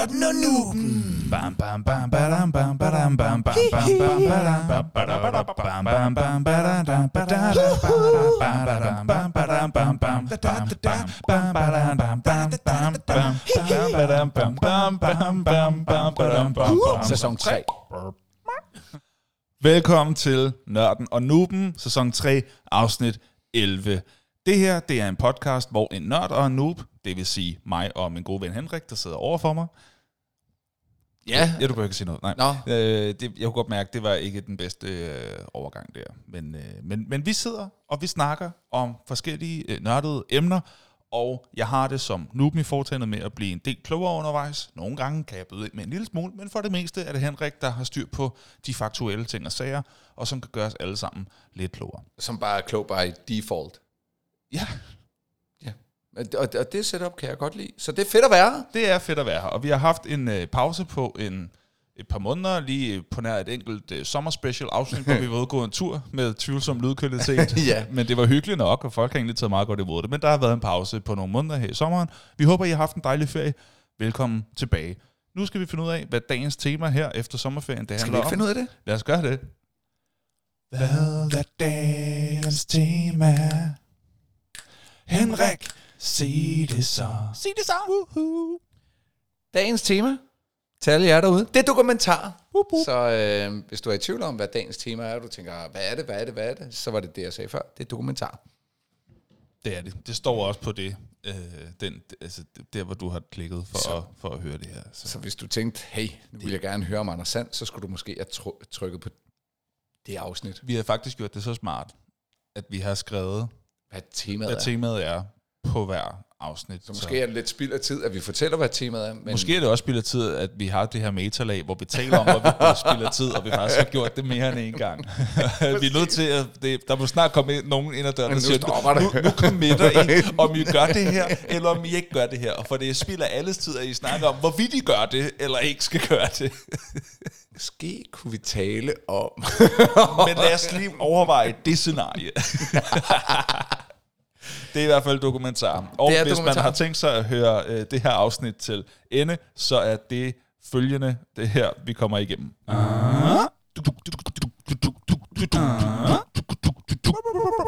Nørden og Nuben. Bam bam bam badam bam badam bam bam bam bam badam bam bam bam bam badam badam badam bam badam bam bam bam bam badam bam bam bam bam badam bam bam bam bam bam badam bam bam Sæson 3. Velkommen til Nørden og Nuben, sæson 3, afsnit 11. Det her, det er en podcast, hvor en nørd og en noob, det vil sige mig og min gode ven Henrik, der sidder over for mig. Ja. Ja, du behøver ikke sige noget. Nej. Nå. Øh, det, jeg kunne godt mærke, det var ikke den bedste øh, overgang der. Men, øh, men, men vi sidder, og vi snakker om forskellige øh, nørdede emner, og jeg har det som noob i foretagendet med at blive en del klogere undervejs. Nogle gange kan jeg byde ind med en lille smule, men for det meste er det Henrik, der har styr på de faktuelle ting og sager, og som kan gøre os alle sammen lidt klogere. Som bare er klog by default. Ja. Og, og det setup kan jeg godt lide. Så det er fedt at være her. det er fedt at være her, og vi har haft en øh, pause på en, et par måneder, lige på nær et enkelt øh, sommerspecial afsnit, hvor vi var ude og gå en tur med tvivlsom lydkvalitet. Ja. Men det var hyggeligt nok, og folk har egentlig taget meget godt imod det. Men der har været en pause på nogle måneder her i sommeren. Vi håber, I har haft en dejlig ferie. Velkommen tilbage. Nu skal vi finde ud af, hvad dagens tema her efter sommerferien det Skal vi handler ikke om. finde ud af det? Lad os gøre det. Hvad er dagens tema? Henrik, sig det så. Sig det så. Woohoo. Dagens tema til alle jer derude, det er dokumentar. Så øh, hvis du er i tvivl om, hvad dagens tema er, og du tænker, hvad er det, hvad er det, hvad er det, så var det det, jeg sagde før. Det er dokumentar. Det er det. Det står også på det, øh, den, altså der, hvor du har klikket for, Så. at, for at høre det her. Så. Så hvis du tænkte, hey, nu vil jeg gerne høre om Anders Sand, så skulle du måske have try- trykket på det afsnit. Vi har faktisk gjort det så smart, at vi har skrevet, Hvad temaet hvad er. temaet er på hver afsnit. Så måske er det lidt spild af tid, at vi fortæller, hvad temaet er. Men Måske er det også spild af tid, at vi har det her metalag, hvor vi taler om, hvor vi spilder tid, og vi faktisk har gjort det mere end en gang. vi er nødt til at... Det, der må snart komme ind, nogen ind ad døren, nu siger, stopper det." nu, nu committer I, om I gør det her, eller om I ikke gør det her. Og for det er spild af alles tid, at I snakker om, hvorvidt I gør det, eller ikke skal gøre det. måske kunne vi tale om... Men lad os lige overveje det scenarie. Det er i hvert fald dokumentar. Og hvis dokumentar. man har tænkt sig at høre øh, det her afsnit til ende, så er det følgende, det her, vi kommer igennem.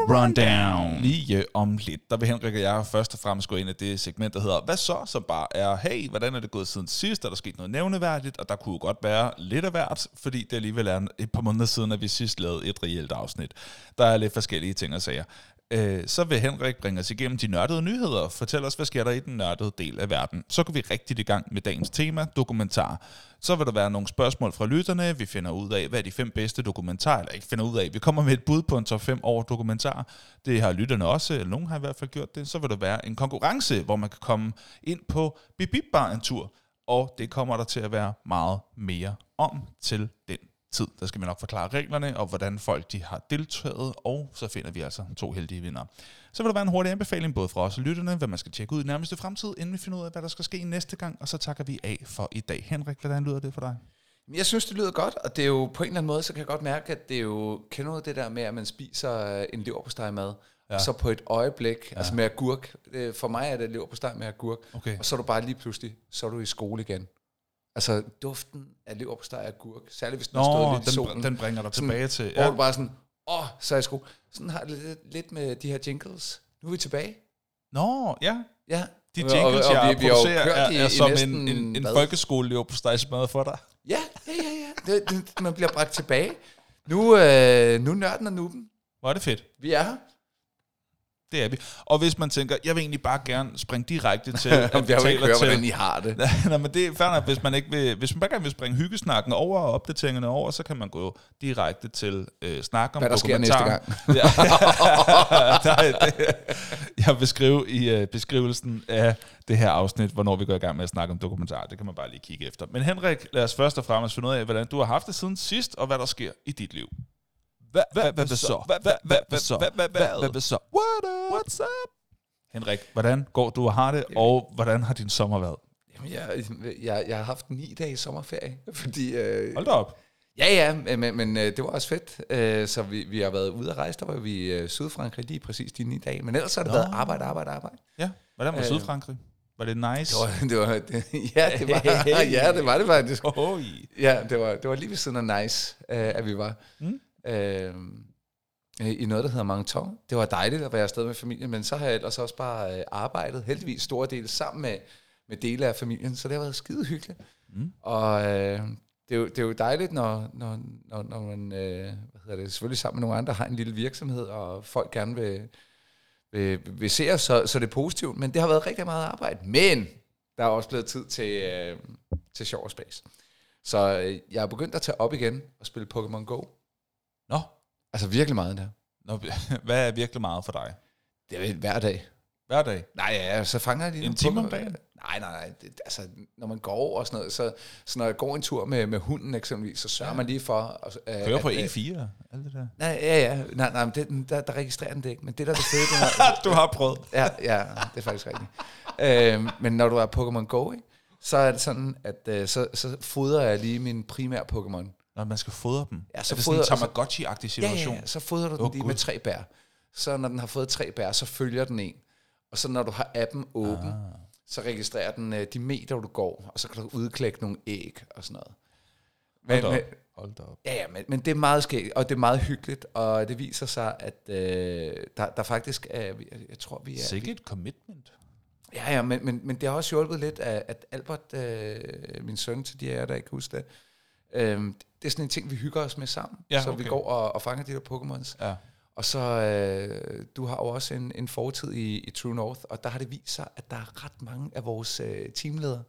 Rundown. Lige øh, om lidt, der vil Henrik og jeg først og fremmest gå ind i det segment, der hedder Hvad så? Som bare er, hey, hvordan er det gået siden sidst? Er der sket noget nævneværdigt? Og der kunne jo godt være lidt af hvert, fordi det alligevel er et par måneder siden, at vi sidst lavede et reelt afsnit. Der er lidt forskellige ting og sager. Øh, så vil Henrik bringe os igennem de nørdede nyheder og fortælle os, hvad sker der i den nørdede del af verden. Så går vi rigtigt i gang med dagens tema, dokumentar. Så vil der være nogle spørgsmål fra lytterne. Vi finder ud af, hvad er de fem bedste dokumentarer, eller ikke finder ud af. Vi kommer med et bud på en top 5 over dokumentar. Det har lytterne også, eller nogen har i hvert fald gjort det. Så vil der være en konkurrence, hvor man kan komme ind på Bibibbar Bar en tur. Og det kommer der til at være meget mere om til den tid. Der skal vi nok forklare reglerne, og hvordan folk de har deltaget, og så finder vi altså to heldige vinder. Så vil der være en hurtig anbefaling, både fra os og lytterne, hvad man skal tjekke ud i nærmeste fremtid, inden vi finder ud af, hvad der skal ske næste gang, og så takker vi af for i dag. Henrik, hvordan lyder det for dig? Jeg synes, det lyder godt, og det er jo på en eller anden måde, så kan jeg godt mærke, at det er jo, kender du det der med, at man spiser øh, en leverpostejmad, ja. og så på et øjeblik, ja. altså med agurk, det, for mig er det leverpostej med agurk, Okay. og så er du bare lige pludselig, så er du i skole igen. Altså duften af leverpostej og agurk, særligt hvis den har stået Nå, lidt i solen. den, den bringer dig Sådan, tilbage til... Hvor du bare sådan, åh, så er jeg i skole. Sådan har det lidt, med de her jingles. Nu er vi tilbage. Nå, ja. Ja. De jingles, og, og, jeg vi, vi producerer, er, i- er i som næsten, en, en, en folkeskole på stegsmad for dig. Ja, ja, ja, ja. Det, det, man bliver bragt tilbage. Nu, øh, nu er nørden og nuben. Hvor er det fedt. Vi er her. Det er vi. Og hvis man tænker, jeg vil egentlig bare gerne springe direkte til, vi jeg vil ikke høre, til... hvordan I har det. Nej, men det er fair nok, hvis man ikke vil, hvis man bare gerne vil springe hyggesnakken over og opdateringerne over, så kan man gå direkte til øh, snak om Hvad der sker næste gang. Ja. er det. Jeg vil skrive i øh, beskrivelsen af det her afsnit, hvornår vi går i gang med at snakke om dokumentar. Det kan man bare lige kigge efter. Men Henrik, lad os først og fremmest finde ud af, hvordan du har haft det siden sidst, og hvad der sker i dit liv. Hvad, hvad, så? Hvad, så? Hvad, så? What up? What's up? Henrik, hvordan går du og har det, og hvordan har din sommer været? Jamen, jeg, jeg, jeg har haft ni dage sommerferie, fordi... Øh, Hold da op. ja, ja, men, men, øh, det var også fedt. Øh, så vi, vi har været ude at rejse, der var vi i øh, Sydfrankrig lige præcis de ni dage. Men ellers har det Nå. været arbejde, arbejde, arbejde. Ja, hvordan var Øh, Sydfrankrig? Var det nice? Det var, det var, det, ja, det var, ja, det var det faktisk. Oj. Ja, det var, det var lige ved siden af nice, at vi var. Mm. Øh, i noget, der hedder Mangton. Det var dejligt at være afsted med familien, men så har jeg ellers også bare øh, arbejdet, heldigvis store dele, sammen med, med dele af familien, så det har været skide hyggeligt. Mm. Og øh, det, er jo, det er jo dejligt, når, når, når, når man, øh, hvad hedder det, selvfølgelig sammen med nogle andre, har en lille virksomhed, og folk gerne vil, vil, vil se os, så, så det er positivt, men det har været rigtig meget arbejde. Men der er også blevet tid til, øh, til sjov og spas. Så øh, jeg er begyndt at tage op igen og spille Pokémon Go. Altså virkelig meget der. Nå, hvad er virkelig meget for dig? Det er hver dag. Hver dag? Nej, ja, så fanger jeg lige En time om dagen? Nej, nej, nej. Det, altså, når man går og sådan noget, så, så når jeg går en tur med, med hunden eksempelvis, så sørger ja. man lige for... At, Kører på at- E4? Alt det der. Nej, ja, ja. Nej, nej, men det, der, der registrerer den det ikke. Men det der er det fede, det du har prøvet. ja, ja, det er faktisk rigtigt. Øhm, men når du er Pokémon Go, ikke, så er det sådan, at øh, så, så fodrer jeg lige min primære Pokémon. Når man skal fodre dem. Ja, er så det sådan en fodrer- Tamagotchi-agtig situation? ja, ja, så fodrer du den Åh, lige Gud. med tre bær. Så når den har fået tre bær, så følger den en. Og så når du har appen åben, ah. så registrerer den øh, de meter, du går, og så kan du udklække nogle æg og sådan noget. Hold Men, men, op. Hold da op. ja, ja, men, men det er meget skægt, og det er meget hyggeligt, og det viser sig, at øh, der, der faktisk er, jeg, tror, vi er... Sikke et commitment. Ja, ja, men, men, men det har også hjulpet lidt, at, at Albert, øh, min søn, til de af jer, der ikke kan huske det, øh, det er sådan en ting, vi hygger os med sammen. Ja, så okay. vi går og, og fanger de der Pokémons. Ja. Og så, øh, du har jo også en, en fortid i, i True North, og der har det vist sig, at der er ret mange af vores øh, teamledere,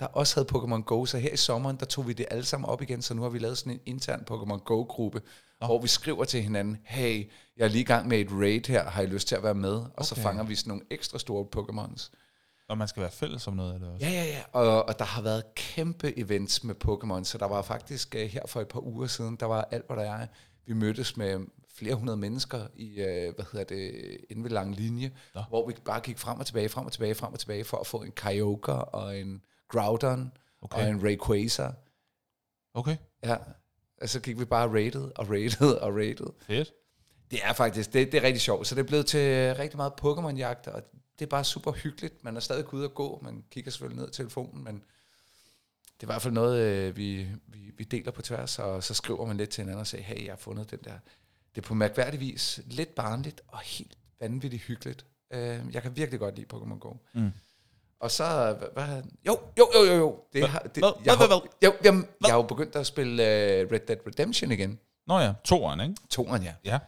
der også havde Pokémon Go. Så her i sommeren, der tog vi det alle sammen op igen, så nu har vi lavet sådan en intern Pokémon Go-gruppe, oh. hvor vi skriver til hinanden, hey, jeg er lige i gang med et raid her, har I lyst til at være med? Og okay. så fanger vi sådan nogle ekstra store Pokémons. Og man skal være fælles om noget af det også. Ja, ja, ja. Og, og der har været kæmpe events med Pokémon, så der var faktisk uh, her for et par uger siden, der var alt, hvad der er. Vi mødtes med flere hundrede mennesker i, uh, hvad hedder det, inde ved lang linje, Nå. hvor vi bare gik frem og tilbage, frem og tilbage, frem og tilbage, for at få en Kyogre og en Groudon Okay. og en Rayquaza. Okay, Ja, og så gik vi bare rated og rated og rated. fedt. Det er faktisk, det, det er rigtig sjovt. Så det er blevet til rigtig meget Pokémon-jagt, og det er bare super hyggeligt. Man er stadig ude at gå, man kigger selvfølgelig ned i telefonen, men det er i hvert fald noget, øh, vi, vi, vi deler på tværs, og så skriver man lidt til hinanden og siger, hey, jeg har fundet den der. Det er på mærkværdig vis lidt barnligt og helt vanvittigt hyggeligt. Øh, jeg kan virkelig godt lide Pokémon Go. Mm. Og så, hvad, hvad, jo, jo, jo, jo, jo. Det, har, det, hvad- jeg, hvad- har, hvad- jo, jamen, jeg har jo begyndt at spille uh, Red Dead Redemption igen. Nå ja, toeren, ikke? Toren, ja. Ja.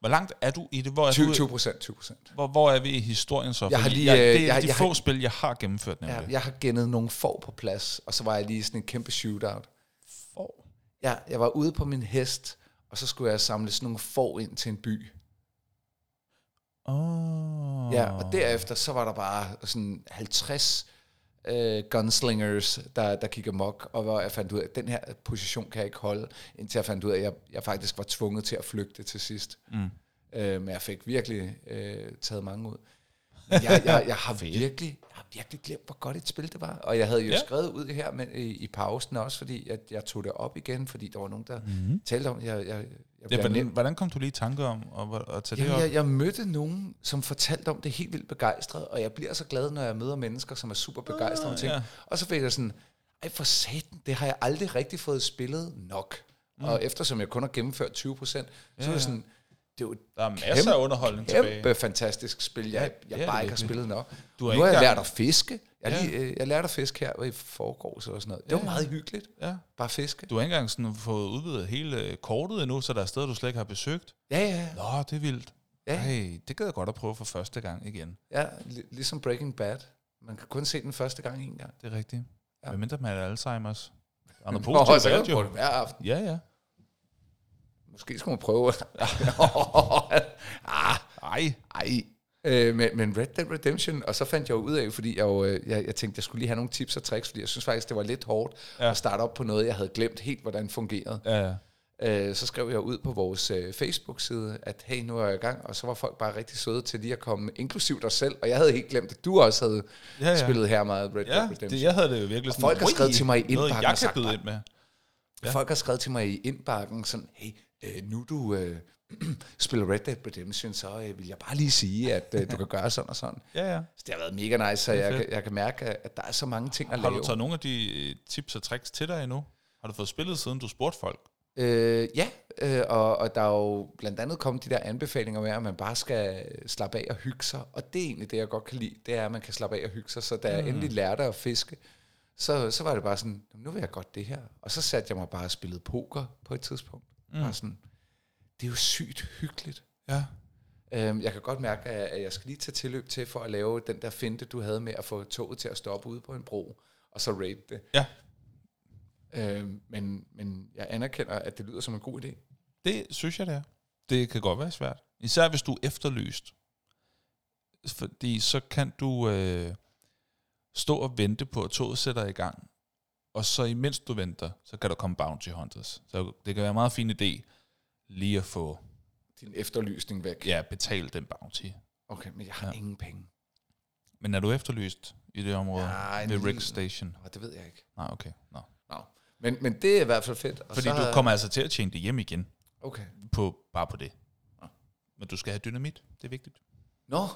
Hvor langt er du i det? Hvor er, 20, du, 20 procent, 20 procent. hvor, hvor er vi i historien så? Jeg har lige, jeg, øh, det er jeg- de jeg få har- spil, jeg har gennemført nemlig. Ja, jeg har gennet nogle får på plads, og så var jeg lige sådan en kæmpe shootout. får. Ja, jeg var ude på min hest, og så skulle jeg samle sådan nogle får ind til en by. Oh. Ja, og derefter så var der bare sådan 50 øh, gunslingers, der, der kigger mok, og hvor jeg fandt ud af, at den her position kan jeg ikke holde, indtil jeg fandt ud af, at jeg, jeg faktisk var tvunget til at flygte til sidst. Mm. Øh, men jeg fik virkelig øh, taget mange ud. Men jeg, jeg, jeg, har virkelig, jeg har virkelig glemt, hvor godt et spil det var. Og jeg havde jo Ja. skrevet ud her med, i, i pausen også, fordi jeg, jeg tog det op igen, fordi der var nogen, der mm-hmm. talte om, jeg, jeg, jeg, Ja, hvordan, hvordan kom du lige i tanke om at, at tage det Jamen, op? jeg, jeg mødte nogen, som fortalte om det helt vildt begejstret, og jeg bliver så glad, når jeg møder mennesker, som er super begejstrede om ting. ja. Ja. Og så fik jeg sådan, ej for satan, det har jeg aldrig rigtig fået spillet nok. Mm. Og eftersom jeg kun har gennemført 20 procent, så er ja. det sådan, det er jo Der er masser af underholdning tilbage. kæmpe fantastisk spil, jeg, det jeg er bare det ikke har spillet nok. Du har nu har jeg lært at fiske. Jeg, Ja. lige, øh, jeg lærte at fiske her i forgårs eller sådan noget. Det var Ja, ja. meget hyggeligt. Ja. Bare fiske. Du har ikke engang sådan fået udvidet hele øh, kortet endnu, så der er steder, du slet ikke har besøgt. Ja, ja, Nå, det er vildt. ja. Hey, det gad jeg godt at prøve for første gang igen. ja li- ligesom Breaking Bad. Man kan kun se den første gang en gang. Det er rigtigt. Ja. Hvad mindre man er Alzheimer's. Er noget Nå, så kan du det hver aften. Ja, ja. Måske skulle man prøve. ah, Ej. ej. Øh, men, men Red Dead Redemption, og så fandt jeg jo ud af, fordi jeg, jo, øh, jeg, jeg tænkte, jeg skulle lige have nogle tips og tricks, fordi jeg synes faktisk, det var lidt hårdt Ja. ja. at starte op på noget, jeg havde glemt helt, hvordan fungerede. Ja, ja. Øh, så skrev jeg ud på vores øh, Facebook-side, at hey, nu er jeg i gang, og så var folk bare rigtig søde til lige at komme, inklusiv dig selv, og jeg havde helt glemt, at du også havde Ja, ja, ja. ja. spillet her meget Red Ja, Dead Redemption. det, jeg havde det jo virkelig sådan, folk har skrevet "Ui, til mig i Noget, indbakken jeg og kan sagt, byde ind med. Ja. Folk har skrevet til mig i indbakken sådan, hey, øh, nu er du øh, spiller Red Dead Redemption, så øh, vil jeg bare lige sige, at øh, du kan gøre sådan og sådan. Ja, ja. Så det har været mega nice, så jeg, jeg kan mærke, at der er så mange ting at Har lave. du taget nogle af de øh, tips og tricks til dig endnu? Har du fået spillet, siden du spurgte folk? Øh, ja, øh, og, og der er jo blandt andet kommet de der anbefalinger med, at man bare skal slappe af og hygge sig. Og det er egentlig det, jeg godt kan lide, det er, at man kan slappe af og hygge sig. Så da jeg endelig lærte at fiske, så, så var det bare sådan, "Jamen, nu vil jeg godt det her. Og så satte jeg mig bare og spillede poker på et tidspunkt. Mm. Og sådan, det er jo sygt hyggeligt. Ja. Øhm, jeg kan godt mærke, at jeg skal lige tage tilløb til for at lave den der finte, du havde med at få toget til at stoppe ude på en bro, og så rate det. Ja. Øhm, men, men jeg anerkender, at det lyder som en god idé. Det synes jeg, det er. Det kan godt være svært. Især hvis du er efterlyst. Fordi så kan du øh, stå og vente på, at toget sætter i gang. Og så imens du venter, så kan der komme bounty hunters. Så det kan være en meget fin idé lige at få Din efterlysning væk. ja, betalt den bounty. Okay, men jeg har Ja. ja. ingen penge. Men er du efterlyst i det område? Nej, ved Rick Station? Og det ved jeg ikke. Nej, okay. Nå. Nå. Men, men det er i hvert fald fedt. Og Fordi så, du kommer altså til at tjene det hjem igen, Okay. på, bare på det. Nå. Men du skal have dynamit, det er vigtigt. Nå.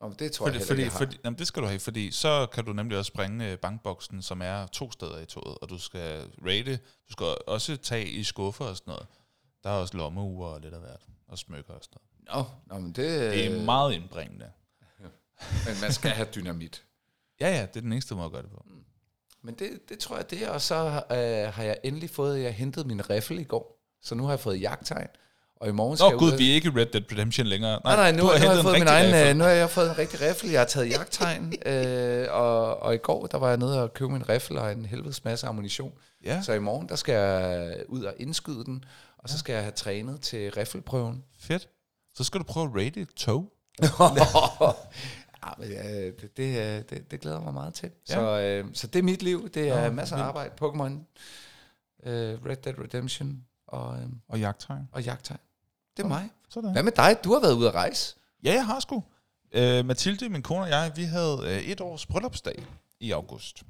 Nå, det tror Fordi, jeg heller fordi, ikke, jeg har. fordi, jamen, det skal du have, fordi så kan du nemlig også springe øh, bankboksen, som er to steder i toget, og du skal rate, du skal også tage i skuffer og sådan noget. Der er også lommeuger og lidt af hvert, og smykker og sådan noget. Nå, nå men det, Det er meget indbringende. Men man skal have dynamit. Ja, ja, det er den eneste måde at gøre det på. Men det, det tror jeg, det er. Og så øh, har jeg endelig fået, jeg hentede min riffel i går. Så nu har jeg fået jagttegn. Og i morgen skal Nå jeg gud, ud- vi er ikke Red Dead Redemption længere. Nej, nej, nu, du nu har jeg fået min egen, riffel. øh, nu har jeg fået en rigtig riffel. Jeg har taget jagttegn, øh, og, og i går, der var jeg nede og købe min riffel og en helvedes masse ammunition. Ja, Så i morgen, der skal jeg ud og indskyde den, og så skal jeg have trænet til riffelprøven. fedt. Så skal du prøve at rate et tog. ja, men, øh, det, det, øh, det, det glæder jeg mig meget til. Ja. Ja. Så, øh, så det er mit liv. Det er Nå, masser af arbejde. Pokémon, øh, Red Dead Redemption og, øh, Og jagttegn. og jagttegn. Det er mig. Sådan. Hvad med dig? Du har været ude at rejse. Ja, jeg har sgu. Øh, Mathilde, min kone og jeg, vi havde øh, et års bryllupsdag i august.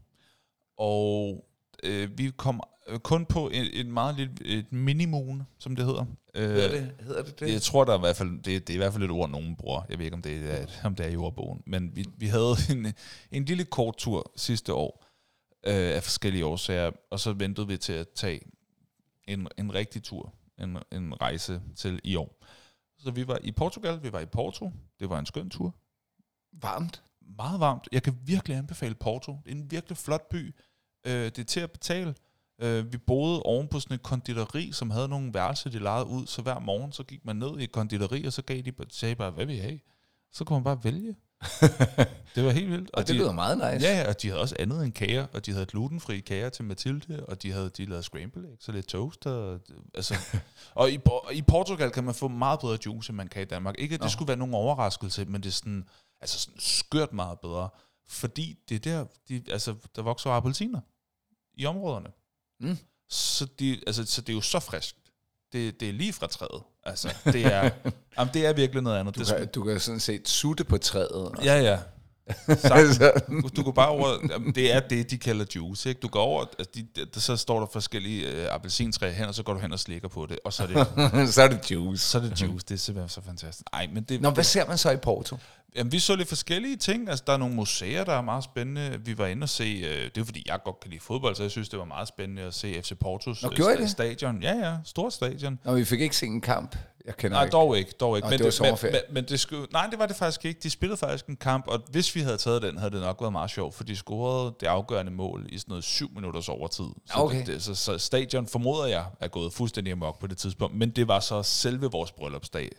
Og øh, vi kom øh, kun på en, en meget lille et minimoon, som det hedder. Øh, Hedder det hedder det? det? Jeg tror, der er i hvert fald, det, det er i hvert fald et ord, nogen bruger. Jeg ved ikke, om det er, et, om det er i ordbogen. Men vi, vi havde en, en lille kort tur sidste år øh, af forskellige årsager, og så ventede vi til at tage en, en rigtig tur, en, en rejse til i år. Så vi var i Portugal, vi var i Porto. Det var en skøn tur. Varmt. Meget varmt. Jeg kan virkelig anbefale Porto. Det er en virkelig flot by. Øh, det er til at betale. Øh, vi boede oven på sådan et konditori, som havde nogle værelser, de lejede ud. Så hver morgen, så gik man ned i et konditori, og så gav de, sagde bare, hvad vil I have? Så kunne man bare vælge. det var helt vildt. Og det lyder meget nice. Ja, og de havde også andet end kager, og de havde glutenfri kager til Mathilde, og de havde de lavede scramble eggs og lidt toast. Og, altså, og i, i Portugal kan man få meget bedre juice, end man kan i Danmark. Ikke, at det Nå. skulle være nogen overraskelse, men det er sådan, altså sådan skørt meget bedre. Fordi det er der, de, altså, der vokser appelsiner i områderne. Mm. Så, de, altså, så det er jo så friskt. Det, det er lige fra træet. Altså, det er, jamen, det er virkelig noget andet. Du, det kan, du kan sådan set sutte på træet. ja, ja. Du, du går bare over, jamen, det er det, de kalder juice, ikke? Du går over, altså, de, de, så står der forskellige øh, appelsintræer hen, og så går du hen og slikker på det, og så er det, så er det juice. så er det juice. Det er simpelthen så fantastisk. Nej, men det, Nå, hvad ser man så i Porto? Jamen, vi så lidt forskellige ting. Altså, der er nogle museer, der er meget spændende. Vi var inde og se, øh, det er fordi, jeg godt kan lide fodbold, så jeg synes, det var meget spændende at se FC Portos Nå, gjorde I sta- det? stadion. Ja, ja, stort stadion. Nå, vi fik ikke set en kamp. Jeg kender Nej, ikke. dog ikke, dog ikke. Nå, men, det var men, men, men det skulle, nej, det var det faktisk ikke. De spillede faktisk en kamp, og hvis vi havde taget den, havde det nok været meget sjovt, for de scorede det afgørende mål i sådan noget syv minutters overtid. Så, Okay. det, det, så, så stadion formoder jeg er gået fuldstændig amok på det tidspunkt, men det var så selve vores bryllupsdag.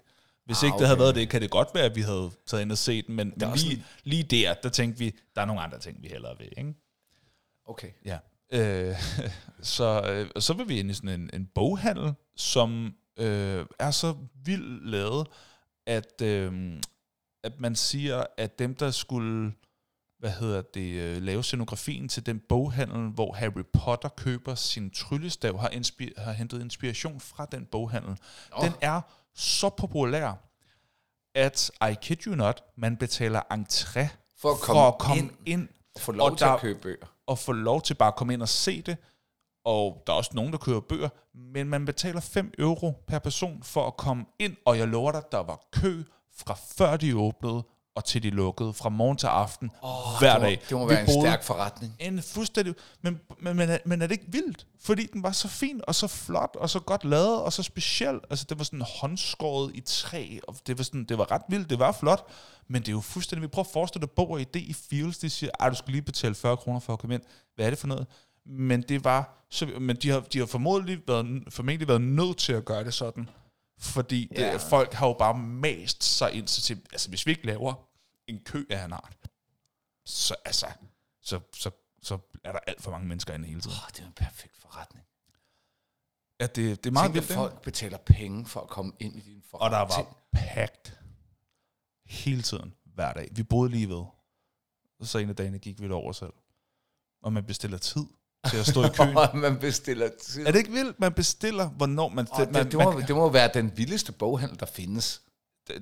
Hvis Ah, ikke det havde været det, kan det godt være, at vi havde taget ind og set den, men, men lige, lige der, der tænkte vi, der er nogle andre ting, vi hellere vil, ikke? Okay. Ja. Øh, så, øh, så var vi inde i sådan en, en boghandel, som øh, er så vildt lavet, at, øh, at man siger, at dem, der skulle hvad hedder det, øh, lave scenografien til den boghandel, hvor Harry Potter køber sin tryllestav, har, inspi- har hentet inspiration fra den boghandel. Nå. Den er så populær, at, I kid you not, man betaler entré For at komme, for at komme ind ind og få lov og til der- at købe bøger. og få lov til bare at komme ind og se det. og der er også nogen, der kører bøger, men man betaler 5 euro per person for at komme ind, og jeg lover dig, der var kø fra før de åbnede, og til de lukkede, fra morgen til aften, oh, hver det må, dag. Det må Vi være en stærk forretning. en fuldstændig... Men, men, men, er, men er det ikke vildt? Fordi den var så fin, og så flot, og så godt lavet, og så speciel. Altså, det var sådan håndskåret i træ, og det var, sådan, det var ret vildt, det var flot. Men det er jo fuldstændig... Vi prøver at forestille dig, Bog og idé i Fields, de siger, at du skal lige betale 40 kroner for at komme ind. Hvad er det for noget? Men det var... Så, men de har, de har formodentlig været, formentlig været nødt til at gøre det sådan. Fordi Ja. det, folk har jo bare mast sig ind så til... Altså, hvis vi ikke laver en kø af en art, så, altså, så, så, så er der alt for mange mennesker inde hele tiden. Oh, det er en perfekt forretning. Ja, det, det er meget Tænk, vildt, folk betaler penge for at komme ind i din Og forretning. der var packed hele tiden, hver dag. Vi boede lige ved. Og så en af dagene gik vi over selv. Og man bestiller tid til at stå i køen. Og man bestiller tid. er det ikke vildt? Man bestiller, hvornår man... Oh, det, man, det, må, man det må være den vildeste boghandel, der findes.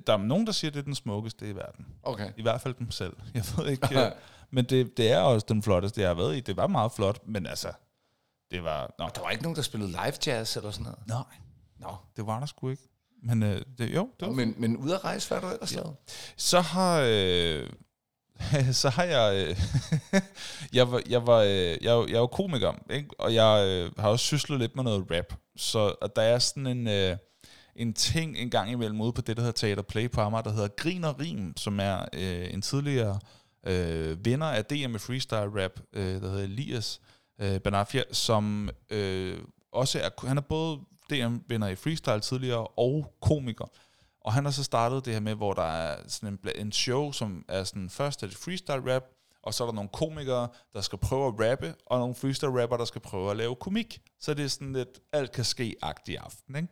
der er nogen, der siger, at det er den smukkeste i verden. Okay. I hvert fald dem selv. Jeg ved ikke. øh, men det, det er også den flotteste, jeg har været i. Det var meget flot, men altså... Det var... Nå, Der var ikke nogen, der spillede live jazz eller sådan noget. nej, Nå. det var der sgu ikke. Men øh, det, jo, det var Men, men ude at rejse, hvad har du ellers Ja. lavet? Så har øh, så har jeg øh, jeg var jeg var øh, jeg, jeg er jo komiker, ikke? Og jeg øh, har også syslet lidt med noget rap. Så og der er sådan en øh, en ting en gang imellem ude på det der hedder Teater Play på Amager, der hedder Grin og Rim, som er øh, en tidligere øh, vinder af DM i freestyle rap, øh, der hedder Elias øh, Banafia, som øh, også er han er både DM-vinder i freestyle tidligere og komiker. Og han har så startet det her med, hvor der er sådan en, en show, som er sådan, først er det freestyle rap, og så er der nogle komikere, der skal prøve at rappe, og nogle freestyle rapper, der skal prøve at lave komik. Så det er sådan lidt, alt kan ske-agtig aften, ikke?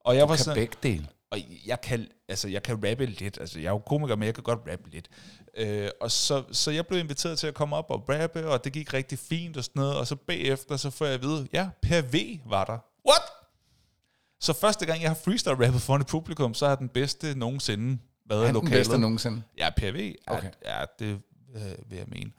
Og jeg var Kan sådan, begge dele. og jeg kan, altså, jeg kan rappe lidt. Altså, jeg er jo komiker, men jeg kan godt rappe lidt. Øh, og så, så jeg blev inviteret til at komme op og rappe, og det gik rigtig fint og sådan noget. Og så bagefter, så får jeg at vide, ja, Per V var der. What? Så første gang, jeg har freestyle rappet foran et publikum, så har den bedste nogensinde været i Han er den lokalet. bedste nogensinde. Ja, Per V. Okay. Okay. Ja, det øh, vil jeg mene.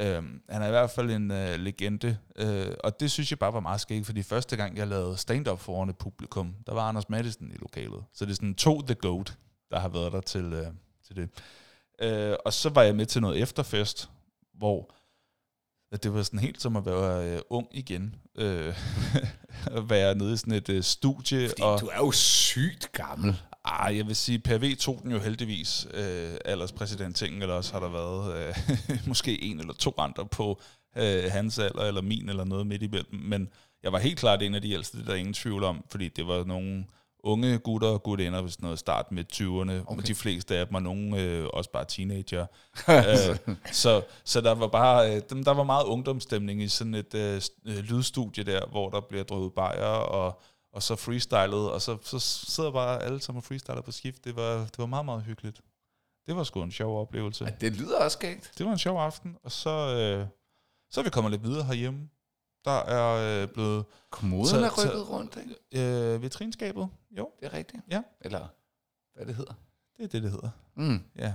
Øhm, han er i hvert fald en øh, legende, øh, og det synes jeg bare var meget skægt, fordi første gang, jeg lavede stand-up foran et publikum, der var Anders Madsen i lokalet. Så det er sådan to The Goat, der har været der til, øh, til det. Øh, og så var jeg med til noget efterfest, hvor at det var sådan helt som at være øh, ung igen. Øh, at være nede i sådan et øh, studie. Fordi og, du er jo sygt gammel. Ah, jeg vil sige, Per V tog den jo heldigvis øh, alderspræsidenttingen, eller også har der været øh, måske en eller to andre på øh, hans alder, eller min, eller noget midt imellem. Men jeg var helt klart en af de ældste, det er der ingen tvivl om, fordi det var nogle unge gutter og gutinder, hvis noget start med 20'erne, okay. de fleste af dem, og nogle øh, også bare teenager. øh, så, så der var bare, øh, der var meget ungdomsstemning i sådan et øh, øh, lydstudie der, hvor der bliver drøvet bajer, og og så freestylet, og så, så sidder bare alle sammen og freestyler på skift. Det var, det var meget, meget hyggeligt. Det var sgu en sjov oplevelse. Det lyder også skægt. Det var en sjov aften, og så, øh, så er vi kommet lidt videre herhjemme. Der er øh, blevet Kommoden er rykket rundt, ikke? øh, vitrinskabet. Jo, Det er rigtigt. Ja. Eller hvad det hedder. det er det, det hedder. Mm. Ja.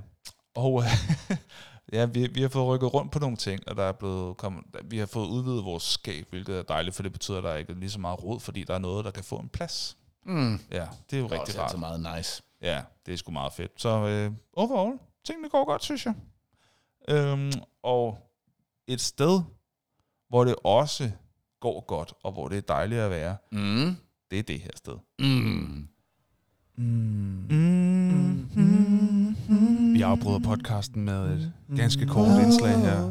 Og øh, ja, vi, vi har fået rykket rundt på nogle ting, og der er blevet kommet, vi har fået udvidet vores skab, hvilket er dejligt, for det betyder, at der ikke er lige så meget rod, fordi der er noget, der kan få en plads. Mm. Ja, det er jo Det er rigtig rart. altid meget nice. Ja, det er sgu meget fedt. Så øh, overall, tingene går godt, synes jeg. Øhm, og et sted, hvor det også går godt, og hvor det er dejligt at være, Mm. det er det her sted. Mm. Vi afbryder podcasten med et ganske kort indslag her.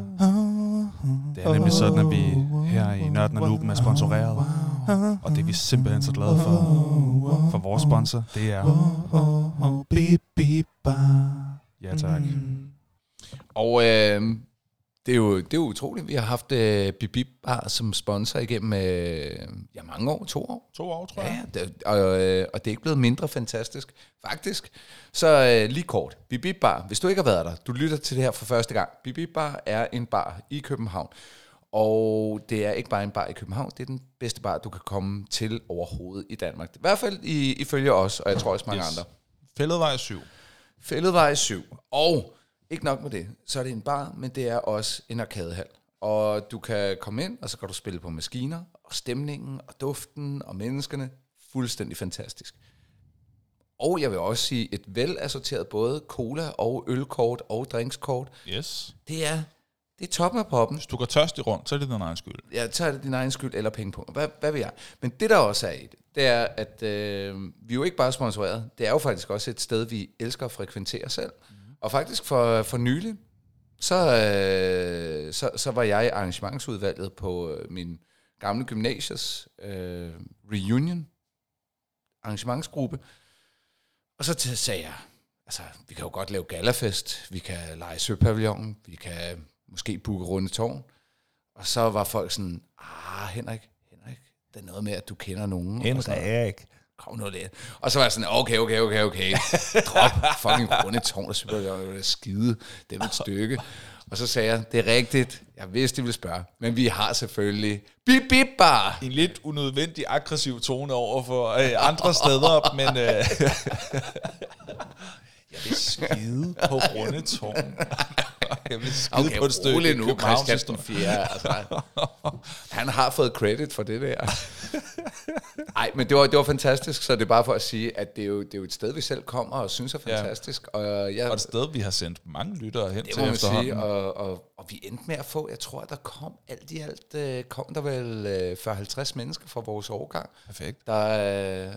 Det er nemlig sådan, at vi her i Nørden og Nuben er sponsoreret. Og det er vi simpelthen så glade for. For vores sponsor, det er... Ja tak. Og øh, det, er jo, det er jo utroligt. Vi har haft øh, Bibib Bar som sponsor igennem øh, ja, mange år, to år. To år, tror Ja, jeg. ja, det, og, øh, og det er ikke blevet mindre fantastisk, faktisk. Så øh, lige kort, Bibib Bar, hvis du ikke har været der, du lytter til det her for første gang. Bibib Bar er en bar i København, og det er ikke bare en bar i København, det er den bedste bar, du kan komme til overhovedet i Danmark. I hvert fald i, ifølge os, og jeg tror også mange Yes. andre. Fælledvej 7. Fælledvej 7. Og ikke nok med det, så er det en bar, men det er også en arkadehal. Og du kan komme ind, og så kan du spille på maskiner, og stemningen, og duften, og menneskerne. Fuldstændig fantastisk. Og jeg vil også sige, et velassorteret både cola og ølkort og drinkskort. Yes. Det er, det er toppen af poppen. Hvis du går tørstig rundt, så er det din egen skyld. Jeg tager det din egen skyld eller pengepunkt. Hvad, hvad vil jeg? Men det der også er i det, det er, at øh, vi er jo ikke bare sponsoreret. Det er jo faktisk også et sted, vi elsker at frekventere selv. Mm. Og faktisk for, for nylig, så, øh, så, så var jeg i arrangementsudvalget på øh, min gamle gymnasies øh, reunion arrangementsgruppe. Og så t- sagde jeg, altså, vi kan jo godt lave galafest, vi kan lege søpavillonen, vi kan måske booke runde tårn. Og så var folk sådan, ah, Henrik, Henrik, det er noget med, at du kender nogen. Og sådan, Henrik. Kom nu lidt. Og så var jeg sådan, okay, okay, okay, okay. Drop fucking runde tårn og superpavillonen, det er skide, er et stykke. Og så sagde jeg, det er rigtigt, jeg vidste, de ville spørge, men vi har selvfølgelig bip bip bar. En lidt unødvendig aggressiv tone over for øh, andre steder, men... Øh, jeg vil skide på Rundetårn. jeg vil skide Okay, på et stykke nu, Christian. 4. Altså, han har fået credit for det der. Nej, men det var, det var fantastisk, så det er bare for at sige, at det er jo, det er jo et sted, vi selv kommer og synes er fantastisk. Ja. Og jeg, Og et sted, vi har sendt mange lyttere hen det til efterhånden. sige, og, og, og vi endte med at få, jeg tror, der kom alt i alt, øh, kom der vel øh, 40-50 mennesker fra vores årgang, Perfekt. der, øh,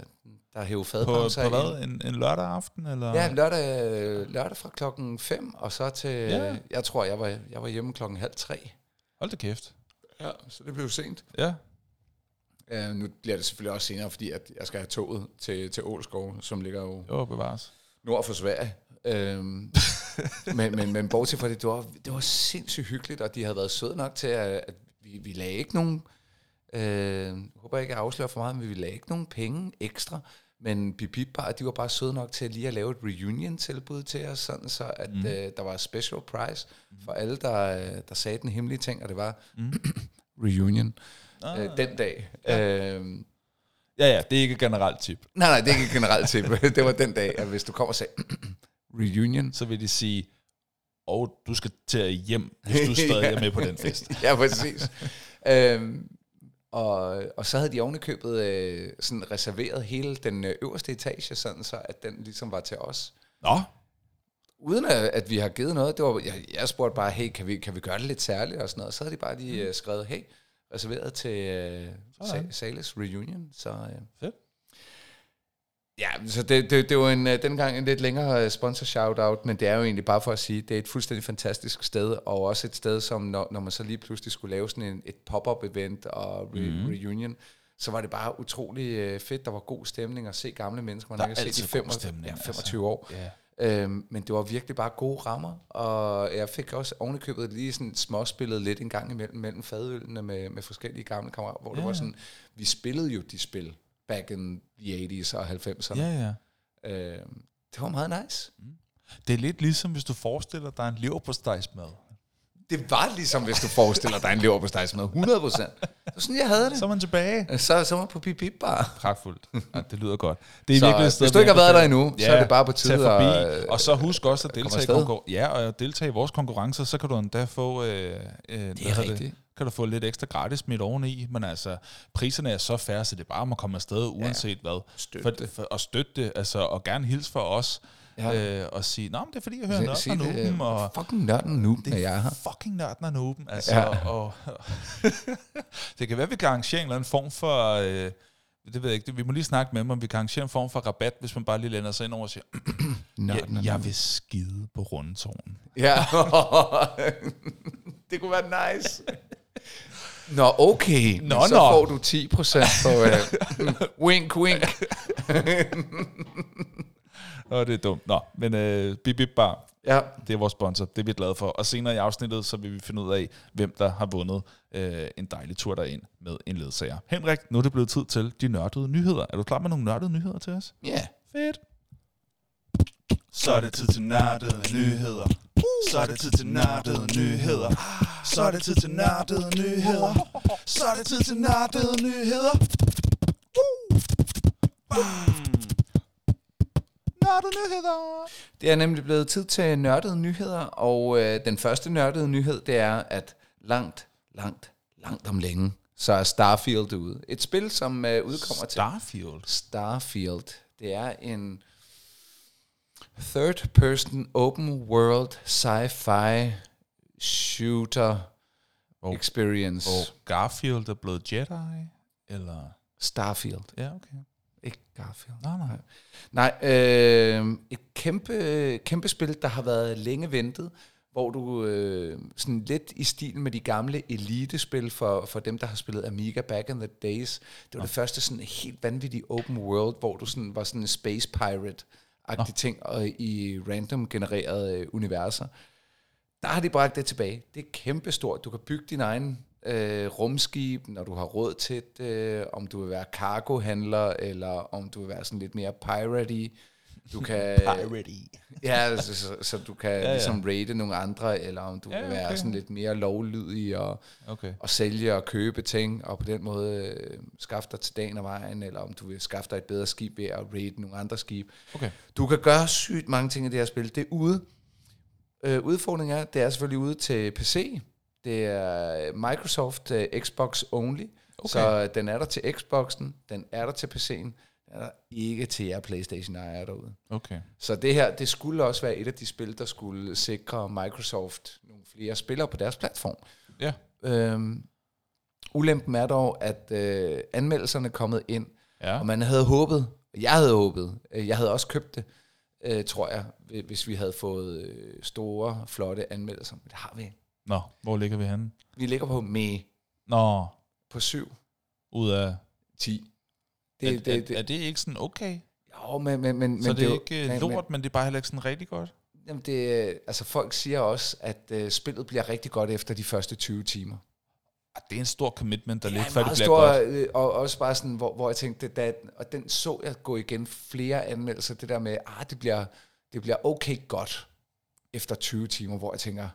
der hævde På, fadbamser på hvad? En, en lørdag aften? Eller? Ja, lørdag, lørdag fra klokken 5, og så til, Ja. ja. jeg tror, jeg var, jeg var hjemme klokken halv tre. Hold da kæft. Ja, så det blev sent. Ja. Uh, nu bliver det selvfølgelig også senere, fordi at jeg skal have toget til, til Ålskov, som ligger jo Jo, bevares. nord for Sverige. Øhm, men, men, men bortset fra det, det var, det var sindssygt hyggeligt, og de havde været søde nok til, at, at vi, vi lagde ikke nogen, øh, jeg håber ikke, jeg afslører for meget, men vi lagde ikke nogen penge ekstra. Men Bip Bip Bar, de var bare søde nok til lige at lave et reunion-tilbud til os, sådan så at mm. øh, der var special price for alle, der, øh, der sagde den hemmelige ting, og det var mm. reunion Ah. øh, den dag. Ja. Øh, Ja, ja, det er ikke et generelt tip. Nej, nej, det er ikke et generelt tip. det var den dag, at hvis du kommer og sagde reunion, Så vil de sige, og du skal til hjem, hvis du stadig er med på den fest. ja, præcis. øhm, og, og så havde de ovenikøbet øh, sådan reserveret hele den øh, øverste etage, sådan så at den ligesom var til os. Nå, Uden at, at vi har givet noget, det var, jeg, jeg spurgte bare, hey, kan vi, kan vi gøre det lidt særligt og sådan noget. Så havde de bare lige øh, skrevet, hey, reserveret til øh. Sa- Sales Reunion. Så, øh, Fedt. Ja, så det, det, det var en, øh, dengang en lidt længere øh, sponsor shout-out, men det er jo egentlig bare for at sige, det er et fuldstændig fantastisk sted, og også et sted, som når, når man så lige pludselig skulle lave sådan en, et pop-up event og re, mm. reunion, så var det bare utrolig øh, fedt. Der var god stemning at se gamle mennesker, man Der er ikke har set i fem, god stemning, ja, altså. 25 år. ja. Øhm, men det var virkelig bare gode rammer, og jeg fik også ovenikøbet lige sådan småspillet lidt en gang imellem mellem fadølene med, med forskellige gamle kammerater, hvor ja. det var sådan, vi spillede jo de spil back in the 80s og 90'erne. ja, ja. Øhm, det var meget nice. Det er lidt ligesom, hvis du forestiller dig en leverpostejsmad. Det var ligesom, hvis du forestiller dig en lever på stegsmad. 100 procent. Det var sådan, jeg havde det. Så er man tilbage. Så, så var jeg på Bip Bip Bar. Pragtfuldt. Ja, det lyder godt. Det er Så, virkelig et sted, hvis du ikke har været der endnu, så er det bare på tide forbi. at, øh, og så husk også at deltage, i konkur- ja, og at deltage i vores konkurrencer, så kan du endda få... Øh, øh, det er rigtigt. Kan du få lidt ekstra gratis midt oveni, men altså, priserne er så færre, så det er bare om at komme afsted, uanset hvad. Støtte for, det. for, og støtte det, altså, og gerne hilse for os, Ja. ja. øh, og sige, nå, men det er fordi, jeg hører nørden og det, nuben, øh, og Fucking nørden nu, når jeg er her. fucking nørden og nuben, altså, Ja. ja. og, det kan være, vi kan arrangere en eller anden form for, øh, det ved jeg ikke, det, vi må lige snakke med dem, om vi kan arrangere en form for rabat, hvis man bare lige lænder sig ind over og siger, Nørden jeg, jeg vil skide på rundetårnen. Ja. det kunne være nice. Nå, okay. Nå, Nå, så nå. får du 10 procent på uh, wink, wink. Åh, det er dumt. Nå, men øh, Bip Bip Bar, Ja. det er vores sponsor, det er vi glade for. Og senere i afsnittet, så vil vi finde ud af, hvem der har vundet øh, en dejlig tur derind med en ledsager. Henrik, nu er det blevet tid til de nørdede nyheder. Er du klar med nogle nørdede nyheder til os? Ja. Fedt. Så er det tid til nørdede nyheder. Så er det tid til nørdede nyheder. Så er det tid til nørdede nyheder. Så er det tid til nørdede nyheder. Nørdede nyheder! Det er nemlig blevet tid til nørdede nyheder, og øh, den første nørdede nyhed, det er, at langt langt, langt om længe, så er Starfield ude. Et spil, som øh, udkommer til Starfield. Starfield. Det er en third-person open world sci-fi shooter Hvor- experience. Hvor Garfield er blevet Jedi, eller... Starfield. Ja, okay. Ikke Garfield. Nej, nej. Nej, øh, et kæmpe, kæmpe spil, der har været længe ventet, hvor du øh, sådan lidt i stil med de gamle elite-spil for, for dem, der har spillet Amiga back in the days. Det var det første sådan helt vanvittige open world, hvor du sådan var sådan en space agtige ting og i random genererede øh, universer. Der har de bragt det tilbage. Det er kæmpestort. Du kan bygge din egen øh, rumskib, når du har råd til det, øh, om du vil være cargohandler, eller om du vil være sådan lidt mere piratey. Du kan, ja, så, så, så du kan ja, ja. ligesom raide nogle andre, eller om du Ja, vil være okay. sådan lidt mere lovlydig og, Okay. og sælge og købe ting, og på den måde øh, skaffe dig til dagen og vejen, eller om du vil skaffe dig et bedre skib ved at raide nogle andre skib. Okay. Du kan gøre sygt mange ting i det her spil. Det er ude. Øh, udfordringen er, det er selvfølgelig ude til PC. Det er Microsoft uh, Xbox only. Okay. Så den er der til Xboxen, den er der til PC'en, er der ikke til jer Playstation ejere derude. Okay. Så det her, det skulle også være et af de spil, der skulle sikre Microsoft nogle flere spillere på deres platform. Ja. Øhm, ulempen er dog, at øh, anmeldelserne er kommet ind, Ja. og man havde håbet, jeg havde håbet, øh, jeg havde også købt det, øh, tror jeg, hvi- hvis vi havde fået øh, store, flotte anmeldelser. Men det har vi ikke. Nå, hvor ligger vi henne? Vi ligger på med Nå, på 7, ud af... 10. Det, Det, er, det, det, er det ikke sådan okay? jo, men, men, men, Så men det er jo- ikke men- men, lort, men det er bare heller ikke sådan rigtig godt? Jamen det, altså folk siger også, at øh, spillet bliver rigtig godt efter de første 20 timer. Ah, Det er en stor commitment, der Det ligger, er før det bliver stor, godt. øh, og også bare sådan, hvor, hvor jeg tænkte, da, og den så jeg gå igen flere anmeldelser, det der med, ah, det bliver, det bliver okay godt efter 20 timer, hvor jeg tænker,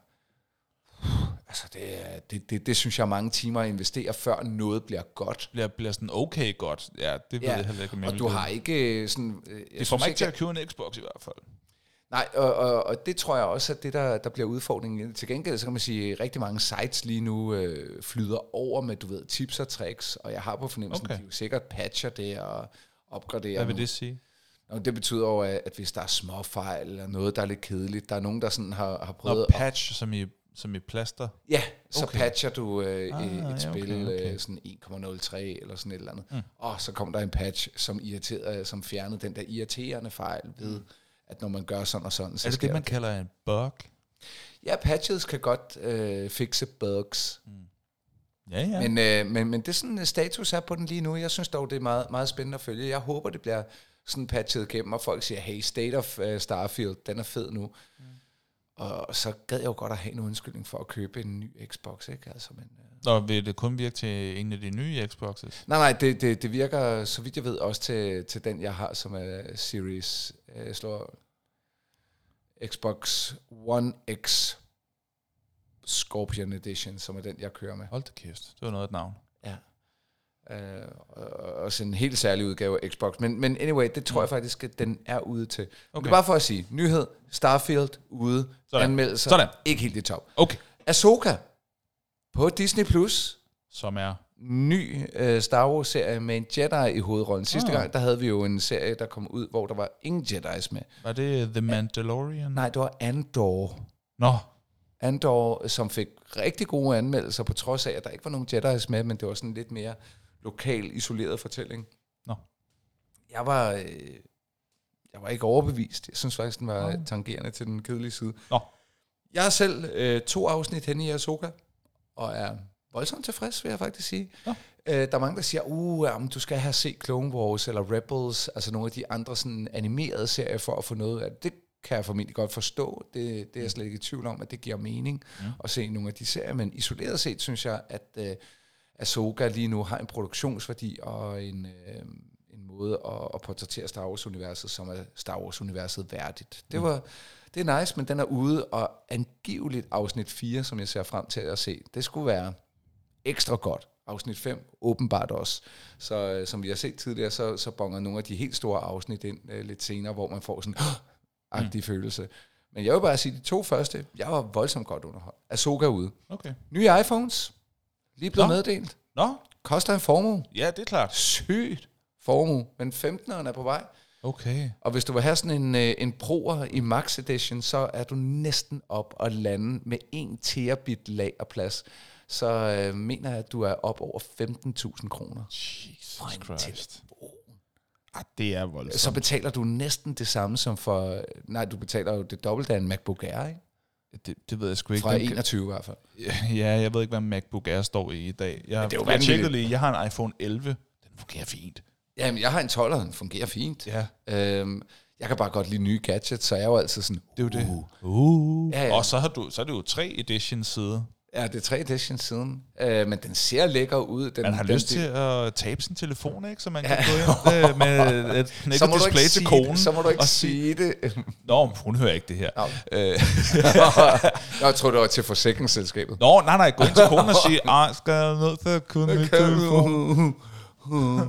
altså det, det, det, det synes jeg er mange timer at investere, før noget bliver godt. Bliver, bliver sådan okay godt. Ja, det ved Ja, jeg heller ikke, Og du har ikke øh, sådan... øh, Det får mig ikke til at købe en Xbox i hvert fald. Nej, og, og, og det tror jeg også, at det, der, der bliver udfordringen. Til gengæld, så kan man sige, at rigtig mange sites lige nu øh, flyder over med, du ved, tips og tricks, og jeg har på fornemmelsen, Okay. at de jo sikkert patcher det og opgraderer Hvad vil det sige? Og det betyder jo, at at hvis der er små fejl, eller noget, der er lidt kedeligt, der er nogen, der sådan har, har prøvet Nå, at... patch som i, som i plaster. Ja, så Okay. patcher du øh, Ah, et ja, spil, okay, okay. Øh, sådan 1,03 eller sådan et eller andet. Mm. Mm. Og så kom der en patch, som, irriterede, som fjernede den der irriterende fejl ved, at når man gør sådan og sådan, så Er det det, man kalder en bug? Ja, patches kan godt øh, fikse bugs. Ja, ja. Ja. Men, øh, men, men det er sådan, øh, status er på den lige nu. Jeg synes dog, det er meget, meget spændende at følge. Jeg håber, det bliver sådan patchet igennem, og folk siger, hey, State of uh, Starfield, den er fed nu. Mm. Og så gad jeg jo godt at have en undskyldning for at købe en ny Xbox, ikke? Altså, men, øh. Nå, vil det kun virke til en af de nye Xboxes? Nej, nej, det, det, det virker, så vidt jeg ved, også til, til den, jeg har, som er Series, øh, jeg slår Xbox One X Scorpion Edition, som er den, jeg kører med. Hold da kæft, det var noget af et navn. Øh, og en helt særlig udgave af Xbox. Men, men anyway, det tror jeg faktisk, at den er ude til. Okay. Det er bare for at sige, nyhed, Starfield ude. Sådan. anmeldelser, Sådan. ikke helt i top. Okay. Ahsoka på Disney+, Plus, Som er... ny øh, Star Wars-serie med en Jedi i hovedrollen. Sidste Ah. gang, der havde vi jo en serie, der kom ud, hvor der var ingen Jedi's med. Var det The Mandalorian? Nej, det var Andor. Nå, Andor, som fik rigtig gode anmeldelser, på trods af, at der ikke var nogen Jedi's med, men det var sådan lidt mere lokal, isoleret fortælling. Nå. Jeg var, øh, jeg var ikke overbevist. Jeg synes faktisk, den var Nå. tangerende til den kedelige side. Nå. Jeg har selv øh, to afsnit henne i Ahsoka, og er voldsomt tilfreds, vil jeg faktisk sige. Nå. Øh, der er mange, der siger, uh, jamen, du skal have set Clone Wars eller Rebels, altså nogle af de andre sådan, animerede serier for at få noget af det. Det kan jeg formentlig godt forstå. Det, det er jeg slet ikke i tvivl om, at det giver mening Mm. mm. at se nogle af de serier. Men isoleret set synes jeg, at øh, Ahsoka lige nu har en produktionsværdi og en, øh, en måde at, at portrættere Star Wars-universet, som er Star Wars-universet værdigt. Det, Mm. var, det er nice, men den er ude, og angiveligt afsnit 4, som jeg ser frem til at se, det skulle være ekstra godt. Afsnit 5 åbenbart også. Så øh, som vi har set tidligere, så, så bonger nogle af de helt store afsnit ind øh, lidt senere, hvor man får sådan en agtig mm. følelse. Men jeg vil bare sige, de to første, jeg var voldsomt godt underholdt. Ahsoka ude. okay. Nye iPhones, Lige blevet Nå. meddelt. Nå, Koster en formue. ja, det er klart. Sygt formue. Men 15'eren er på vej. Okay. Og hvis du vil have sådan en, øh, en Pro'er i Max Edition, så er du næsten op og lande med 1 terabit lagerplads. Så øh, mener jeg, at du er op over 15.000 kroner. Jesus For en Christ. Ah, det er voldsomt. Så betaler du næsten det samme som for... Nej, du betaler jo det dobbelte af en MacBook Air, ikke? Det, det ved jeg sgu ikke. Fra Den- 21 i hvert fald. Ja, jeg ved ikke, hvad MacBook Air står i i dag. Jeg, det er jo jeg tjekkede lige, jeg har en iPhone 11. Den fungerer fint. Jamen, jeg har en 12, og den fungerer fint. Ja. Øhm, jeg kan bare godt lide nye gadgets, så jeg er jo altid sådan... Det er jo det. Uh. Uh. Ja, ja. Og så, har du, så er det jo tre edition side. Ja, det er tre edition siden. Øh, men den ser lækker ud. Den, Man har den, lyst til at tabe sin telefon, ikke? Så man kan gå ind øh, med et du display til konen. det, så må du ikke og sige det. Nå, hun hører ikke det her. Øh, jeg tror, det var til forsikringsselskabet. Nå, nej, nej, gå ind til konen og sige, ah, skal jeg ned til at kunne mit telefon?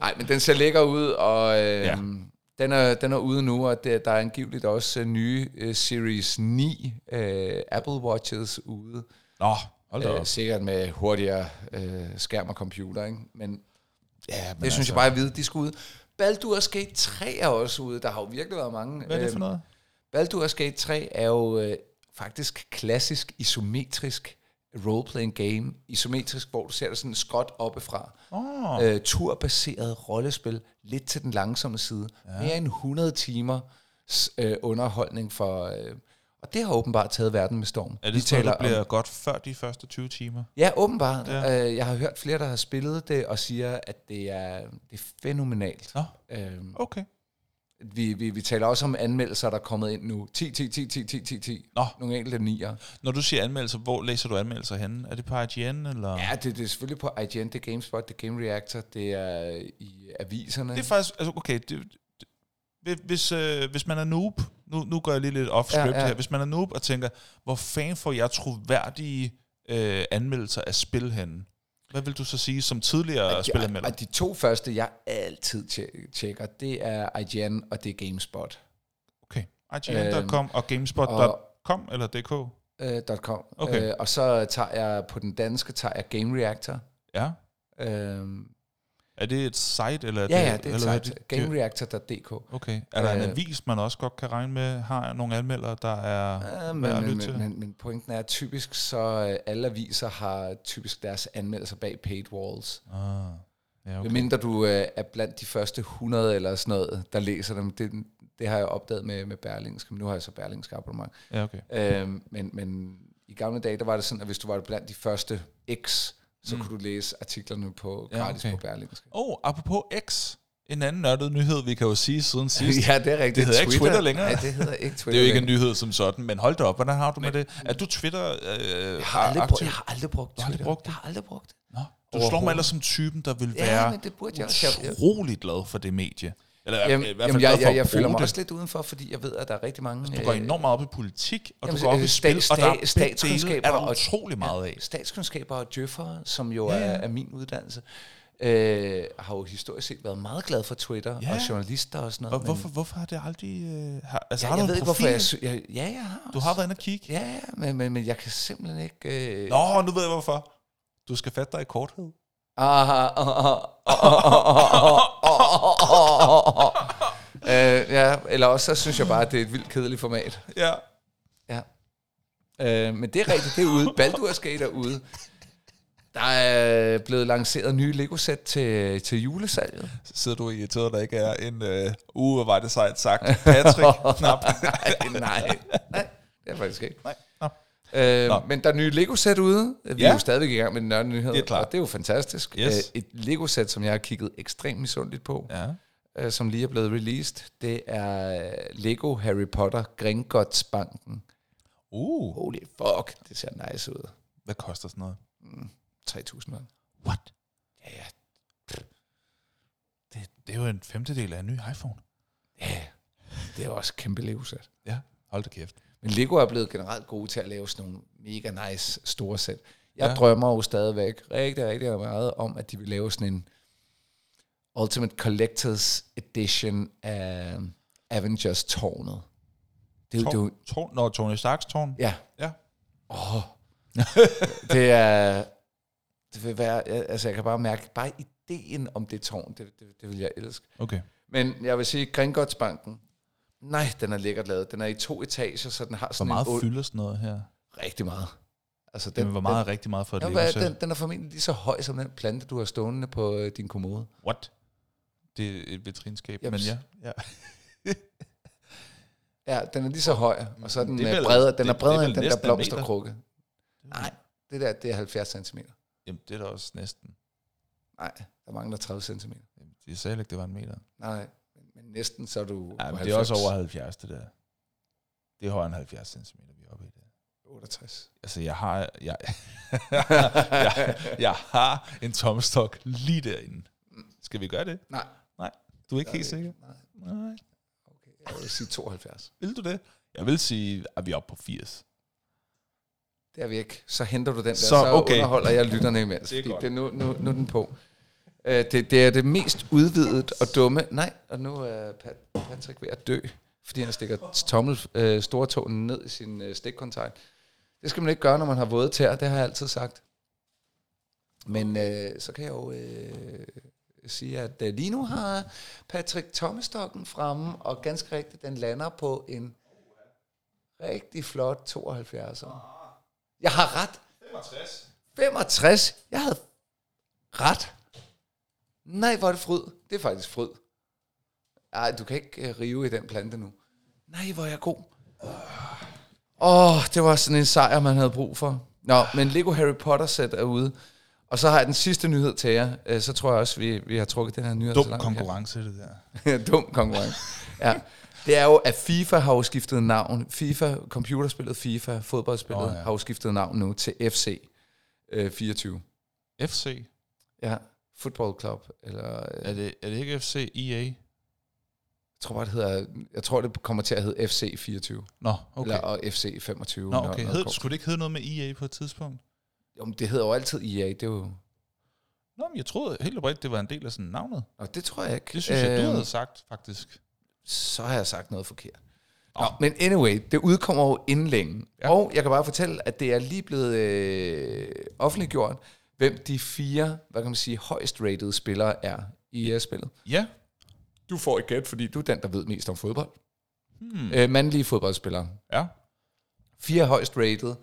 Nej, men den ser lækker ud, og øh, Ja. Den, er, den er ude nu, og det, der er angiveligt også øh, nye øh, Series 9 øh, Apple Watches ude. Nå, hold da op. sikkert med hurtigere øh, skærm og computer, ikke? Men Ja, men det synes jeg bare, jeg ved, de skulle ud. Baldur's Gate 3 er også ude. Der har jo virkelig været mange. Hvad er det for noget? Baldur's Gate 3 er jo øh, faktisk klassisk isometrisk roleplaying game. Isometrisk, hvor du ser det sådan skråt oppefra. Åh, Øh, turbaseret rollespil, lidt til den langsomme side. Ja. Mere end 100 timer øh, underholdning for... Øh, og det har åbenbart taget verden med storm. er det sådan, der om- bliver godt før de første 20 timer? Ja, åbenbart. Ja. Øh, jeg har hørt flere, der har spillet det, og siger, at det er, det er fænomenalt. Nå, Øhm, okay. Vi, vi, vi taler også om anmeldelser, der er kommet ind nu. 10, 10, 10, 10, 10, 10, 10. Nå. Nogle enkelte nier. Når du siger anmeldelser, hvor læser du anmeldelser henne? Er det på IGN, eller? Ja, det, det er selvfølgelig på IGN, det er GameSpot, det er Game Reactor, det er i aviserne. Det er faktisk, altså okay, det, det, hvis- hvis, øh, hvis man er noob, nu, nu går jeg lige lidt off-script ja. ja. her, hvis man er noob og tænker, hvor fanden får jeg troværdige øh, anmeldelser af spil henne? Hvad vil du så sige som tidligere og, spilanmelder? og de to første, jeg altid tje- tjekker, det er IGN og det er GameSpot. Okay, IGN.com og GameSpot.com eller DK? Uh, .com. Okay. Øh, og så tager jeg på den danske, tager jeg Game Reactor. Ja. Øhm, Er det et site, eller er ja, ja, det, det er eller et site. GameReactor.dk. Okay. Er der en Øh, avis, man også godt kan regne med, har nogle anmeldere, der er at men, men, til? men, men, pointen er, typisk så øh, alle aviser har typisk deres anmeldelser bag paid walls. Ah, ja, okay. Mindre du øh, er blandt de første 100 eller sådan noget, der læser dem. Det, det har jeg opdaget med, med Berlingske, men nu har jeg så Berlingske abonnement. Ja, okay. Øhm, men, men i gamle dage, der var det sådan, at hvis du var blandt de første X, så Mm. kunne du læse artiklerne på Ja, gratis okay. på Berlingske. Oh, apropos X. En anden nørdet nyhed, vi kan jo sige siden sidst. ja, det er rigtigt. Det hedder ikke Twitter længere. Nej, det hedder ikke Twitter Det er jo ikke en nyhed som sådan, men hold da op, hvordan har du med det? Er du Twitter øh, Jeg har, aldrig brugt, jeg har aldrig brugt Du har aldrig Twitter. brugt det? Jeg har aldrig brugt det. Nå, du slår mig ellers som typen, der vil Ja, være men det burde. Jeg- utrolig glad for det medie. Eller Jamen, i hvert fald jamen jeg, jeg, jeg føler mig det. også lidt udenfor, fordi jeg ved, at der er rigtig mange... Du går øh, enormt meget op i politik, og Jamen, du går op i øh, spil, sta- og der er statskundskaber er der og- utrolig meget af. statskundskaber og djøffere, som jo Ja, ja, ja. Er, er min uddannelse, øh, har jo historisk set været meget glad for Twitter Ja. ja. og journalister og sådan noget. hvorfor, hvorfor har det aldrig... Øh, har, altså, ja, har jeg en ved ikke, hvorfor jeg, jeg... Ja, jeg har Du har været inde og kigge? Ja, ja, men, men, men jeg kan simpelthen ikke... Øh... Nå, nu ved jeg hvorfor. Du skal fatte dig i korthed. Øh, ja, eller også så synes jeg bare, at det er et vildt kedeligt format. Ja. Ja. Øh, men det er rigtigt, det er ude. Baldur's Gate er ude. Der er blevet lanceret nye Lego-sæt til, til julesalget. Så sidder du irriteret, der ikke er en øh, uge, hvor var det sejt sagt. Patrick, knap. nej, nej, nej, det er faktisk ikke. Nej. Øh, Nå. men der er nye Lego-sæt ude. Vi Ja. er jo stadigvæk i gang med den nørde nyhed, Det er klart. og det er jo fantastisk. Yes. Øh, et Lego-sæt, som jeg har kigget ekstremt misundeligt på, Ja. øh, som lige er blevet released, det er øh, Lego Harry Potter Gringotts-banken. Uh, Holy fuck, det ser nice ud. hvad koster sådan noget? 3.000 mand. What? Ja, ja. Det, det er jo en femtedel af en ny iPhone. Ja, det er også kæmpe Lego-sæt. Ja, hold da kæft. Men Lego er blevet generelt gode til at lave sådan nogle mega nice store sæt. Jeg Ja. drømmer jo stadigvæk rigtig, rigtig meget om, at de vil lave sådan en Ultimate Collectors Edition af er jo, det er jo, Tårn, når Tony Starks tårn. ja. Ja. Åh, det er... Det vil være... Altså, jeg kan bare mærke, bare ideen om det tårn, det, det, det vil jeg elske. Okay. Men jeg vil sige, Gringottsbanken, nej, den er lækkert lavet. Den er i to etager, så den har Hvor sådan meget en... fylder sådan noget her? Rigtig meget. Altså, Den, hvor meget er rigtig meget for et den, Lego ja, sæt? den, den er formentlig lige så høj som den plante, du har stående på øh, din kommode. What? Det er et vitrinskab, Jamen, men ja. ja. Ja, den er lige så høj, og så er den, Det er øh, vel- bredere, den det- er bredere er end den der blomsterkrukke. Nej, det der, det er 70 cm. Jamen, det er da også næsten. Nej, der mangler 30 cm. Jamen, De sagde ikke, det var en meter. Nej, men, næsten så er du Ja, men det er også 90. over 70, det der. Det er højere end 70 cm, vi er oppe i det. 68. Altså, jeg har, jeg, jeg, jeg har en tomstok lige derinde. Skal vi gøre det? Nej. Du er ikke gør helt det sikker? Nej, Nej. okay. Jeg vil sige 72. Vil du det? Jeg vil sige, at vi er oppe på 80. Det er vi ikke. Så henter du den der, Så, så, okay. underholder jeg lytterne imens. Det er godt. det er nu, nu, nu er den på. Uh, det, det er det mest udvidet og dumme. Nej, og nu er Pat, Patrick ved at dø, fordi han stikker tommel, uh, store tåen ned i sin uh, stikkontakt. Det skal man ikke gøre, når man har våde tæer, det har jeg altid sagt. Men uh, så kan jeg jo uh, sige, at uh, lige nu har Patrick tommestokken fremme, og ganske rigtigt, den lander på en rigtig flot 72. Jeg har ret. 65. 65. Jeg havde ret. Nej, hvor er det fryd. Det er faktisk fryd. Ej, du kan ikke uh, rive i den plante nu. Nej, hvor er jeg god. Åh, oh, det var sådan en sejr, man havde brug for. Nå, men Lego Harry Potter sæt er ude. Og så har jeg den sidste nyhed til jer. Øh, Så tror jeg også, vi, vi har trukket den her nyhed. Dum så langt, konkurrence, det der. Dum konkurrence. Ja. Det er jo, at FIFA har jo skiftet navn. FIFA, computerspillet FIFA, fodboldspillet, oh, ja. har jo skiftet navn nu til FC øh, 24. FC. Ja, Football Club, eller øh, Er det, er det ikke FC EA? jeg tror bare, det hedder, jeg tror, det kommer til at hedde FC 24, Nå, okay. eller og FC 25. Nå, okay. Hed, skulle det ikke hedde noget med EA på et tidspunkt? Jo, men det hedder jo altid EA, det er jo, Nå, men jeg troede helt oprigtigt, det var en del af sådan navnet. og det tror jeg ikke. Det synes jeg, du Øhm, havde sagt, faktisk. så har jeg sagt noget forkert. Nå. Nå, men anyway, det udkommer jo inden længe. Ja. Og jeg kan bare fortælle, at det er lige blevet øh, offentliggjort, hvem de fire, hvad kan man sige, højst rated spillere er i uh, spillet. Ja. Du får et gæt, fordi du er den, der ved mest om fodbold. Hmm. Øh, mandlige fodboldspillere. Ja. Fire højst rated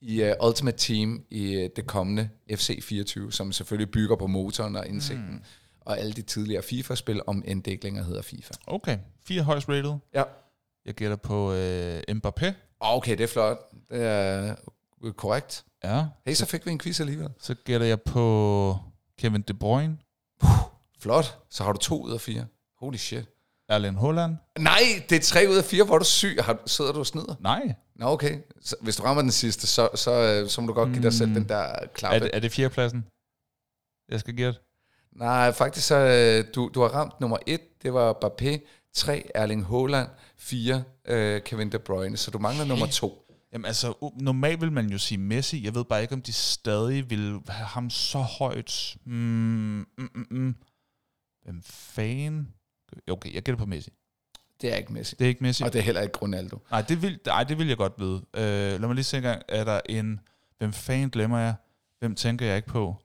i uh, Ultimate Team i uh, det kommende FC 24, som selvfølgelig bygger på motoren og indsigten. Mm. Og alle de tidligere FIFA-spil, om end det ikke længere hedder FIFA. Okay. Fire højst rated. Ja. Jeg gætter på øh, Mbappé. Okay, det er flot. Det er øh, korrekt. Ja. Hey, så fik vi en quiz alligevel. Så gætter jeg på Kevin De Bruyne. Flot. Så har du to ud af fire. Holy shit. Erling Haaland. Nej, det er tre ud af fire, hvor er du syg. Har, sidder du og snider? Nej. Nå, okay. Så, hvis du rammer den sidste, så, så, øh, så må du godt give dig selv Mm. den der Er klappe. det, er det fjerdepladsen? Jeg skal gætte. Nej, faktisk så, øh, du, du har ramt nummer et, det var Bappé, tre Erling Haaland, fire øh, Kevin De Bruyne, så du mangler nummer to. Jamen altså, normalt vil man jo sige Messi. Jeg ved bare ikke, om de stadig vil have ham så højt. Mm, mm, mm, mm. Hvem fanden? Okay, jeg gætter på Messi. Det er ikke Messi. Det er ikke Messi. Og det er heller ikke Ronaldo. Nej, det vil, nej, det vil jeg godt vide. Øh, lad mig lige se en gang. Er der en... Hvem fanden glemmer jeg? Hvem tænker jeg ikke på?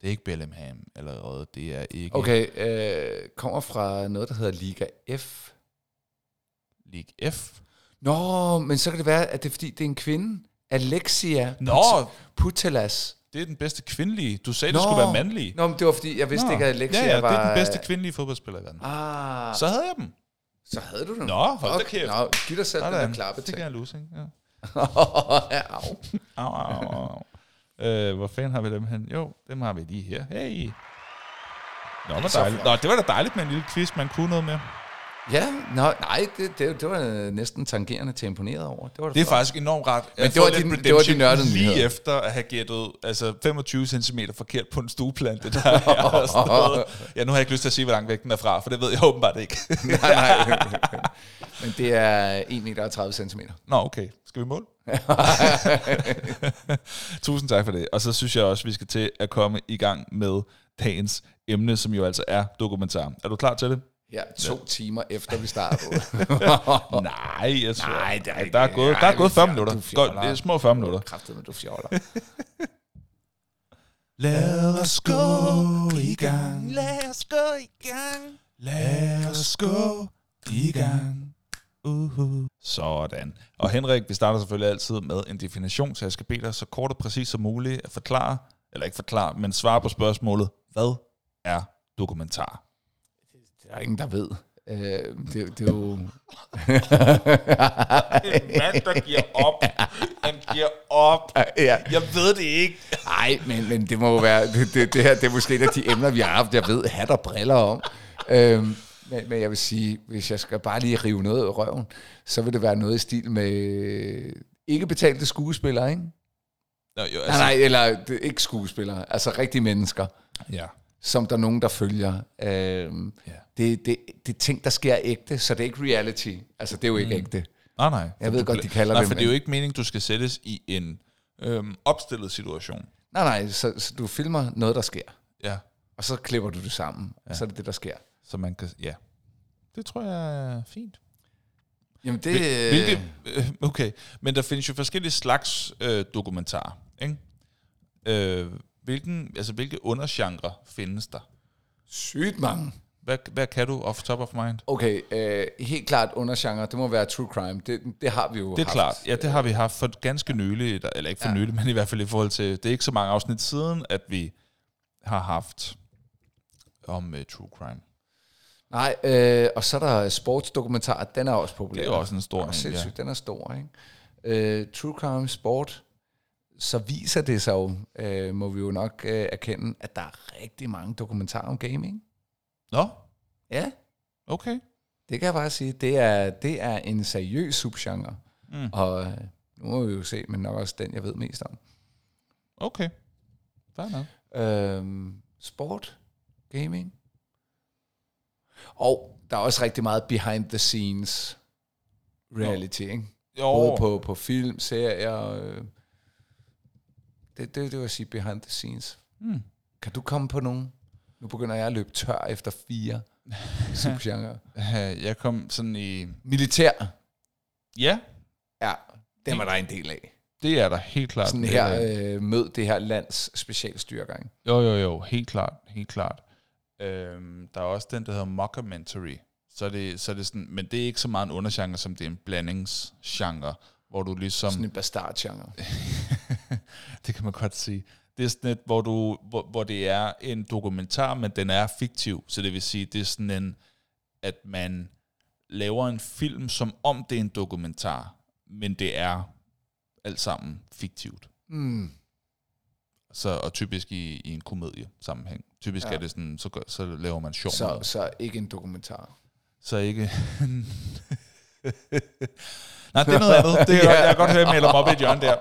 Det er ikke Bellingham allerede. Det er ikke Okay, øh, kommer fra noget, der hedder Liga F. League F. Nå, men så kan det være, at det er fordi, det er en kvinde. Alexia Nå, Put- Putelas. det er den bedste kvindelige. Du sagde, Nå. det skulle være mandlige. Nå, men det var fordi, jeg vidste Nå. ikke, at Alexia ja, ja, var... det er den bedste kvindelige fodboldspiller i verden. Ah, så, havde jeg dem. så havde du den. Nå, hold da kæft. Nå, giv dig selv den der klappe Det til. kan jeg lose, ikke? Ja. Au. Au, au, au, au. øh, hvor fanden har vi dem hen? Jo, dem har vi lige her. Hey. Nå, hvor dejligt. Nå, det var da dejligt med en lille quiz, man kunne noget med. Ja, nå, nej, det, det, det var næsten tangerende til imponeret over. Det, var da Det er flot. faktisk enormt rart. Jeg Men det var lidt det var redemption nørdede Lige nyheder. efter at have gættet altså 25 cm forkert på en stueplante, der er stået. Ja, nu har jeg ikke lyst til at sige, hvor langt væk den er fra, for det ved jeg åbenbart ikke. nej, nej. Men det er 1,30 meter cm. Nå, okay. Skal vi måle? Tusind tak for det. Og så synes jeg også, vi skal til at komme i gang med dagens emne, som jo altså er dokumentar. Er du klar til det? Her to timer efter vi startede. Nej, jeg tror, Nej, det er ikke- der er gået, Nej, der er gået du 40 fjoller, minutter. du fjoller. Godt, det er små 40 minutter. Kræftet med, du fjoller. Lad os gå i gang. Lad os gå i gang. Lad os gå i gang. Uh-huh. Sådan. Og Henrik, vi starter selvfølgelig altid med en definition, så jeg skal bede dig så kort og præcis som muligt at forklare, eller ikke forklare, men svare på spørgsmålet, hvad er dokumentar? Det er ingen, der ved. Øh, det, det er jo... En mand, der giver op. Han giver op. ja. Jeg ved det ikke. Nej, men, men det må jo være... Det, det, det her det er måske et af de emner, vi har haft, jeg ved, hat og briller om. Øhm, men, men jeg vil sige, hvis jeg skal bare lige rive noget af røven, så vil det være noget i stil med ikke betalte skuespillere, ikke? Nå, jo, Nej, nej, eller ikke skuespillere, altså rigtige mennesker, Ja. Som der er nogen, der følger. Øhm, Ja. det, det, det er ting, der sker ægte, så det er ikke reality. Altså, det er jo ikke mm. ægte. Nej, nej. Jeg ved godt, de kalder nej, det, for det er jo ikke meningen, du skal sættes i en øhm, opstillet situation. Nej, nej, så, så du filmer noget, der sker, Ja. og så klipper du det sammen, ja. og så er det det, der sker. Så man kan, ja. Det tror jeg er fint. Jamen, det... Hvil- Hvilke, øh, okay, men der findes jo forskellige slags øh, dokumentarer, ikke? Øh, hvilken, altså, hvilke undergenre findes der? Sygt mange. Hvad, hvad kan du off top of mind? Okay, øh, helt klart undergenre, det må være true crime. Det, det har vi jo Det er haft. klart. Ja, det har vi haft for ganske nylig, eller ikke for ja. nylig, men i hvert fald i forhold til, det er ikke så mange afsnit siden, at vi har haft om uh, true crime. Nej, øh, og så er der sportsdokumentar, den er også populær. Det er også en stor en, sindssygt, den er stor, ikke? Øh, true crime, sport, så viser det sig jo, øh, må vi jo nok øh, erkende, at der er rigtig mange dokumentarer om gaming. Nå, Ja, okay. det kan jeg bare sige. Det er, det er en seriøs subgenre. Mm. Og øh, nu må vi jo se, men nok også den, jeg ved mest om. Okay. Fair nok. Øhm, sport, gaming. Og der er også rigtig meget behind the scenes reality, ikke? Jo, Både på, på film, serier. Øh, det, det, det vil sige behind the scenes. Mm. Kan du komme på nogen? Nu begynder jeg at løbe tør efter fire subgenre. Jeg kom sådan i... Militær. Ja, Ja, den var der en del af. det er der helt klart. Sådan Det her, er- øh, mød det her lands specialstyrker. Ikke? Jo, jo, jo, helt klart, helt klart. Øhm, der er også den, der hedder mockumentary. Så er det, så er det sådan, men det er ikke så meget en undergenre, som det er en blandingsgenre, hvor du ligesom... Sådan en bastardgenre. det kan man godt sige. Det er sådan et, hvor, du, hvor, hvor det er en dokumentar, men den er fiktiv. Så det vil sige, det er sådan en, at man laver en film, som om det er en dokumentar, men det er alt sammen fiktivt. Mm. Så, og typisk i, i en komedie sammenhæng. Typisk ja. Er det sådan, så, gør, så laver man sjov Så, så ikke en dokumentar. Så ikke... Nej, det er noget andet. Det er, ja. Jeg kan godt høre, at jeg melder mig op i et hjørne der.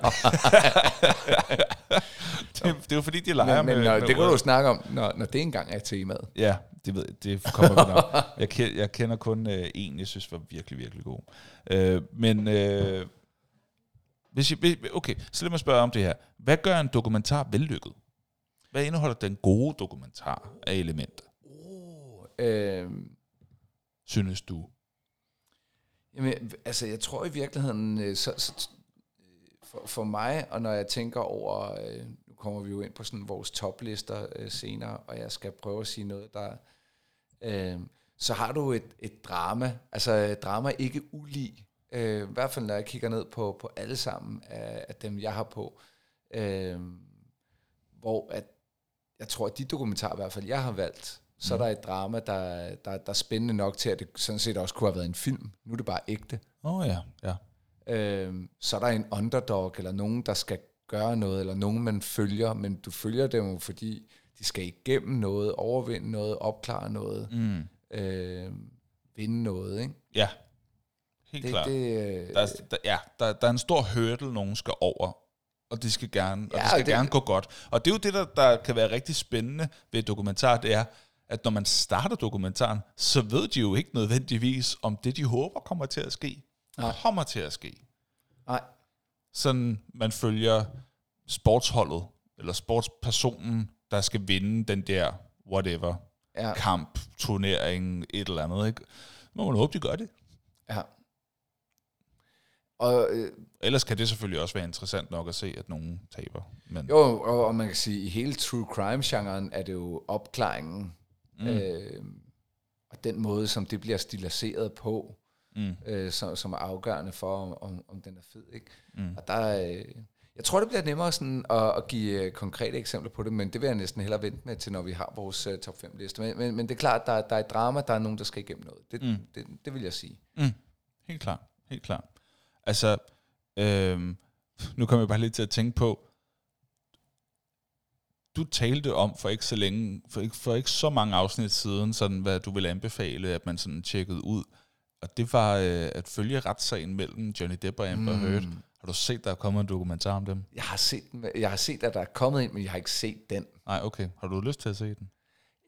det, det er jo fordi, de leger Men, men med, med det kan du jo snakke om, når, når det engang er temaet. Ja, det, ved, det kommer vi nok. Jeg, ke- jeg kender kun øh, en, jeg synes var virkelig, virkelig god. Øh, men øh, hvis jeg, okay, så lad mig spørge om det her. Hvad gør en dokumentar vellykket? Hvad indeholder den gode dokumentar af elementer, Øh, synes du? Jamen, altså, jeg tror i virkeligheden, øh, så, så, øh, for, for mig, og når jeg tænker over, øh, nu kommer vi jo ind på sådan vores toplister øh, senere, og jeg skal prøve at sige noget, der... Øh, så har du et, et drama, altså drama ikke ulig, øh, i hvert fald når jeg kigger ned på, på alle sammen af, af dem, jeg har på, øh, hvor at, jeg tror, at de dokumentarer i hvert fald, jeg har valgt, så er der et drama, der, der, der er spændende nok til, at det sådan set også kunne have været en film. Nu er det bare ægte. Åh oh, ja, ja. Øhm, så er der en underdog, eller nogen, der skal gøre noget, eller nogen, man følger, men du følger dem jo, fordi de skal igennem noget, overvinde noget, opklare noget, Mm. øh, vinde noget. Ikke? Ja, helt Det, klart. det, øh, Der, er, der, ja, der, der er en stor hurdle, nogen skal over, og det skal gerne, og Ja, det skal og det- gerne gå godt. Og det er jo det, der, der kan være rigtig spændende ved et dokumentar, det er, at når man starter dokumentaren, så ved de jo ikke nødvendigvis, om det, de håber, kommer til at ske, Nej. kommer til at ske. nej, Sådan, man følger sportsholdet, eller sportspersonen, der skal vinde den der whatever Ja, kamp, turnering, et eller andet, ikke? Må man håbe, de gør det. ja. Og øh, Ellers kan det selvfølgelig også være interessant nok at se, at nogen taber. Men, jo, og, og man kan sige, at i hele true crime-genren er det jo opklaringen, mm. øh, og den måde, som det bliver stiliseret på, Mm. øh, som, som er afgørende for, om, om, om den er fed. Ikke? Mm. Og der, øh, jeg tror, det bliver nemmere sådan at, at give øh, konkrete eksempler på det, men det vil jeg næsten hellere vente med til, når vi har vores uh, top 5 liste. Men, men, men det er klart, der, der er et drama, der er nogen, der skal igennem noget. Det, Mm. det, det vil jeg sige. Mm. Helt klart, helt klart. Altså, øhm, nu kommer jeg bare lidt til at tænke på, du talte om for ikke så længe, for ikke, for ikke så mange afsnit siden, sådan hvad du ville anbefale, at man sådan tjekkede ud. Og det var øh, at følge retssagen mellem Johnny Depp og Amber mm. Heard. Har du set, der er kommet en dokumentar om dem? Jeg har, set, den- jeg har set, at der er kommet en, men jeg har ikke set den. Nej, okay. Har du lyst til at se den?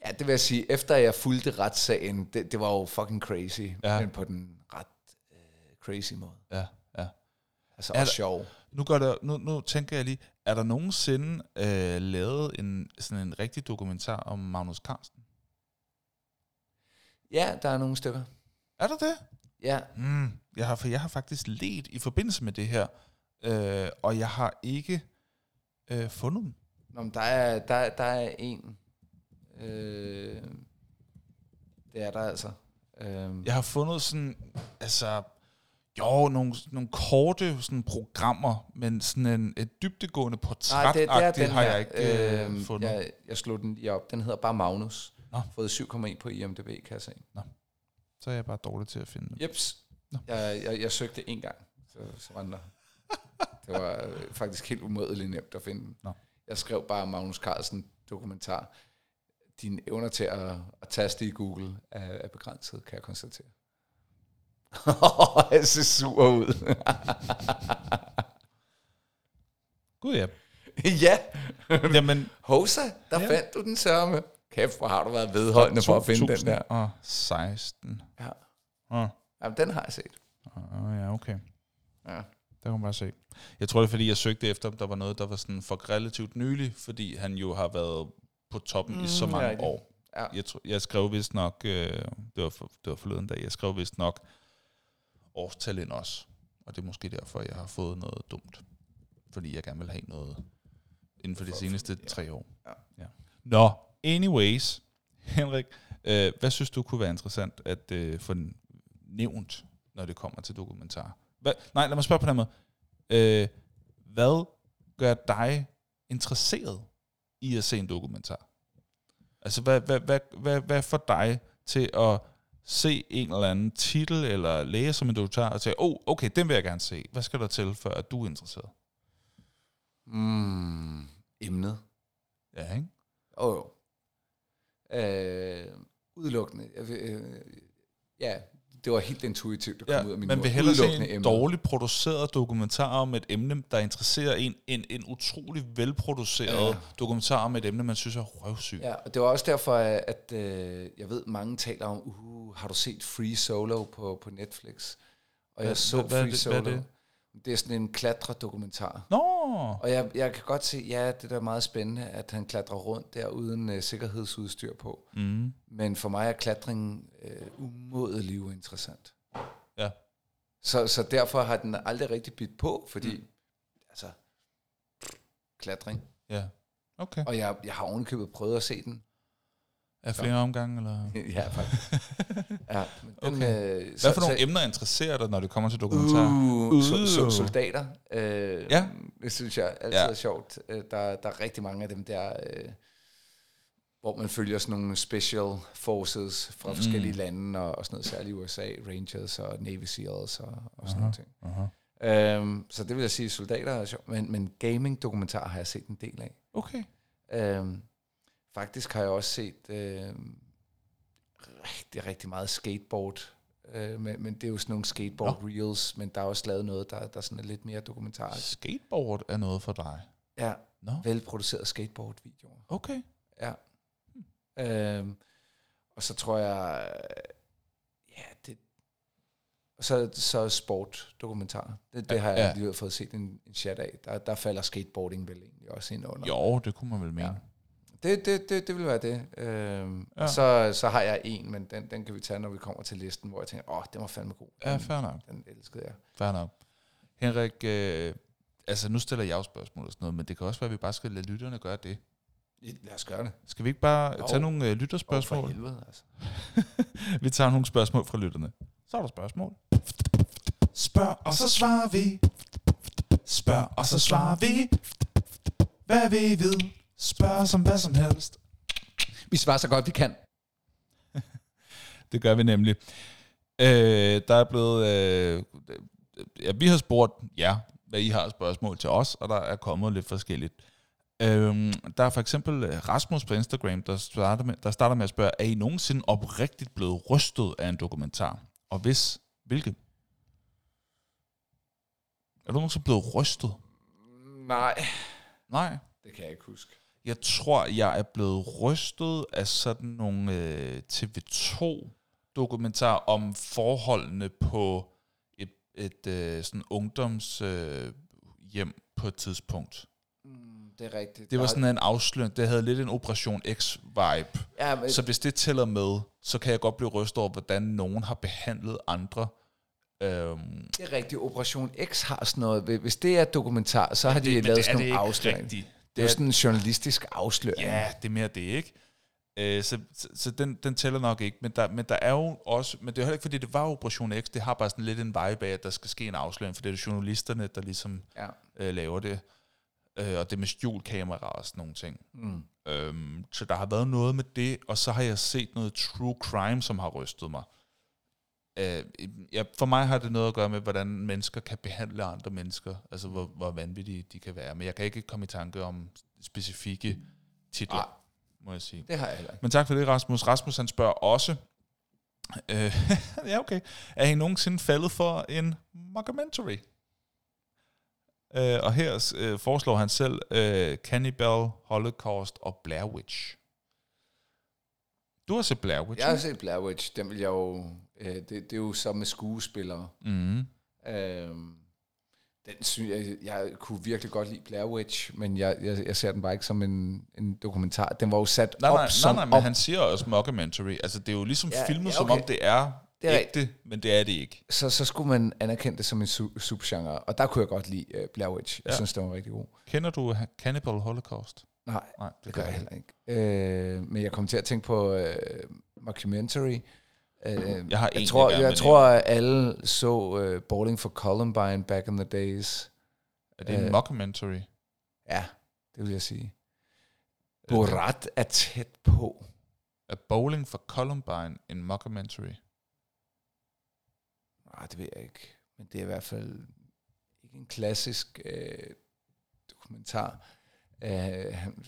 Ja, det vil jeg sige, efter jeg fulgte retssagen, det, det var jo fucking crazy, Ja. men på den ret øh, crazy måde. Ja, ja. Altså Er også der- sjov. Nu, gør der, nu, nu tænker jeg lige, er der nogensinde øh, lavet en, sådan en rigtig dokumentar om Magnus Carlsen? Ja, der er nogle stykker. Er der det? Ja, Mm, jeg, har, for jeg har faktisk let i forbindelse med det her, øh, og jeg har ikke øh, fundet dem. Nå, men der er, der, der er en. Øh, det er der altså. Øh, Jeg har fundet sådan, altså, jo, nogle, nogle korte sådan programmer, men sådan en, et dybdegående portræt det, det er den har her. jeg ikke øh, Øhm, fundet. Jeg, jeg slog den lige op. Den hedder bare Magnus. Nå. Fået 7,1 på IMDb, kan jeg se. Så er jeg bare dårlig til at finde dem. Jeps. Nå. Jeg, jeg, jeg søgte en gang, så, så var den der. Det var øh, faktisk helt umådeligt nemt at finde den. Nå. Jeg skrev bare Magnus Carlsen dokumentar. Dine evner til at, at taste i Google er, er begrænset, kan jeg konstatere. Jeg ser sur ud. Gud ja. ja, Jamen, Hosa, der Ja. ja. fandt du den sørme. Kæft, hvor har du været vedholdende for at finde den der. 2016. Ja. Åh, Jamen, den har jeg set. oh, ja, okay. Ja. Der kan man bare se. Jeg tror det er fordi, jeg søgte efter, om der var noget, der var sådan for relativt nylig, fordi han jo har været på toppen mm, i så Mm, mange rigtigt. år. Ja. Jeg, tror, jeg skrev vist nok, øh, det, var for, det var forleden dag, jeg skrev vist nok årstal ind også. Og det er måske derfor, jeg har fået noget dumt. Fordi jeg gerne vil have noget inden for de For- seneste ja. tre år. Ja. Ja. Nå, anyways, Henrik, øh, hvad synes du kunne være interessant at øh, få nævnt, når det kommer til dokumentar? Hvad, nej, lad mig spørge på den måde. Øh, hvad gør dig interesseret i at se en dokumentar? Altså, hvad, hvad, hvad, hvad, hvad får dig til at se en eller anden titel, eller læse om en dokumentar, og sige, oh, okay, den vil jeg gerne se. Hvad skal der til, for at du er interesseret? Mm, emnet. Ja, ikke? Åh, oh, jo. Øh, udelukkende. Øh, ja, det var helt intuitivt, det kom Ja, ud af min man vil hellere se en emnet. dårligt produceret dokumentar om et emne, der interesserer en, en, en utrolig velproduceret Ja. dokumentar om et emne, man synes er røvsygt. Ja, og det var også derfor, at, at øh, jeg ved, mange taler om, uh, har du set Free Solo på, på Netflix? Og Hvad- jeg så hvad- hvad er Free det- Solo. hvad er det? Det er sådan en klatredokumentar. Nå, Og jeg, jeg kan godt se, ja, det er da meget spændende, at han klatrer rundt der uden øh, sikkerhedsudstyr på. mm. Men for mig er klatring øh, umådelig uinteressant. Ja. Så, så derfor har den aldrig rigtig bidt på, fordi, mm. altså, klatring. ja. Okay. Og jeg, jeg har ovenikøbet prøvet at se den. Er flere omgange, eller? ja, faktisk. ja, men den, Okay. øh, Hvad for nogle emner interesserer dig, når det kommer til dokumentar? Uh, so, so, Uh. soldater. Øh, Ja. Det synes jeg altid Ja. er sjovt. Øh, Der, der er rigtig mange af dem der, øh, hvor man følger sådan nogle special forces fra Mm. forskellige lande, og, og sådan noget, særligt USA, Rangers og Navy Seals og, og sådan nogle ting. Uh-huh. Øhm, så det vil jeg sige, soldater er sjovt. Men, men gaming-dokumentar har jeg set en del af. Okay. Øhm, faktisk har jeg også set øhm, rigtig, rigtig meget skateboard. Øh, men, men det er jo sådan nogle skateboard reels, men der er også lavet noget, der, der sådan er lidt mere dokumentarisk. Skateboard er noget for dig. Ja, Nå, velproducerede skateboard-videoer. okay. Ja. Øhm, og så tror jeg, ja, det, og så, så sport-dokumentar. Det, det har jeg Ja. ja. lige fået set en, en chat af. Der, der falder skateboarding vel egentlig også ind under. Jo, det kunne man vel mene. Ja. Det, det, det, det vil være det. Øhm, Ja. ja. så, så har jeg en, men den, den kan vi tage, når vi kommer til listen, hvor jeg tænker, åh, oh, den var fandme god. Ja, Den, fair nok. den elskede jeg. Fair nok. Henrik, øh, altså nu stiller jeg jo spørgsmål og sådan noget, men det kan også være, at vi bare skal lade lytterne gøre det. Lad os gøre det. Skal vi ikke bare Jo. tage nogle øh, Åh, lytterspørgsmål? for helvede, altså. vi tager nogle spørgsmål fra lytterne. Så er der spørgsmål. Spørg, og så svarer vi. Spørg, og så svarer vi. Hvad vi ved. Spørg som hvad som helst. Vi svarer så godt, vi kan. Det gør vi nemlig. Øh, der er blevet... Øh, ja, vi har spurgt jer, hvad I har spørgsmål til os, og der er kommet lidt forskelligt. Øh, der er for eksempel øh, Rasmus på Instagram, der starter, med, der starter med at spørge, er I nogensinde oprigtigt blevet rystet af en dokumentar? Og hvis, hvilke? Er du nogensinde blevet rystet? Nej. Nej. Det kan jeg ikke huske. Jeg tror, jeg er blevet rystet af sådan nogle øh, TV2-dokumentarer om forholdene på et, et øh, sådan ungdomshjem øh, hjem på et tidspunkt. Mm, det er rigtigt. Det var sådan en afsløring. Det havde lidt en Operation X-vibe. Ja, men, Så hvis det tæller med, så kan jeg godt blive rystet over, hvordan nogen har behandlet andre. Øhm, det er rigtigt. Operation X har sådan noget. Hvis det er dokumentar, så har de lavet det er sådan nogle afsløringer. Det er jo sådan en journalistisk afsløring. Ja, det er mere det, ikke? Øh, så så, så den, den tæller nok ikke. Men der, men der er jo også... Men det er heller ikke, fordi det var Operation X. Det har bare sådan lidt en vibe af, at der skal ske en afsløring, for det er jo journalisterne, der ligesom ja. øh, laver det. Øh, og det med skjult kamera og sådan nogle ting. Mm. Øhm, så der har været noget med det, og så har jeg set noget true crime, som har rystet mig. Øh, ja, for mig har det noget at gøre med, hvordan mennesker kan behandle andre mennesker, altså hvor, hvor vanvittige de kan være. Men jeg kan ikke komme i tanke om specifikke titler, Nej. må jeg sige. Det har jeg heller ikke. Men tak for det, Rasmus. Rasmus han spørger også, øh, ja okay, er I nogensinde faldet for en mockumentary? Øh, og her øh, foreslår han selv øh, Cannibal, Holocaust og Blair Witch. Du har set Blair Witch, Jeg har set Blair Witch. Den vil jeg jo... Øh, det, det er jo så med skuespillere. mm. Øhm, den synes jeg, jeg kunne virkelig godt lide Blair Witch, men jeg, jeg, jeg ser den bare ikke som en, en dokumentar. Den var jo sat Nej, op nej, nej, som nej, men op. han siger også mockumentary. Altså, det er jo ligesom Ja, filmet, ja, som okay. om det er, Det er ægte, men det er det ikke. Så, så skulle man anerkende det som en su- subgenre, og der kunne jeg godt lide uh, Blair Witch. Jeg Ja. synes, den var rigtig god. Kender du Cannibal Holocaust? Nej, Nej, det gør jeg heller ikke. Øh, men jeg kom til at tænke på uh, mockumentary. Uh, Jeg har en, jeg tror, jeg tror at alle så uh, Bowling for Columbine back in the days. Er det en Øh, mockumentary? Ja, det vil jeg sige. Øh, Borat er tæt på. Er Bowling for Columbine en mockumentary? Nej, det ved jeg ikke. Men det er i hvert fald ikke en klassisk øh, dokumentar. Øh, han,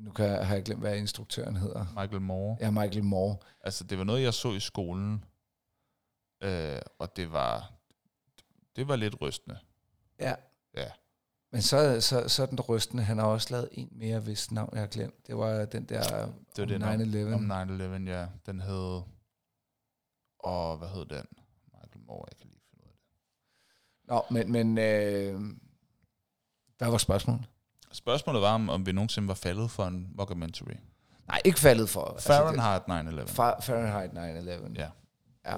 nu kan, jeg- har jeg glemt, hvad instruktøren hedder. Michael Moore? Ja, Michael Moore. Altså, det var noget, jeg så i skolen, øh, og det var, det var lidt rystende. Ja. Ja. Men så, så, så den rystende. Han har også lavet en mere, hvis navn jeg har glemt. Det var den der Det var om den 9-11. Om, om 9-11, ja. Den hed... Og hvad hed den? Michael Moore, jeg kan lige finde ud af det. Nå, men, men øh, hvad var spørgsmålet? Spørgsmålet var, om, om vi nogensinde var faldet for en mockumentary. Nej, ikke faldet for. Altså, Fahrenheit 9-11. det- Fa- Fahrenheit 9-11. Ja. Ja.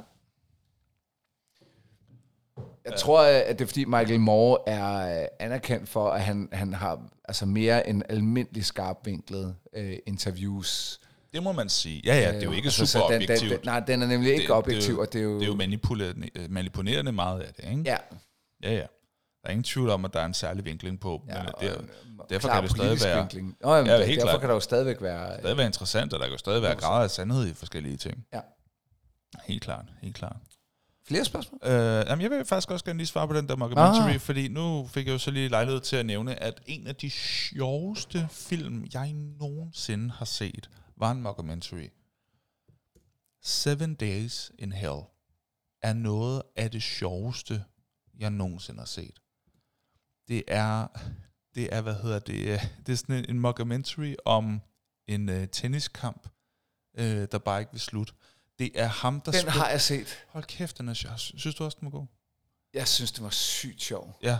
Jeg tror, at det er fordi Michael Moore er øh, anerkendt for, at han, han har altså mere end almindelig skarpvinklet øh, interviews. Det må man sige. Ja, ja, det er jo Øh, ikke altså, så super den, den, objektivt. den, nej, den er nemlig ikke Det- det er jo- objektiv, og det er jo... Det er jo manipulerende, øh, manipulerende meget af det, ikke? ja, Ja, ja. Der er ingen tvivl om, at der er en særlig vinkling på, ja, men og det er, en, derfor kan det stadig være- Vinkling. Nå, jamen, Ja, helt derfor klart. kan der jo stadigvæk være... stadig være interessant, og der kan jo stadig være grader af sandhed i forskellige ting. Ja. Helt klart, helt klart. Flere spørgsmål? Øh, jamen, jeg vil faktisk også gerne lige svare på den der mockumentary, ah. fordi nu fik jeg jo så lige lejlighed til at nævne, at en af de sjoveste film, jeg nogensinde har set, var en mockumentary. Seven Days in Hell er noget af det sjoveste, jeg nogensinde har set. Det er, det er hvad hedder det, øh, det er sådan en, en mockumentary om en uh, tenniskamp, uh, der bare ikke vil slutte. Det er ham, der Den har jeg set. Hold kæft, den er sjov. Synes du også, den var god? Jeg synes, det var sygt sjov. Ja.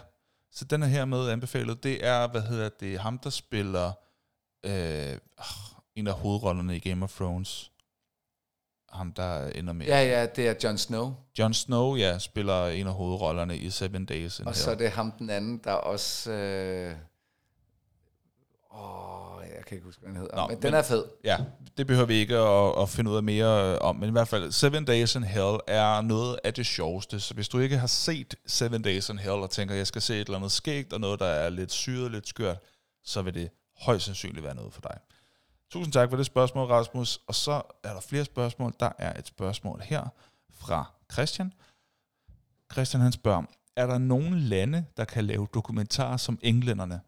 Så den er hermed anbefalet. Det er, hvad hedder det, ham, der spiller øh, en af hovedrollerne i Game of Thrones. Ham, der ender med... Ja, ja, det er Jon Snow. Jon Snow, ja, spiller en af hovedrollerne i Seven Days Og Hell. så er det ham den anden, der også... Øh, åh, jeg kan ikke huske, hvad den hedder. Nå, Nå, men, men- den er fed. Ja, det behøver vi ikke at, at finde ud af mere øh, om, men i hvert fald, Seven Days in Hell er noget af det sjoveste, så hvis du ikke har set Seven Days in Hell, og tænker, jeg skal se et eller andet skægt, og noget, der er lidt syret, lidt skørt, så vil det højst sandsynligt være noget for dig. Tusind tak for det spørgsmål, Rasmus. Og så er der flere spørgsmål. Der er et spørgsmål her fra Christian. Christian han spørger, er der nogen lande, der kan lave dokumentarer som englænderne?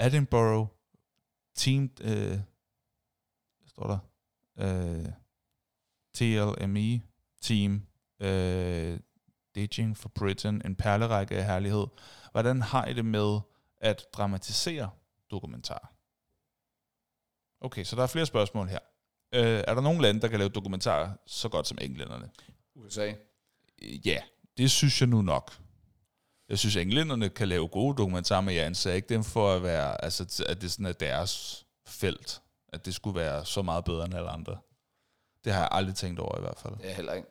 Edinburgh, Team, øh, hvad står der? Øh, TLME, Team, øh, Ditching for Britain, en perlerække af herlighed. Hvordan har I det med at dramatisere dokumentar? Okay, så der er flere spørgsmål her. Øh, er der nogen lande, der kan lave dokumentarer så godt som englænderne? USA. Øh, Ja, det synes jeg nu nok. Jeg synes, englænderne kan lave gode dokumentarer, men jeg anser ikke dem for at være, altså, at det sådan er deres felt. At det skulle være så meget bedre end alle andre. Det har jeg aldrig tænkt over i hvert fald. Ja, heller ikke.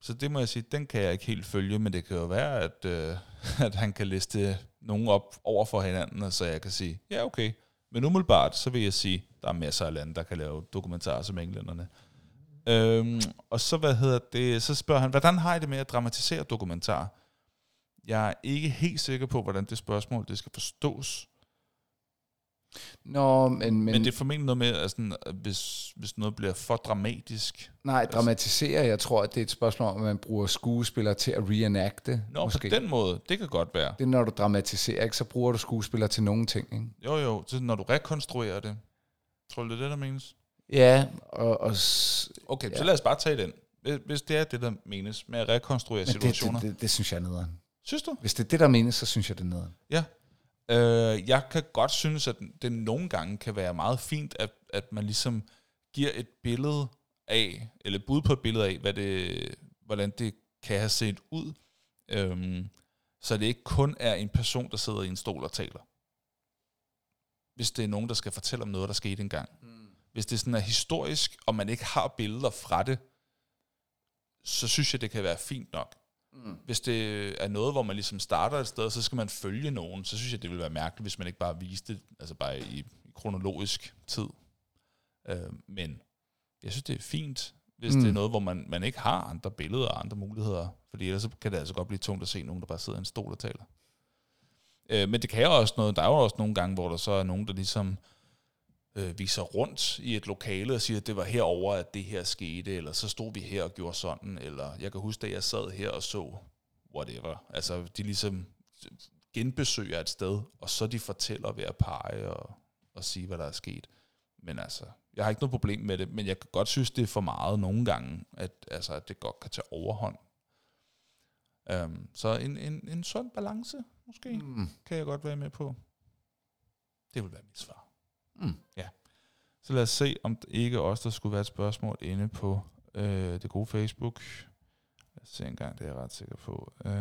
Så det må jeg sige, den kan jeg ikke helt følge, men det kan jo være, at, øh, at han kan liste nogen op over for hinanden, og så jeg kan sige, ja okay. Men umiddelbart, så vil jeg sige, der er masser af lande, der kan lave dokumentarer som englænderne. Øhm, og så, hvad hedder det, så spørger han, hvordan har I det med at dramatisere dokumentarer? Jeg er ikke helt sikker på, hvordan det spørgsmål det skal forstås. Nå, men, men, Men, det er formentlig noget med, at hvis, hvis noget bliver for dramatisk. nej, dramatisere, jeg tror, at det er et spørgsmål om, at man bruger skuespillere til at reenacte. Nå, måske. på den måde, det kan godt være. Det er, når du dramatiserer, ikke, så bruger du skuespillere til nogle ting. Ikke? Jo, jo, så når du rekonstruerer det, tror du, det er det, der menes? Ja, og, og s- Okay, ja. Så lad os bare tage den. Hvis- det er det, der menes med at rekonstruere men det, situationer. det, det, det synes jeg er nederen. Synes du? Hvis det er det, der menes, så synes jeg, det er nederen. Ja. Øh, jeg kan godt synes, at det nogle gange kan være meget fint, at, at man ligesom giver et billede af, eller bud på et billede af, hvad det, hvordan det kan have set ud. Øhm, så det ikke kun er en person, der sidder i en stol og taler. Hvis det er nogen, der skal fortælle om noget, der skete engang. Mm. Hvis det sådan er historisk, og man ikke har billeder fra det, så synes jeg, det kan være fint nok. Mm. Hvis det er noget, hvor man ligesom starter et sted, så skal man følge nogen, så synes jeg, det ville være mærkeligt, hvis man ikke bare viste det, altså bare i, kronologisk tid. Øh, men jeg synes, det er fint, hvis mm. det er noget, hvor man, man ikke har andre billeder og andre muligheder, fordi ellers så kan det altså godt blive tungt at se nogen, der bare sidder i en stol og taler. Øh, men det kan jo også noget, der er jo også nogle gange, hvor der så er nogen, der ligesom øh, viser rundt i et lokale og siger, at det var herover at det her skete, eller så stod vi her og gjorde sådan, eller jeg kan huske, at jeg sad her og så whatever. Altså, de ligesom genbesøger et sted, og så de fortæller ved at pege og, og sige, hvad der er sket. Men altså, jeg har ikke noget problem med det, men jeg kan godt synes, det er for meget nogle gange, at, altså, at det godt kan tage overhånd. Um, så en, en, en sund balance, måske. Mm. kan jeg godt være med på. Det vil være mit svar. Mm. Ja. Så lad os se, om det ikke også der skulle være et spørgsmål inde på øh, det gode Facebook. Lad os se en gang, det er jeg ret sikker på. Øh,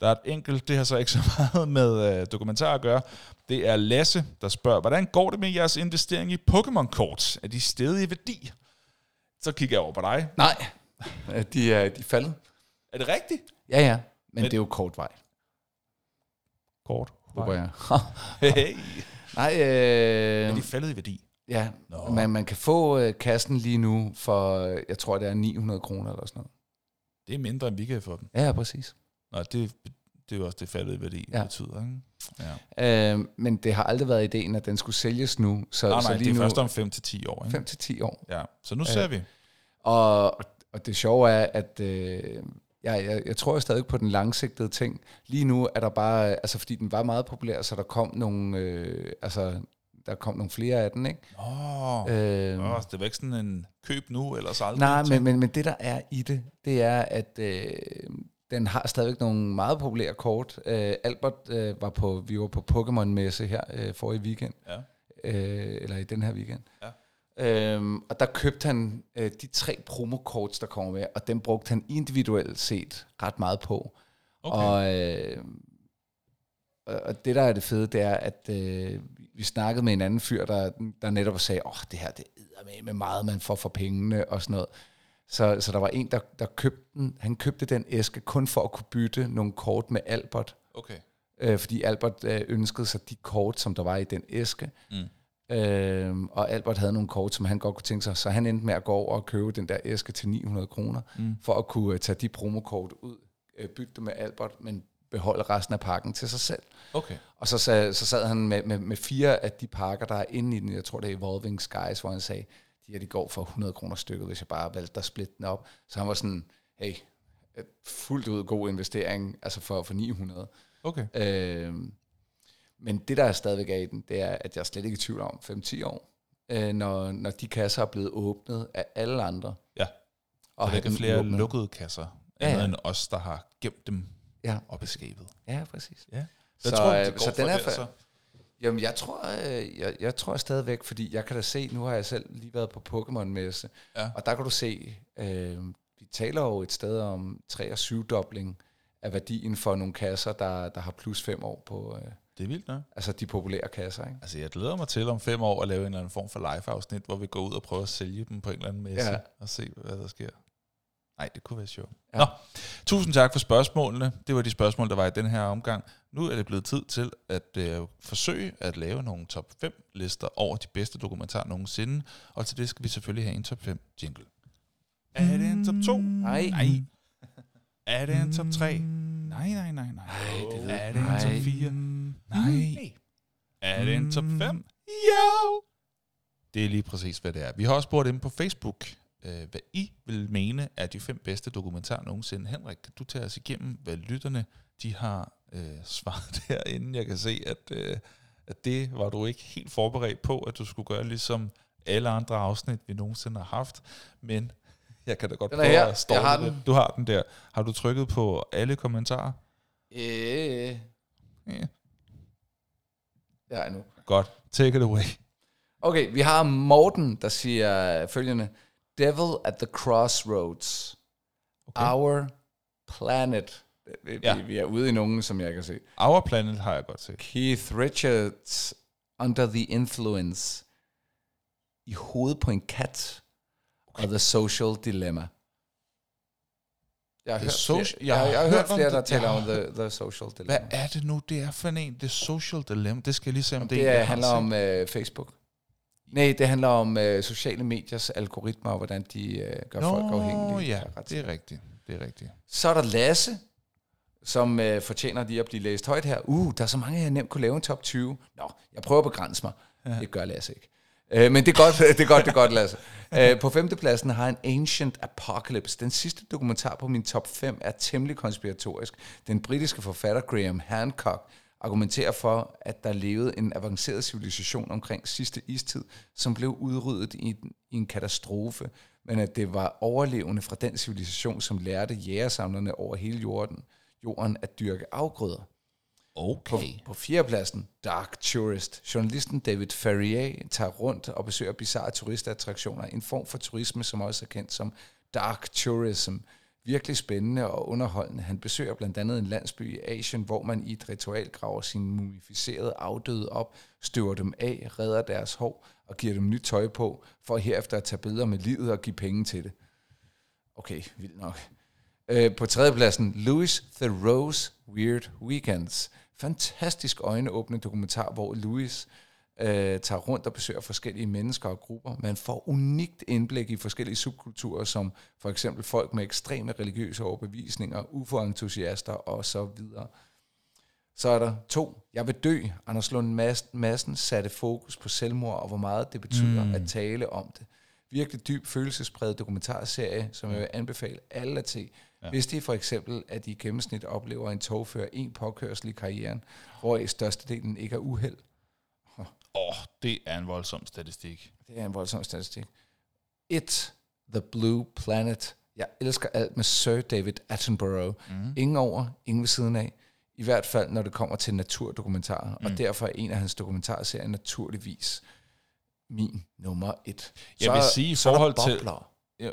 der er et enkelt, det har så ikke så meget med øh, dokumentar at gøre. Det er Lasse, der spørger, hvordan går det med jeres investering i Pokémon-kort? Er de stedige i værdi? Så kigger jeg over på dig. Nej, de er, de er faldet. Er det rigtigt? Ja, ja, men, Men- det er jo kort vej, Kort. håber jeg. Hey. Nej, Er øh, de faldet i værdi? ja, Nå. man, man kan få øh, kassen lige nu for, øh, jeg tror, det er 900 kroner eller sådan noget. Det er mindre, end vi kan få dem. Ja, præcis. Nå, det, det er jo også det faldet i værdi, ja. Betyder, ikke? Ja. Øh, men det har aldrig været ideen, at den skulle sælges nu. Så, Nej, så nej, lige det er nu, først om 5 til 10 år, ikke? 5 til 10 år. Ja, så nu ser vi. Og, og det sjove er, at øh, jeg, jeg, jeg tror stadig på den langsigtede ting. Lige nu er der bare, altså fordi den var meget populær, så der kom nogle, øh, altså der kom nogle flere af den, ikke? Åh, Øh, øh, det var ikke sådan en køb nu, eller så aldrig. nej, men, men, men det der er i det, det er, at øh, den har stadigvæk nogle meget populære kort. Øh, Albert øh, var på, vi var på Pokémon-messe her øh, forrige weekend, Ja. øh, eller i den her weekend. Ja. Øhm, og der købte han øh, de tre promokorts, der kommer med, og dem brugte han individuelt set ret meget på. Okay. Og, øh, og det, der er det fede, det er, at øh, vi snakkede med en anden fyr, der, der netop sagde, åh, oh, det her, det er med med meget, man får for pengene og sådan noget. Så, så der var en, der, der købte den, han købte den æske kun for at kunne bytte nogle kort med Albert, Okay. øh, fordi Albert øh, ønskede sig de kort, som der var i den æske. Mm. Øh, og Albert havde nogle kort, som han godt kunne tænke sig, så han endte med at gå over og købe den der æske til 900 kroner, mm. for at kunne øh, tage de promokort ud, øh, bytte dem med Albert, men beholde resten af pakken til sig selv. Okay. Og så sad, så sad han med, med, med fire af de pakker, der er inde i den. Jeg tror, det er Evolving Skies, hvor han sagde, de her de går for 100 kroner stykket, hvis jeg bare valgte at splitte den op. Så han var sådan, hey, et fuldt ud god investering, altså for, for 900. Okay. Øh, men det, der er stadigvæk er i den, det er, at jeg er slet ikke i tvivl om 5-10 år, øh, når, når de kasser er blevet åbnet af alle andre. Ja. Og der ikke er flere åbnet. lukkede kasser, Ja, ja. end os, der har gemt dem Ja, op i skabet. ja præcis. Ja. Så, tror øh, det går så for den er fa- så? Jamen, jeg tror, øh, jeg, jeg tror stadigvæk, fordi jeg kan da se, nu har jeg selv lige været på Pokémon-messe, Ja. og der kan du se, øh, vi taler jo et sted om 3 og 7 dobling af værdien for nogle kasser, der, der har plus 5 år på, øh, Det er vildt, ne? altså de populære kasser, ikke? Altså, jeg glæder mig til om fem år at lave en eller anden form for live-afsnit, hvor vi går ud og prøver at sælge dem på en eller anden messe, Ja. og se, hvad der sker. Nej, det kunne være sjovt. Ja. Nå, tusind tak for spørgsmålene. Det var de spørgsmål, der var i den her omgang. Nu er det blevet tid til at øh, forsøge at lave nogle top 5 lister over de bedste dokumentarer nogensinde, og til det skal vi selvfølgelig have en top 5 jingle. Er det en top 2? Nej. Nej. Er det en top 3? Nej, nej, nej, nej. Nej, det er jeg det en top 4? Nej. Er det en top 5? Jo! Det er lige præcis, hvad det er. Vi har også spurgt ind på Facebook, øh, hvad I vil mene er de fem bedste dokumentarer nogensinde. Henrik, kan du tage os igennem, hvad lytterne de har øh, svaret derinde? Jeg kan se, at, øh, at det var du ikke helt forberedt på, at du skulle gøre ligesom alle andre afsnit, vi nogensinde har haft. Men jeg kan da godt er her. stå Jeg har lidt. den. Du har den der. Har du trykket på alle kommentarer? Øh, Ja. Det har jeg nu. Godt. Take it away. Okay, vi har Morten, der siger følgende. Devil at the Crossroads. Okay. Our Planet. Vi, Ja. vi, er ude i nogen, som jeg kan se. Our Planet har jeg godt set. Keith Richards, Under the Influence. I hovedet på en kat. Okay. Og The Social Dilemma. Jeg har, The hørt, Social- flere, jeg, jeg, har hørt flere, der taler Jeg om the, the Social Hvad Dilemma. er det nu, det er for en? Det social dilemma. Det skal jeg lige se, om det, det er er, jeg handler om øh, Facebook. Nej, det handler om øh, sociale mediers algoritmer, og hvordan de øh, gør folk afhængige. Nå, ja, det er rigtigt. Det er rigtigt. Så er der Lasse, som øh, fortjener lige at blive læst højt her. Uh, der er så mange, jeg nemt kunne lave en top 20. Nå, jeg prøver at begrænse mig. Ja. Det gør Lasse ikke. Øh, men det er godt, det er godt, det er godt, Lasse. Øh, på femtepladsen har en Ancient Apocalypse. Den sidste dokumentar på min top 5 er temmelig konspiratorisk. Den britiske forfatter Graham Hancock argumenterer for, at der levede en avanceret civilisation omkring sidste istid, som blev udryddet i en, i en katastrofe, men at det var overlevende fra den civilisation, som lærte jægersamlerne over hele jorden, jorden at dyrke afgrøder. På, Okay. på fjerdepladsen, Dark Tourist. Journalisten David Ferrier tager rundt og besøger bizarre turistattraktioner. En form for turisme, som også er kendt som Dark Tourism. Virkelig spændende og underholdende. Han besøger blandt andet en landsby i Asien, hvor man i et ritual graver sine mumificerede afdøde op, støver dem af, redder deres hår og giver dem nyt tøj på, for herefter at tage billeder med livet og give penge til det. Okay, vildt nok. Øh, på tredjepladsen, Louis Theroux's Weird Weekends. Fantastisk øjenåbne dokumentar, hvor Louis øh, tager rundt og besøger forskellige mennesker og grupper. Man får unikt indblik i forskellige subkulturer, som for eksempel folk med ekstreme religiøse overbevisninger, UFO-entusiaster og så videre. Så er der to. Jeg vil dø. Anders Lund Madsen satte fokus på selvmord og hvor meget det betyder mm. at tale om det. Virkelig dyb følelsespræget dokumentarserie, som jeg vil anbefale alle at se. Ja. Hvis de for eksempel, at de i gennemsnit oplever en togfører en påkørsel i karrieren, hvor i størstedelen ikke er uheld. Åh, oh, det er en voldsom statistik. Det er en voldsom statistik. It, The Blue Planet. Jeg elsker alt med Sir David Attenborough. Mm. Ingen over, ingen ved siden af. I hvert fald, når det kommer til naturdokumentarer. Mm. Og derfor er en af hans dokumentarserier naturligvis min nummer et. Jeg vil sige, i så forhold til- jeg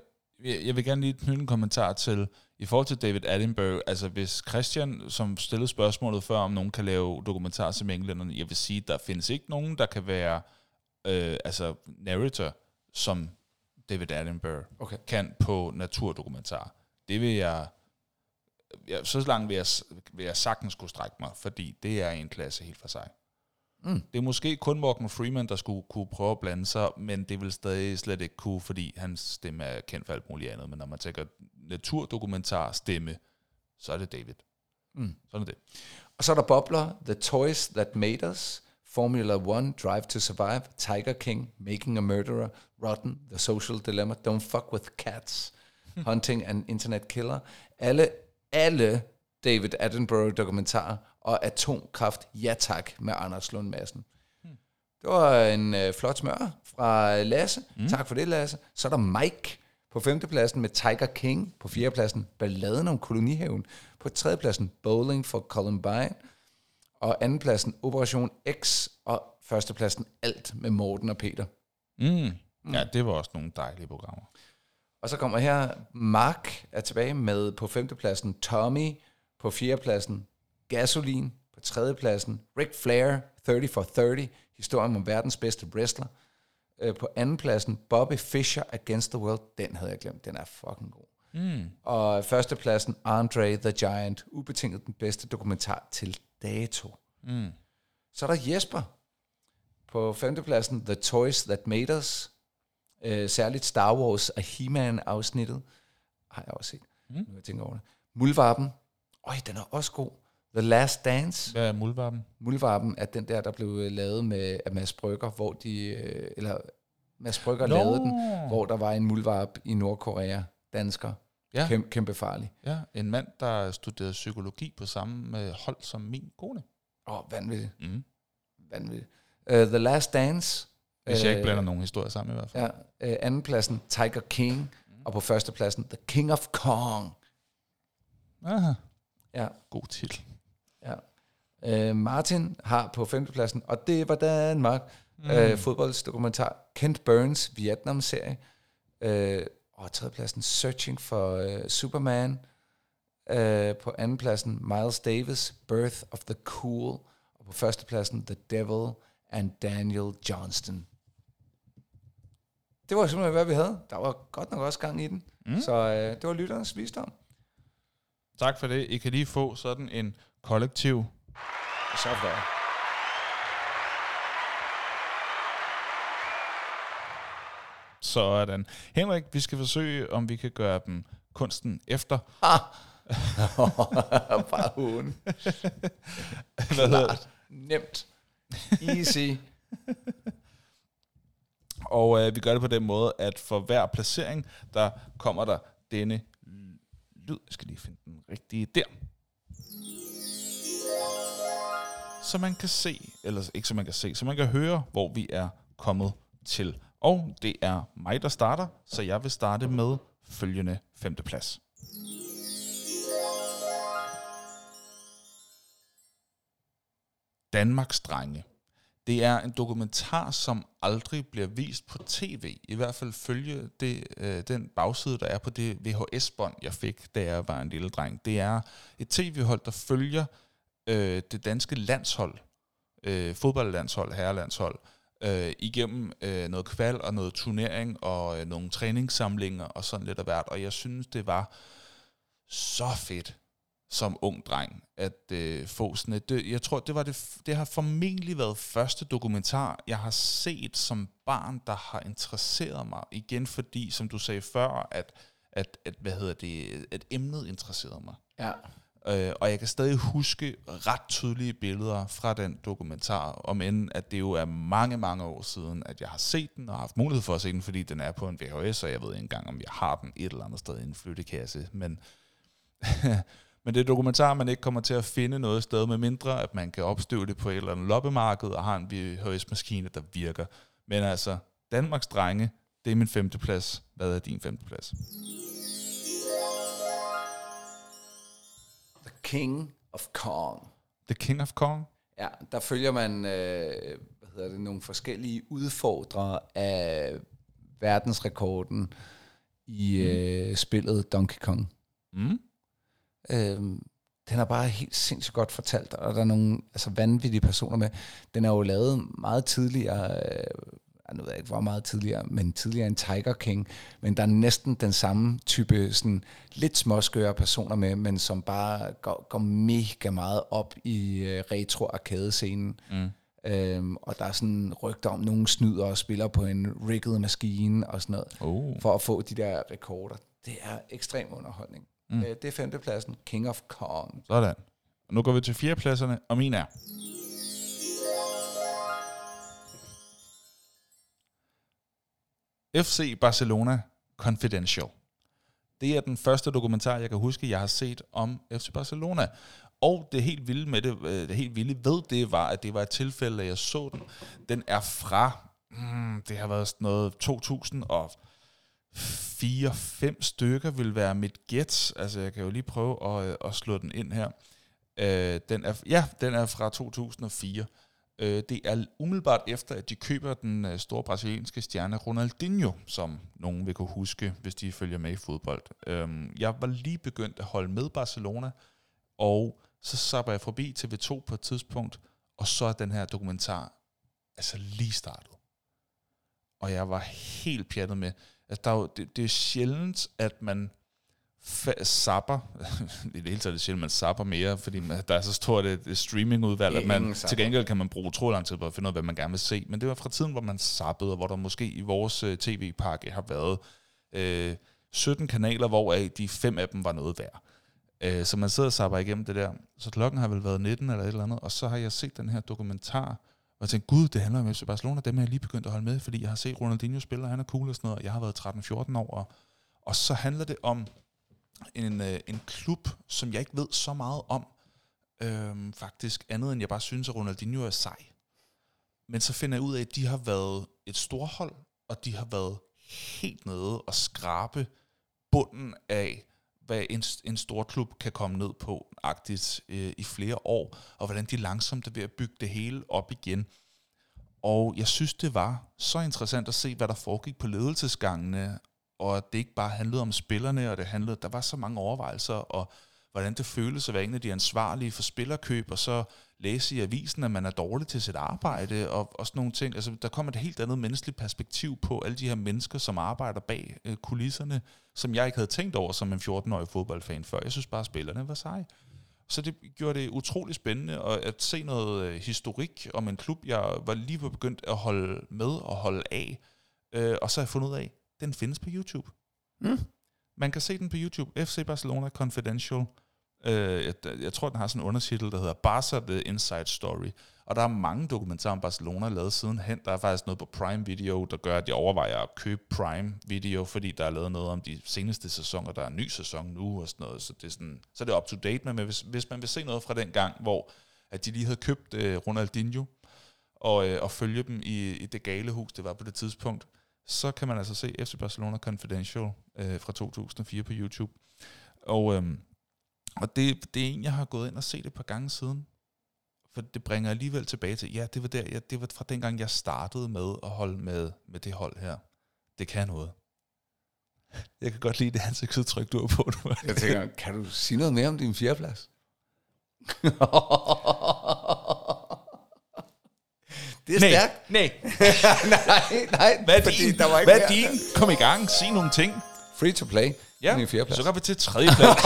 jeg vil gerne lige knytte en kommentar til, i forhold til David Attenborough, altså hvis Christian, som stillede spørgsmålet før, om nogen kan lave dokumentar som englænderne, jeg vil sige, der findes ikke nogen, der kan være øh, altså narrator, som David Attenborough Okay. kan på naturdokumentar. Det vil jeg, ja, så langt vil jeg, vil jeg sagtens kunne strække mig, fordi det er en klasse helt for sig. Mm. Det er måske kun Morgan Freeman, der skulle kunne prøve at blande sig, men det vil stadig slet ikke kunne, fordi hans stemme er kendt for alt muligt andet. Men når man tænker naturdokumentar stemme, så er det David. Mm. Sådan er det. Og så er der bobler, The Toys That Made Us, Formula One, Drive to Survive, Tiger King, Making a Murderer, Rotten, The Social Dilemma, Don't Fuck with Cats, Hunting an Internet Killer. Alle, alle David Attenborough dokumentarer og Atomkraft, ja tak, med Anders Lund Madsen. Det var en øh, flot smør fra Lasse. Mm. Tak for det, Lasse. Så er der Mike på femtepladsen med Tiger King. På fjerdepladsen Balladen om kolonihaven. På tredjepladsen Bowling for Columbine. Og andenpladsen Operation X. Og førstepladsen Alt med Morten og Peter. Mm. Ja, det var også nogle dejlige programmer. Og så kommer her, Mark er tilbage med på femtepladsen Tommy. På fjerdepladsen Gasolin. På tredjepladsen Ric Flair, 30 for 30. Historien om verdens bedste wrestler. Øh, På andenpladsen Bobby Fischer Against the World. Den havde jeg glemt. Den er fucking god. Mm. Og førstepladsen Andre the Giant. Ubetinget den bedste dokumentar til dato. Mm. Så er der Jesper. På femtepladsen The Toys That Made Us. Øh, særligt Star Wars og He-Man afsnittet. Har jeg også set. Mm. Nu jeg tænker over det. Muldvarpen. Øj, den er også god. The Last Dance. Hvad er muldvarpen? Muldvarpen er den der, der blev øh, lavet med af Mads Brygger, hvor de, øh, eller Mads Brygger Nå. lavede den, hvor der var en muldvarp i Nordkorea, dansker. Ja. Kæmpe, kæmpe farlig. Ja, en mand, der studerede psykologi på samme øh, hold som min kone. Åh, oh, vanvittigt. Mm. vanvittigt. Uh, The Last Dance. Hvis jeg ikke blander nogen historier sammen i hvert fald. Ja, øh, andenpladsen Tiger King, mm. og på førstepladsen The King of Kong. Aha. Ja, God titel. Øh, Martin har på femtepladsen, og det var Danmark, mm. øh, fodboldsdokumentar, Kent Burns Vietnam-serie, øh, og tredjepladsen Searching for øh, Superman, øh, på andenpladsen Miles Davis, Birth of the Cool, og på førstepladsen The Devil and Daniel Johnston. Det var simpelthen, hvad vi havde. Der var godt nok også gang i den. Mm. Så øh, det var lytternes visdom. Tak for det. I kan lige få sådan en kollektiv Det. sådan. Henrik, vi skal forsøge, om vi kan gøre dem kunsten efter. Bare hun. Hvad det? Nemt. Easy. Og øh, vi gør det på den måde, at for hver placering, der kommer der denne lyd. Jeg skal lige finde den rigtige der. Så man kan se, eller ikke så man kan se, så man kan høre, hvor vi er kommet til. Og det er mig, der starter, så jeg vil starte med følgende femteplads. Danmarks drenge. Det er en dokumentar, som aldrig bliver vist på tv. I hvert fald følge det, øh, den bagside, der er på det VHS-bånd, jeg fik, da jeg var en lille dreng. Det er et tv-hold, der følger øh, det danske landshold, øh, fodboldlandshold, herrelandshold, øh, igennem øh, noget kval og noget turnering og øh, nogle træningssamlinger og sådan lidt af hvert. Og jeg synes, det var så fedt som ung dreng at øh, få sådan et... Det, jeg tror, det, var det, det har formentlig været første dokumentar, jeg har set som barn, der har interesseret mig. Igen fordi, som du sagde før, at, at, at hvad hedder det, at emnet interesserede mig. Ja. Øh, og jeg kan stadig huske ret tydelige billeder fra den dokumentar, om end at det jo er mange, mange år siden, at jeg har set den, og har haft mulighed for at se den, fordi den er på en VHS, og jeg ved ikke engang, om jeg har den et eller andet sted i en flyttekasse. Men, men det er dokumentar, man ikke kommer til at finde noget sted, med mindre at man kan opstøve det på et eller andet loppemarked, og har en VHS-maskine, der virker. Men altså, Danmarks drenge, det er min femteplads. Hvad er din femteplads? plads? King of Kong. The King of Kong? Ja, der følger man øh, hvad hedder det, nogle forskellige udfordrere af verdensrekorden i øh, spillet Donkey Kong. Mm. Øhm, den er bare helt sindssygt godt fortalt, og der er nogle altså, vanvittige personer med. Den er jo lavet meget tidligere, øh, jeg ved ikke, hvor meget tidligere, men tidligere end Tiger King, men der er næsten den samme type sådan lidt småskøre personer med, men som bare går, går mega meget op i øh, retro-arcade-scenen. Mm. Øhm, og der er sådan rygter om, nogen snyder og spiller på en rigged maskine og sådan noget, Oh. for at få de der rekorder. Det er ekstrem underholdning. Mm. Øh, det er femtepladsen, King of Kong. Sådan. Og nu går vi til fjerdepladserne, og min er... FC Barcelona Confidential. Det er den første dokumentar, jeg kan huske, jeg har set om FC Barcelona. Og det helt vilde med det, øh, det helt vilde ved det var, at det var et tilfælde, at jeg så den. Den er fra, mm, det har været sådan noget 2004-5 stykker, vil være mit gæt. Altså, jeg kan jo lige prøve at, øh, at slå den ind her. Øh, den er, ja, den er fra 2004. Øh, det er umiddelbart efter, at de køber den øh, store brasilianske stjerne Ronaldinho, som nogen vil kunne huske, hvis de følger med i fodbold. Øh, jeg var lige begyndt at holde med Barcelona, og så sapper jeg forbi TV2 på et tidspunkt, og så er den her dokumentar altså lige startet. Og jeg var helt pjattet med, at der er jo, det, det er sjældent, at man fa- zapper, i det hele taget er det sjældent, man zapper mere, fordi man, der er så stort et, et streamingudvalg, at man til gengæld kan man bruge utrolig lang tid på at finde ud af, hvad man gerne vil se. Men det var fra tiden, hvor man zappede, og hvor der måske i vores uh, tv-pakke har været øh, 17 kanaler, hvoraf de fem af dem var noget værd. Øh, så man sidder og zapper igennem det der. Så klokken har vel været 19 eller et eller andet, og så har jeg set den her dokumentar, og jeg tænkte, gud, det handler om FC Barcelona, dem er jeg lige begyndt at holde med, fordi jeg har set Ronaldinho spille, og han er cool og sådan noget, og jeg har været 13-14 år, og, og så handler det om en, øh, en klub, som jeg ikke ved så meget om, øh, faktisk, andet end jeg bare synes, at Ronaldinho er sej. Men så finder jeg ud af, at de har været et storhold, og de har været helt nede og skrabe bunden af, hvad en, en stor klub kan komme ned på, agtigt øh, i flere år, og hvordan de langsomt er ved at bygge det hele op igen. Og jeg synes, det var så interessant at se, hvad der foregik på ledelsesgangene, og at det ikke bare handlede om spillerne, og det handlede, der var så mange overvejelser, og hvordan det føles at være en af de ansvarlige for spillerkøb, og så læse i avisen, at man er dårlig til sit arbejde, og, og sådan nogle ting. Altså, der kommer et helt andet menneskeligt perspektiv på alle de her mennesker, som arbejder bag øh, kulisserne, som jeg ikke havde tænkt over som en 14-årig fodboldfan før. Jeg synes bare, at spillerne var seje. Så det gjorde det utrolig spændende at, at se noget øh, historik om en klub, jeg var lige på begyndt at holde med og holde af. Øh, og så har jeg fundet ud af, den findes på YouTube. Mm. Man kan se den på YouTube. FC Barcelona Confidential. Øh, jeg, jeg tror, den har sådan en undertitel, der hedder Barca The Inside Story. Og der er mange dokumentarer om Barcelona lavet sidenhen. Der er faktisk noget på Prime Video, der gør, at jeg overvejer at købe Prime Video, fordi der er lavet noget om de seneste sæsoner. Der er en ny sæson nu og sådan noget. Så det er, sådan, så det er up to date. Men hvis, hvis man vil se noget fra den gang, hvor at de lige havde købt øh, Ronaldinho, og, øh, og følge dem i, i det gale hus, det var på det tidspunkt, så kan man altså se FC Barcelona Confidential øh, fra 2004 på YouTube. Og, øhm, og det, det er en, jeg har gået ind og set et par gange siden. For det bringer alligevel tilbage til, ja, det var, der, ja, det var fra dengang, jeg startede med at holde med, med det hold her. Det kan noget. Jeg kan godt lide det ansigtsudtryk, du har på nu. Jeg tænker, kan du sige noget mere om din fjerdeplads? det er Nej, stærkt. nej. nej, nej. Hvad er fordi din? Der var ikke Hvad er mere. din? Kom i gang, sig nogle ting. Free to play. Ja, Min fjerdeplads. så går vi til tredje plads.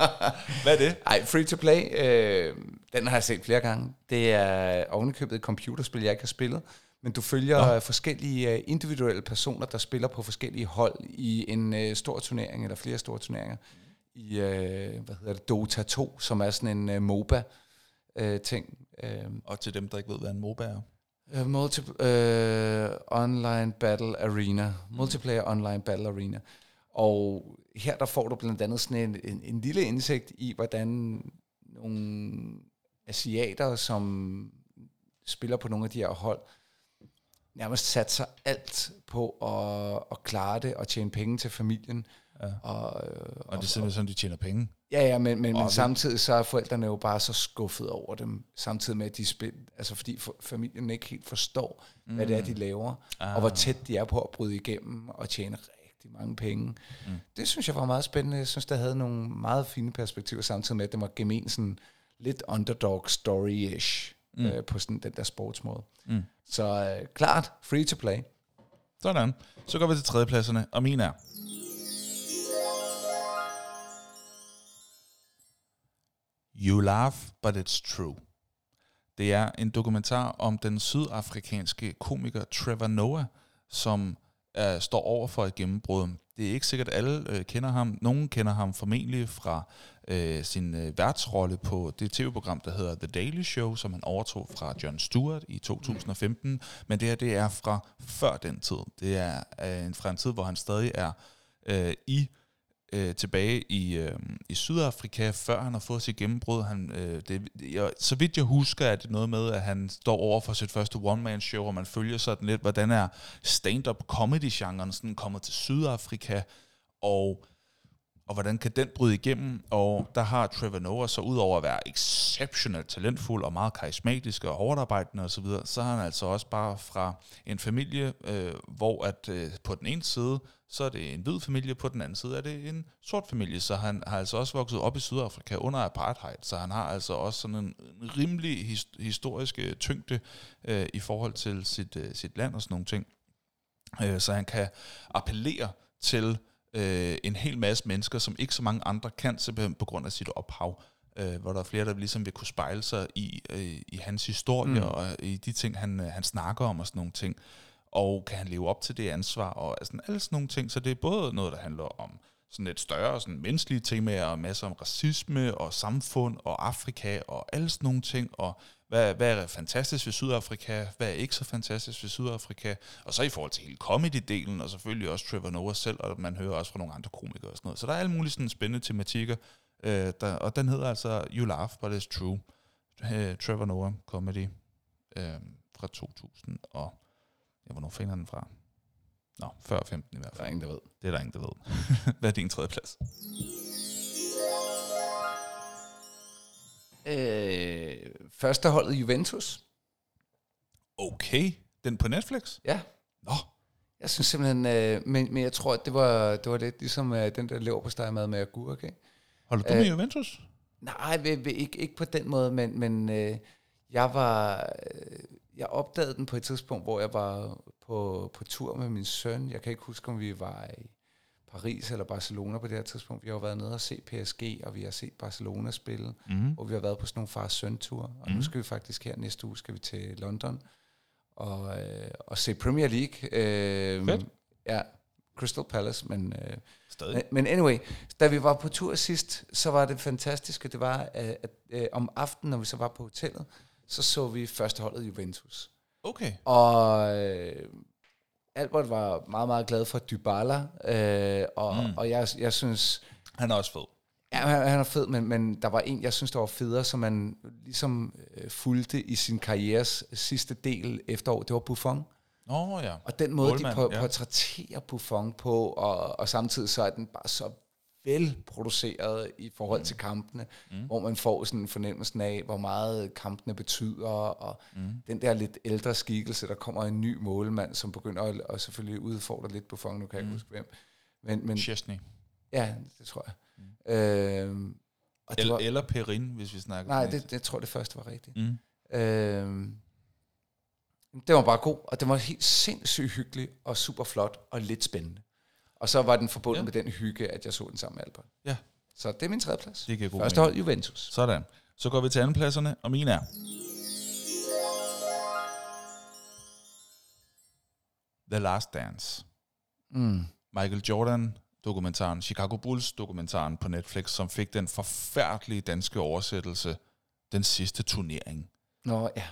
Hvad er det? Ej, free to play, øh, den har jeg set flere gange. Det er ovenikøbet et computerspil, jeg ikke har spillet. Men du følger Nå. forskellige øh, individuelle personer, der spiller på forskellige hold i en øh, stor turnering, eller flere store turneringer. I, øh, hvad hedder det, Dota 2, som er sådan en øh, MOBA-ting. Øh, Og til dem, der ikke ved, hvad en MOBA er. Øh, uh, multi, uh, øh, online Battle Arena. Multiplayer Online Battle Arena. Og her der får du blandt andet sådan en, en, en lille indsigt i, hvordan nogle asiater, som spiller på nogle af de her hold, nærmest satser alt på at, at klare det og tjene penge til familien. Ja. Og, øh, Og det er simpelthen sådan, de tjener penge. Ja, ja, men, men, men samtidig så er forældrene jo bare så skuffet over dem, samtidig med, at de spiller, altså fordi for, familien ikke helt forstår, mm. hvad det er, de laver, ah. og hvor tæt de er på at bryde igennem og tjene rigtig, mange penge. Mm. Det synes jeg var meget spændende. Jeg synes, der havde nogle meget fine perspektiver, samtidig med, at det var gemen sådan lidt underdog story-ish mm. øh, på sådan den der sportsmåde. Mm. Så øh, klart, free to play. Sådan. Så går vi til tredjepladserne, og min er... You laugh, but it's true. Det er en dokumentar om den sydafrikanske komiker Trevor Noah, som øh, står over for et gennembrud. Det er ikke sikkert, at alle øh, kender ham. Nogen kender ham formentlig fra øh, sin øh, værtsrolle på det tv-program, der hedder The Daily Show, som han overtog fra Jon Stewart i 2015. Men det her, det er fra før den tid. Det er øh, en fremtid, hvor han stadig er øh, i øh, tilbage i, øh, i Sydafrika, før han har fået sit gennembrud. Han, øh, det, jeg, så vidt jeg husker, er det noget med, at han står over for sit første one-man-show, og man følger sådan lidt, hvordan er stand-up comedy-genren sådan kommet til Sydafrika, og og hvordan kan den bryde igennem? Og der har Trevor Noah så udover at være exceptionelt talentfuld og meget karismatisk og hårdarbejdende osv., så, videre, så har han altså også bare fra en familie, øh, hvor at øh, på den ene side, så er det en hvid familie, på den anden side er det en sort familie, så han har altså også vokset op i Sydafrika under apartheid, så han har altså også sådan en, rimelig his, historisk tyngde øh, i forhold til sit, øh, sit land og sådan nogle ting. Øh, så han kan appellere til øh, en hel masse mennesker, som ikke så mange andre kan, simpelthen på grund af sit ophav. Øh, hvor der er flere, der ligesom vil kunne spejle sig i, øh, i hans historie, mm. og i de ting, han, han snakker om og sådan nogle ting. Og kan han leve op til det ansvar, og altså, alle sådan nogle ting. Så det er både noget, der handler om sådan et større sådan menneskelige temaer, og masser om racisme og samfund og Afrika og alle sådan nogle ting, og hvad, hvad er fantastisk ved Sydafrika? Hvad er ikke så fantastisk ved Sydafrika? Og så i forhold til hele comedy-delen, og selvfølgelig også Trevor Noah selv, og man hører også fra nogle andre komikere og sådan noget. Så der er alle mulige sådan spændende tematikker, øh, der, og den hedder altså You Laugh, But It's True. Øh, Trevor Noah Comedy øh, fra 2000 og... Ja, hvornår finder den fra? Nå, før 15 i hvert fald. Der er ingen, der ved. Det er der ingen, der ved. Hvad er din tredje plads? Øh, første holdet Juventus. Okay, den på Netflix? Ja. Nå, Jeg synes simpelthen, øh, men, men jeg tror, at det var, det var lidt ligesom øh, den der lever på steg med agurk, ikke? holder du med Juventus? Nej, ved, ved, ikke, ikke på den måde, men, men øh, jeg var, øh, jeg opdagede den på et tidspunkt, hvor jeg var på, på tur med min søn. Jeg kan ikke huske, om vi var i Paris eller Barcelona på det her tidspunkt. Vi har jo været nede og se PSG, og vi har set Barcelona spille, mm. og vi har været på sådan nogle far-søn-tur. Og mm. nu skal vi faktisk her næste uge, skal vi til London og, øh, og se Premier League. Øh, Fedt. Ja, Crystal Palace, men... Øh, Stadig. men, men anyway, da vi var på tur sidst, så var det fantastiske, det var, at, at øh, om aftenen, når vi så var på hotellet, så så vi førsteholdet Juventus. Okay. Og øh, Albert var meget, meget glad for Dybala, øh, og, mm. og jeg, jeg synes, Han er også fed. ja, han, han er fed, men, men der var en, jeg synes, der var federe, som man ligesom øh, fulgte i sin karrieres sidste del efterår, det var Buffon. Nå ja. Og den måde, Målmand, de på, ja. portrætterer Buffon på, og, og samtidig så er den bare så velproduceret i forhold mm. til kampene, mm. hvor man får sådan en fornemmelse af, hvor meget kampene betyder, og mm. den der lidt ældre skikkelse, der kommer en ny målmand, som begynder at, og selvfølgelig udfordre lidt Buffon, nu kan jeg ikke huske hvem. Men, men Chesney. ja, det tror jeg. Mm. Øhm, og det Eller, var, eller Perin, hvis vi snakker nej, det, det tror jeg, det første var rigtigt. Mm. Øhm, det var bare god, og det var helt sindssygt hyggelig og super flot og lidt spændende. Og så var den forbundet Ja. med den hygge, at jeg så den sammen med Albert. Ja. Så det er min tredje plads. Det giver god Første mening. hold Juventus. Sådan. Så går vi til andenpladserne, og min er... The Last Dance. Mm. Michael Jordan dokumentaren, Chicago Bulls dokumentaren på Netflix, som fik den forfærdelige danske oversættelse, Den sidste turnering, Nå, ja.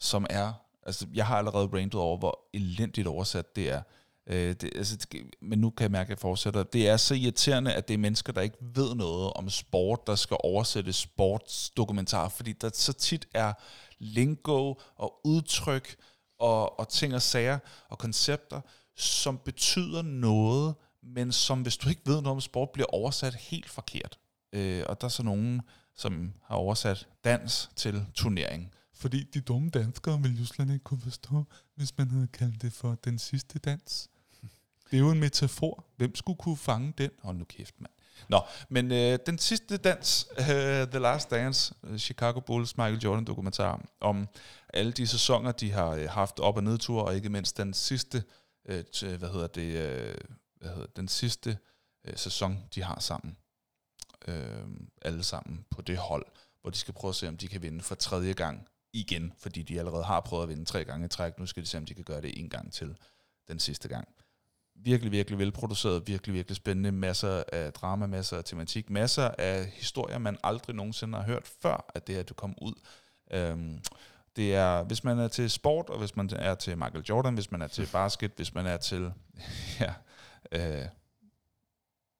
som er, altså jeg har allerede rantet over, hvor elendigt oversat det er. Øh, det, altså, det- men nu kan jeg mærke, at jeg fortsætter. Det er så irriterende, at det er mennesker, der ikke ved noget om sport, der skal oversætte sportsdokumentar, fordi der så tit er lingo og udtryk og, og ting og sager og koncepter, som betyder noget, men som hvis du ikke ved noget om sport, bliver oversat helt forkert. Øh, og der er så nogen, som har oversat dans til turnering. Fordi de dumme danskere ville jo slet ikke kunne forstå, hvis man havde kaldt det for den sidste dans. Det er jo en metafor. Hvem skulle kunne fange den? Hold nu kæft, mand. Nå, men øh, den sidste dans, øh, The Last Dance, øh, Chicago Bulls Michael Jordan dokumentar, om alle de sæsoner, de har øh, haft op- og nedtur, og ikke mindst den sidste, øh, t- øh, hvad hedder det, øh, hvad hedder, den sidste øh, sæson, de har sammen. Øh, alle sammen på det hold, hvor de skal prøve at se, om de kan vinde for tredje gang igen, fordi de allerede har prøvet at vinde tre gange i træk. Nu skal de se, om de kan gøre det en gang til den sidste gang. Virkelig, virkelig velproduceret, virkelig, virkelig spændende. Masser af drama, masser af tematik, masser af historier, man aldrig nogensinde har hørt før, at det her det kom ud. Øhm, det er, hvis man er til sport, og hvis man er til Michael Jordan, hvis man er til basket, hvis man er til, ja, øh,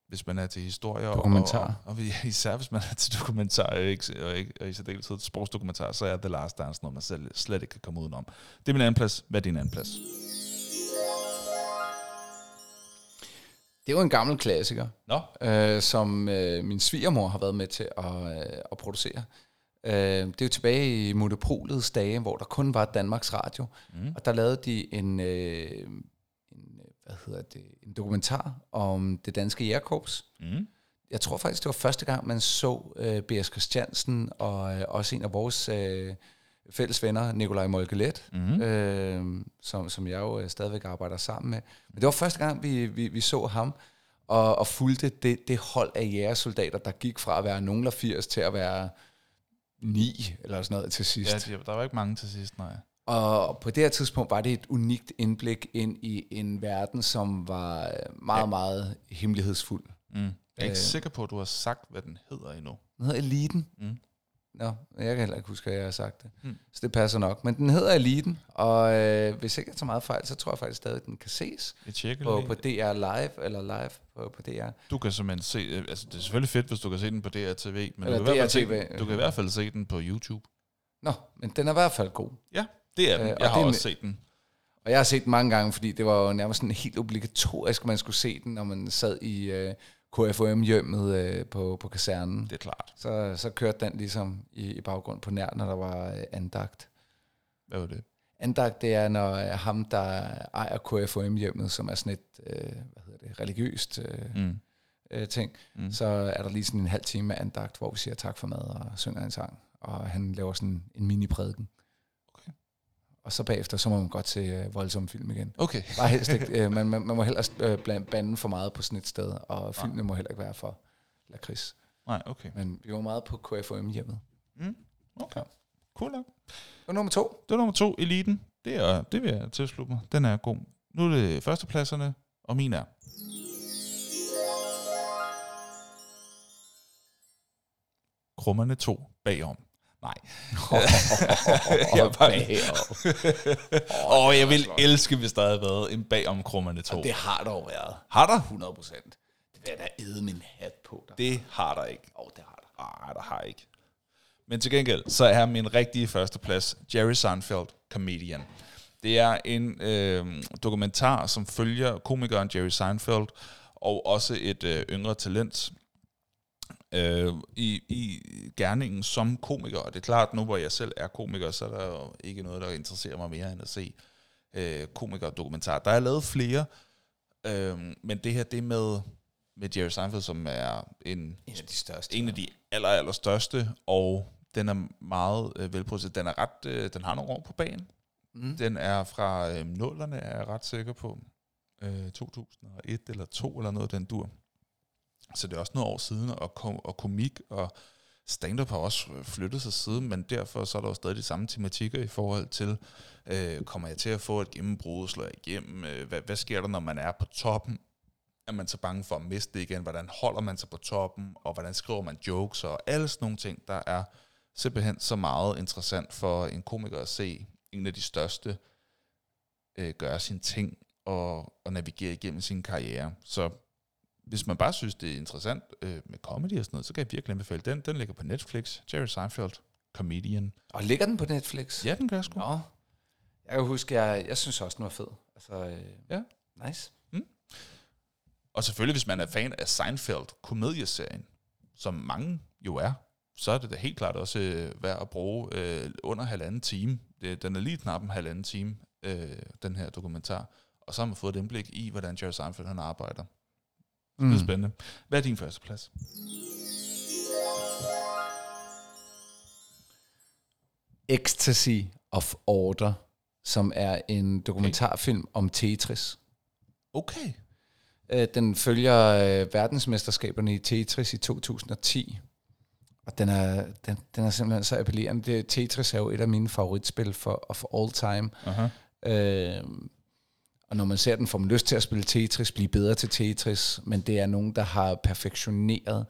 hvis man er til historier. Dokumentar. Og, og, og, og især hvis man er til dokumentar, og, ikke, og, ikke, og i særdeleshed sportsdokumentar, så er The Last Dance noget, man selv, slet ikke kan komme udenom. Det er min anden plads. Hvad er din anden plads? Det er jo en gammel klassiker, Nå, øh, som øh, min svigermor har været med til at, øh, at producere. Øh, det er jo tilbage i monopolets dage, hvor der kun var Danmarks Radio. Mm. Og der lavede de en, øh, en, hvad hedder det, en dokumentar om det danske jægerkorps. mm. Jeg tror faktisk, det var første gang, man så øh, B.S. Christiansen og øh, også en af vores øh, fælles venner, Nikolaj Molkelet, Mm. øh, som, som jeg jo øh, stadigvæk arbejder sammen med. Men det var første gang, vi, vi, vi så ham og, og fulgte det, det hold af jægersoldater, der gik fra at være nogen af 80 til at være 9 eller sådan noget til sidst. Ja, de- der var ikke mange til sidst, nej. Og på det her tidspunkt var det et unikt indblik ind i en verden, som var øh, meget, meget hemmelighedsfuld. Mm. Jeg er ikke Øh. sikker på, at du har sagt, hvad den hedder endnu. Den hedder Eliten. Mm. Nå, jeg kan heller ikke huske, at jeg har sagt det. Mm. Så det passer nok. Men den hedder Eliten, og øh, hvis ikke jeg tager meget fejl, så tror jeg faktisk stadig, at den kan ses på, på DR Live, eller live på, på DR. Du kan simpelthen se, øh, altså det er selvfølgelig fedt, hvis du kan se den på DRTV, men Eller du kan, i hvert fald se, den- du kan i hvert fald se den på YouTube. Nå, men den er i hvert fald god. Ja, det er den. Øh, jeg har er også set den. Og jeg har set den mange gange, fordi det var jo nærmest sådan helt obligatorisk, at man skulle se den, når man sad i øh, KFUM-hjemmet øh, på, på kasernen. Det er klart. Så, så kørte den ligesom i, i baggrund på nær, når der var øh, andagt. Hvad var det? Andagt, det er, når øh, ham, der ejer KFUM-hjemmet, som er sådan et, øh, hvad hedder det, religiøst øh, Mm. øh, ting, Mm. så er der lige sådan en halv time andagt, hvor vi siger tak for mad og synger en sang. Og han laver sådan en mini-prædiken. Og så bagefter, så må man godt se øh, voldsomme film igen. Okay. Bare helst ikke, øh, man, man, man må heller øh, bande for meget på sådan et sted, og filmene må heller ikke være for lakrids. Nej, okay. Men vi var meget på KFUM hjemmet. Mm. Okay. Ja. Cool nok. Og nummer to. Det er nummer to, Eliten. Det, er, det vil jeg tilslutte mig. Den er god. Nu er det førstepladserne, og min er. Krummerne 2 bagom. Nej. jeg bare... Åh, oh, jeg vil elske, hvis der havde været en bagom Krummerne 2. Det har der jo været. har der? 100 procent. Det vil jeg da æde min hat på. Der. Det har der ikke. Oh, det har der. Nej, der har ikke. Men til gengæld, så er min rigtige førsteplads Jerry Seinfeld, Comedian. Det er en øh, dokumentar, som følger komikeren Jerry Seinfeld, og også et øh, yngre talent øh, i, i gerningen som komiker. Og det er klart, nu hvor jeg selv er komiker, så er der jo ikke noget, der interesserer mig mere end at se øh, komikerdokumentar. Der er lavet flere, øh, men det her, det med, med Jerry Seinfeld, som er en En af de største. en af de aller, aller største, og den er meget øh, velproduceret. Den er ret, øh, den har nogle år på banen. Mm. Den er fra øh, nullerne, er jeg ret sikker på. Øh, 2001 eller 2 eller noget, den dur. Så det er også nogle år siden, og, kom, og komik og stand-up har også flyttet sig siden, men derfor så er der jo stadig de samme tematikker i forhold til, øh, kommer jeg til at få et gennembrud, slår jeg igennem, øh, hvad, hvad sker der, når man er på toppen? Er man så bange for at miste det igen? Hvordan holder man sig på toppen? Og hvordan skriver man jokes? Og alle sådan nogle ting, der er simpelthen så meget interessant for en komiker at se en af de største øh, gøre sine ting og, og navigere igennem sin karriere. Så hvis man bare synes, det er interessant øh, med comedy og sådan noget, så kan jeg virkelig anbefale den. Den ligger på Netflix. Jerry Seinfeld, Comedian. Og ligger den på Netflix? Ja, den gør sgu. Nå. Jeg kan huske, jeg, jeg synes også, den var fed. Altså, øh, Ja. Nice. Og selvfølgelig, hvis man er fan af Seinfeld, komedieserien, som mange jo er, så er det da helt klart også øh, værd at bruge øh, under halvanden time. Det, den er lige knap en halvanden time, øh, den her dokumentar. Og så har man fået et indblik i, hvordan Jerry Seinfeld han arbejder. Det er spændende. Hvad er din første plads? Ecstasy of Order, som er en dokumentarfilm om Tetris. Okay. Øh, Den følger øh, verdensmesterskaberne i Tetris i 2010. Og den er, den, den er simpelthen så appellerende. Det, Tetris er jo et af mine favoritspil for, of all time. Aha. Øh, og når man ser den, får man lyst til at spille Tetris, blive bedre til Tetris, men det er nogen, der har perfektioneret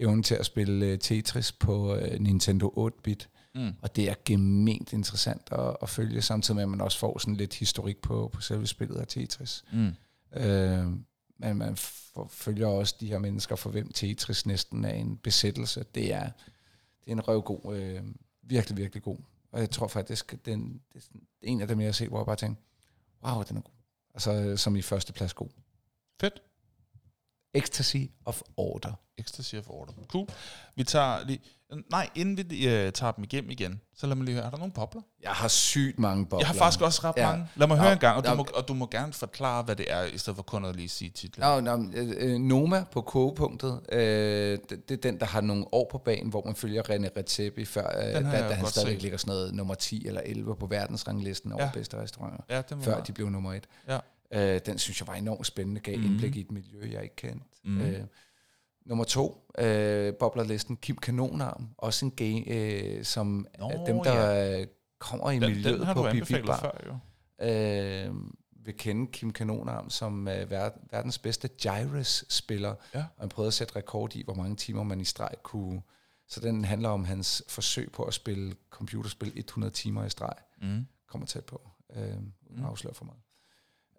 evnen til at spille øh, Tetris på øh, Nintendo 8-bit. Mm. Og det er gement interessant at, at følge, samtidig med, at man også får sådan lidt historik på, på selve spillet af Tetris. Mm. Øh, men man følger også de her mennesker, for hvem Tetris næsten er en besættelse. Det er, det er en røvgod, øh, virkelig, virkelig god. Og jeg tror faktisk, at den, det er en af dem, jeg har set, hvor jeg bare tænker, wow, den er god. Altså, som i første plads god. Fedt. Ecstasy of Order. Ecstasy of Order. Cool. Vi tager lige... Nej, inden vi uh, tager dem igennem igen, så lad mig lige høre, er der nogle bobler? Jeg har sygt mange bobler. Jeg har faktisk også ret Ja. mange. Lad mig Nå, høre en gang, og du, må, og du må gerne forklare, hvad det er, i stedet for kun at lige sige titlen. Nå, nå, øh, øh, Noma på kogepunktet, øh, det, det er den, der har nogle år på banen, hvor man følger René Redzepi, før, øh, da, da han godt stadig set. ligger sådan noget nummer 10 eller 11 på verdensranglisten over Ja. bedste restauranter, Ja, før være. de blev nummer 1. Ja. Øh, den synes jeg var enormt spændende, gav Mhm. indblik i et miljø, jeg ikke kendte. Mhm. Øh, nummer to, øh, boblerlisten, Kim Kanonarm, også en gay, øh, som Nå, dem, der øh, kommer i Den, miljøet den har på du Bibi Bar før, jo. øh, vil kende Kim Kanonarm som øh, ver- verdens bedste gyrus-spiller, Ja. og han prøvede at sætte rekord i, hvor mange timer man i streg kunne. Så den handler om hans forsøg på at spille computerspil 100 timer i streg. Mm. Kommer tæt på, øh, uden Mm. at afsløre for meget.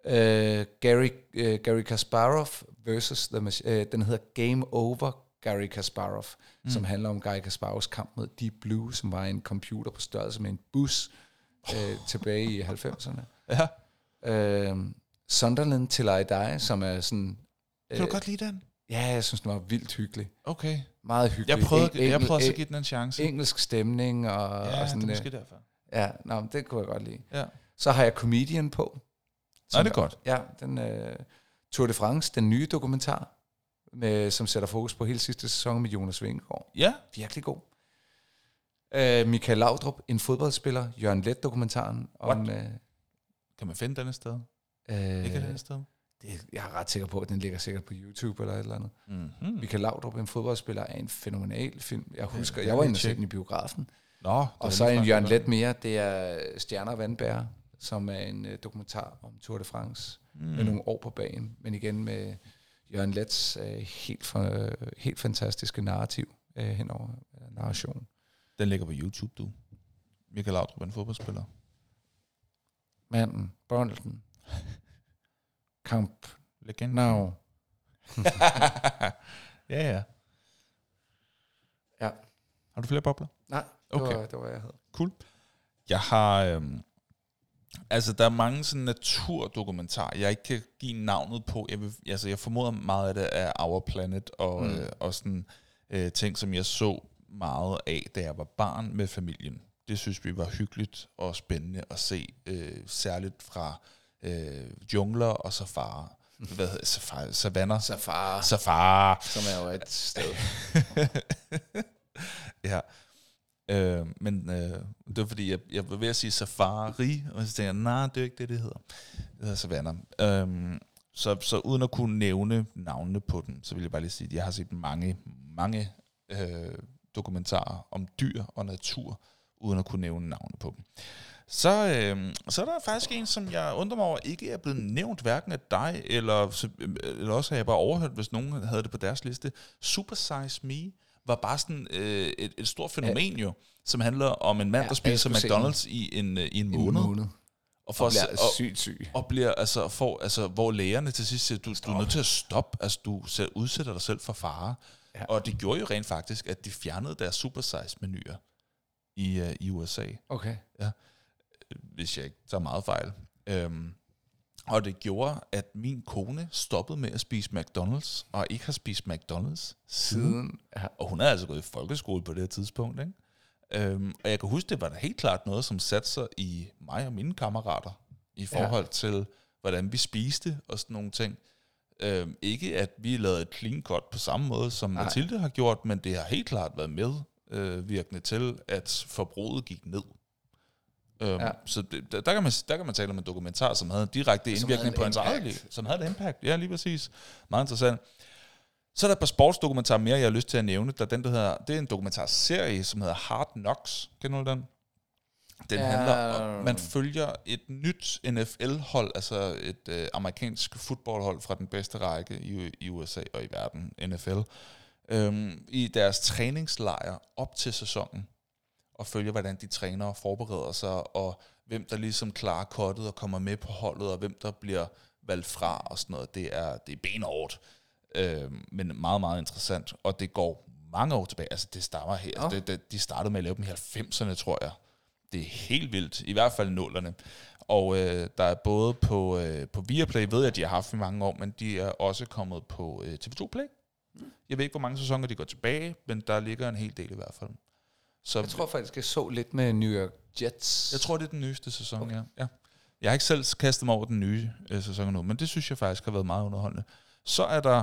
Øh, Gary, øh, Gary Kasparov versus the øh, den hedder Game Over Gary Kasparov, mm. som handler om Gary Kasparovs kamp mod Deep Blue, som var en computer på størrelse med en bus øh, tilbage i 90'erne. Ja. Øh, Sunderland Till I Die, som er sådan... Kan du godt lide den? Ja, jeg synes, den var vildt hyggelig. Okay. Meget hyggelig. Jeg prøvede, Eng- jeg prøvede at give den en chance. Engelsk stemning og, ja, og det sådan... er øh, måske derfor. ja, nå, det kunne jeg godt lide. Ja. Så har jeg Comedian på. Nej, det er godt. Ja, den uh, Tour de France, den nye dokumentar, med, som sætter fokus på hele sidste sæson med Jonas Vingegaard. Ja, Virkelig god. Uh, Michael Laudrup, en fodboldspiller. Jørgen Let dokumentaren om... Uh, kan man finde den et sted? uh, Ikke et andet sted? det, jeg er ret sikker på, at den ligger sikkert på YouTube eller et eller andet. Mm-hmm. Michael Laudrup, en fodboldspiller, er en fænomenal film. Jeg husker, det jeg var inde og se tjekke. den i biografen. Nå, Og så en Jørgen Let mere, det er Stjerner og Vandbærer, som er en uh, dokumentar om Tour de France, mm. med nogle år på banen, men igen med Jørgen Lets uh, helt, for, uh, helt fantastiske narrativ uh, henover uh, narration. Den ligger på YouTube, du. Michael Laudrup er en fodboldspiller. Manden, bolden, kamp, Legende. now. ja, ja. Ja. Har du flere bobler? Nej, det, Okay. var, det var, jeg havde. Cool. Jeg har... Øhm, altså, der er mange sådan naturdokumentarer, jeg ikke kan give navnet på. Jeg, vil, altså, jeg formoder meget af det er Our Planet, og, Mm. mm. øh, og sådan øh, ting, som jeg så meget af, da jeg var barn med familien. Det synes vi var hyggeligt og spændende at se, øh, særligt fra øh, jungler og safari. Hvad hedder safari? Savanner? Safari, Safari. som er jo et sted. ja. Øh, men øh, det var fordi, jeg, jeg var ved at sige safari, og så tænkte jeg, nej, det er ikke det, det hedder. Det hedder savanner. Øh, så, så uden at kunne nævne navnene på den, så vil jeg bare lige sige, at jeg har set mange, mange øh, dokumentarer om dyr og natur, uden at kunne nævne navnene på dem. Så, øh, så er der faktisk en, som jeg undrer mig over, ikke er blevet nævnt hverken af dig, eller, øh, eller også har jeg bare overhørt, hvis nogen havde det på deres liste. Super Size Me var bare sådan øh, et, et stort fænomen jo, som handler om en mand, Ja, der spiser McDonald's i en, øh, i en En måned. måned. Og, for Og bliver og, sygt syg. og bliver altså, for, altså, hvor lægerne til sidst siger, du, du er nødt til at stoppe, altså du udsætter dig selv for fare. Ja. Ja. Og det gjorde jo rent faktisk, at de fjernede deres supersize-menuer i, uh, i USA, Okay. hvis jeg ikke tager meget fejl. Um, og det gjorde, at min kone stoppede med at spise McDonald's, og ikke har spist McDonald's siden. Ja. Og hun er altså gået i folkeskole på det her tidspunkt, ikke? Um, og jeg kan huske, det var da helt klart noget, som satte sig i mig og mine kammerater, i forhold ja. til, hvordan vi spiste og sådan nogle ting. Øhm, ikke at vi lavede et clean cut på samme måde, som Nej. Mathilde har gjort, men det har helt klart været med øh, til, at forbruget gik ned. Øhm, Ja. Så det, der, der, kan man, der kan man tale om en dokumentar, som havde en direkte Som indvirkning på en hans eget liv. Som havde et impact, ja lige præcis. Meget interessant. Så er der et par sportsdokumentarer mere, jeg har lyst til at nævne. Der er den, der hedder, det er en dokumentarserie, som hedder Hard Knocks. Kender du den? Den ja. handler om, man følger et nyt NFL-hold, altså et øh, amerikansk fodboldhold fra den bedste række i, i USA og i verden, NFL, øhm, i deres træningslejr op til sæsonen, og følger, hvordan de træner og forbereder sig, og hvem der ligesom klarer kottet og kommer med på holdet, og hvem der bliver valgt fra og sådan noget. Det er, det er benhårdt, øhm, men meget, meget interessant, og det går mange år tilbage. Altså det stammer her. Nå. Det, det, de startede med at lave dem i 90'erne, tror jeg. Det er helt vildt, i hvert fald nullerne. Og øh, der er både på, øh, på Viaplay, ved jeg, at de har haft i mange år, men de er også kommet på øh, TV2 Play. Jeg ved ikke, hvor mange sæsoner de går tilbage, men der ligger en hel del i hvert fald. Så Jeg tror faktisk, jeg så lidt med New York Jets. jeg tror, det er den nyeste sæson, okay. ja. ja. Jeg har ikke selv kastet mig over den nye øh, sæson nu, men det synes jeg faktisk har været meget underholdende. Så er der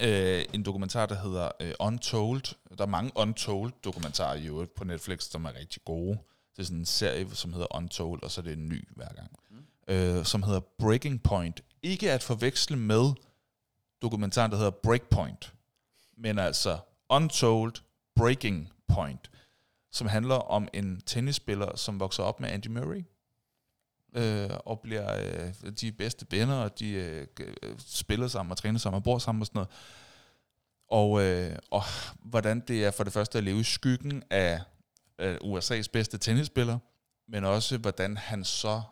øh, en dokumentar, der hedder øh, Untold. Der er mange Untold dokumentarer i øvrigt på Netflix, som er rigtig gode. Det er sådan en serie, som hedder Untold, og så er det en ny hver gang. Mm. Øh, som hedder Breaking Point. Ikke at forveksle med dokumentaren, der hedder Breakpoint, men altså Untold Breaking Point, som handler om en tennisspiller, som vokser op med Andy Murray, øh, og bliver øh, de bedste venner, og de øh, øh, spiller sammen og træner sammen og bor sammen og sådan noget. Og, øh, og hvordan det er for det første at leve i skyggen af, øh, USA's bedste tennisspiller, men også hvordan han så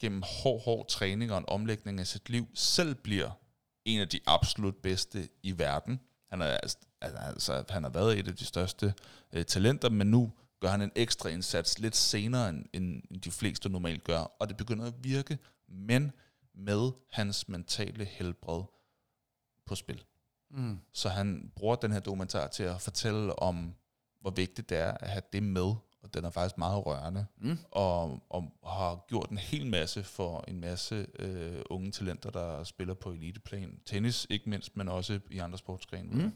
gennem hård, hård træning og en omlægning af sit liv selv bliver en af de absolut bedste i verden. Han er altså, altså han har været et af de største øh, talenter, men nu gør han en ekstra indsats lidt senere, end, end de fleste normalt gør, og det begynder at virke, men med hans mentale helbred på spil. Mm. Så han bruger den her dokumentar til at fortælle om, hvor vigtigt det er at have det med, og den er faktisk meget rørende, Mm. og, og har gjort en hel masse for en masse øh, unge talenter, der spiller på eliteplan. Tennis ikke mindst, men også i andre sportsgrene. Mm.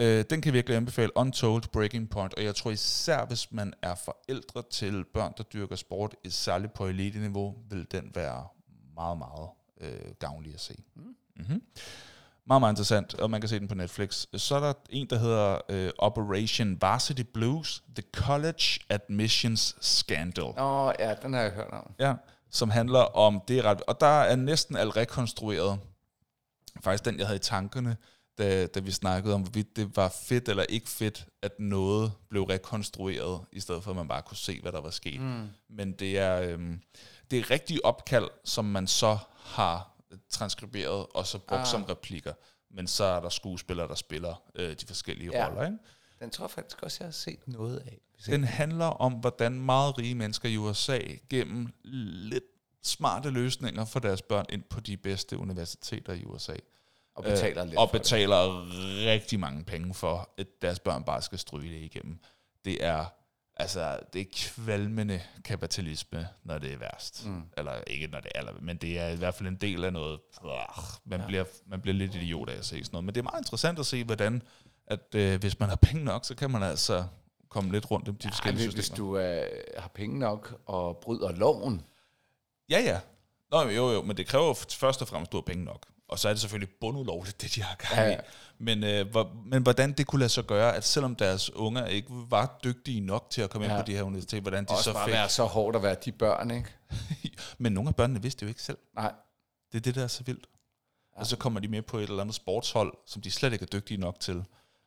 Øh, den kan virkelig anbefale, Untold Breaking Point, og jeg tror især, hvis man er forældre til børn, der dyrker sport, særligt på elite-niveau, vil den være meget, meget øh, gavnlig at se. Mm. Mm-hmm. Meget, meget interessant, og man kan se den på Netflix. Så er der en, der hedder øh, Operation Varsity Blues, The College Admissions Scandal. Åh, oh, ja, den har jeg hørt om. Ja, som handler om det ret, og der er næsten alt rekonstrueret. Faktisk den, jeg havde i tankerne, da, da vi snakkede om, hvorvidt det var fedt eller ikke fedt, at noget blev rekonstrueret, i stedet for at man bare kunne se, hvad der var sket. Mm. Men det er, øhm, det er rigtige opkald, som man så har transkriberet og så brugt Ah. som replikker. Men så er der skuespillere, der spiller øh, de forskellige Ja. roller. Ikke? Den tror jeg faktisk også, jeg har set noget af. Den handler om, hvordan meget rige mennesker i USA gennem lidt smarte løsninger for deres børn ind på de bedste universiteter i USA. Og betaler Øh, lidt Og for det. betaler rigtig mange penge for, at deres børn bare skal stryge det igennem. Det er, altså, det er kvalmende kapitalisme, når det er værst. Mm. Eller ikke når det er, men det er i hvert fald en del af noget. Man, Ja. ja. bliver, man bliver lidt idiot af at se sådan noget. Men det er meget interessant at se, hvordan, at øh, hvis man har penge nok, så kan man altså komme lidt rundt om de Ej, forskellige hvis, hvis systemer. du øh, har penge nok og bryder loven. Ja, ja. Nå, jo, jo, men det kræver først og fremmest, at du har penge nok. Og så er det selvfølgelig bundulovligt, det de har gang i. Ja, Ja. Men, øh, hvor, men hvordan det kunne lade sig gøre, at selvom deres unger ikke var dygtige nok til at komme ja. Ind på de her universiteter, hvordan de Også så bare fik... være så hårdt at være de børn, ikke? Men nogle af børnene vidste jo ikke selv. Nej. Det er det, der er så vildt. Ja. Og så kommer de med på et eller andet sportshold, som de slet ikke er dygtige nok til.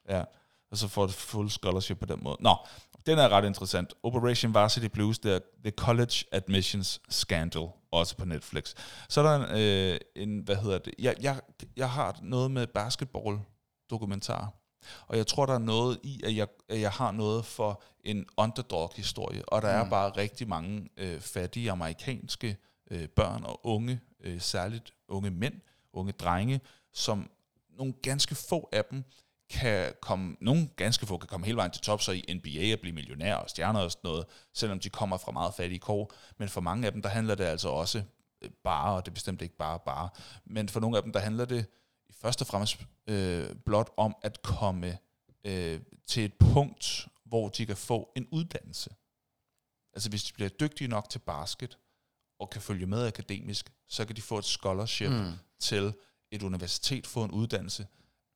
Ja. Og så får de full scholarship på den måde. Nå, den er ret interessant. Operation Varsity Blues, det er The College Admissions Scandal, også på Netflix. Så er der en, øh, en hvad hedder det, jeg, jeg, jeg har noget med basketball dokumentar. Og jeg tror, der er noget i, at jeg, at jeg har noget for en underdog-historie. Og der mm. er bare rigtig mange øh, fattige amerikanske øh, børn og unge, øh, særligt unge mænd, unge drenge, som nogle ganske få af dem kan komme, nogle ganske få kan komme hele vejen til top, så i NBA og blive millionær og stjerner og sådan noget, selvom de kommer fra meget fattige kår. Men for mange af dem, der handler det altså også øh, bare, og det er bestemt ikke bare bare. Men for nogle af dem, der handler det først og fremmest øh, blot om at komme øh, til et punkt, hvor de kan få en uddannelse. Altså hvis de bliver dygtige nok til basket, og kan følge med akademisk, så kan de få et scholarship mm. til et universitet, få en uddannelse,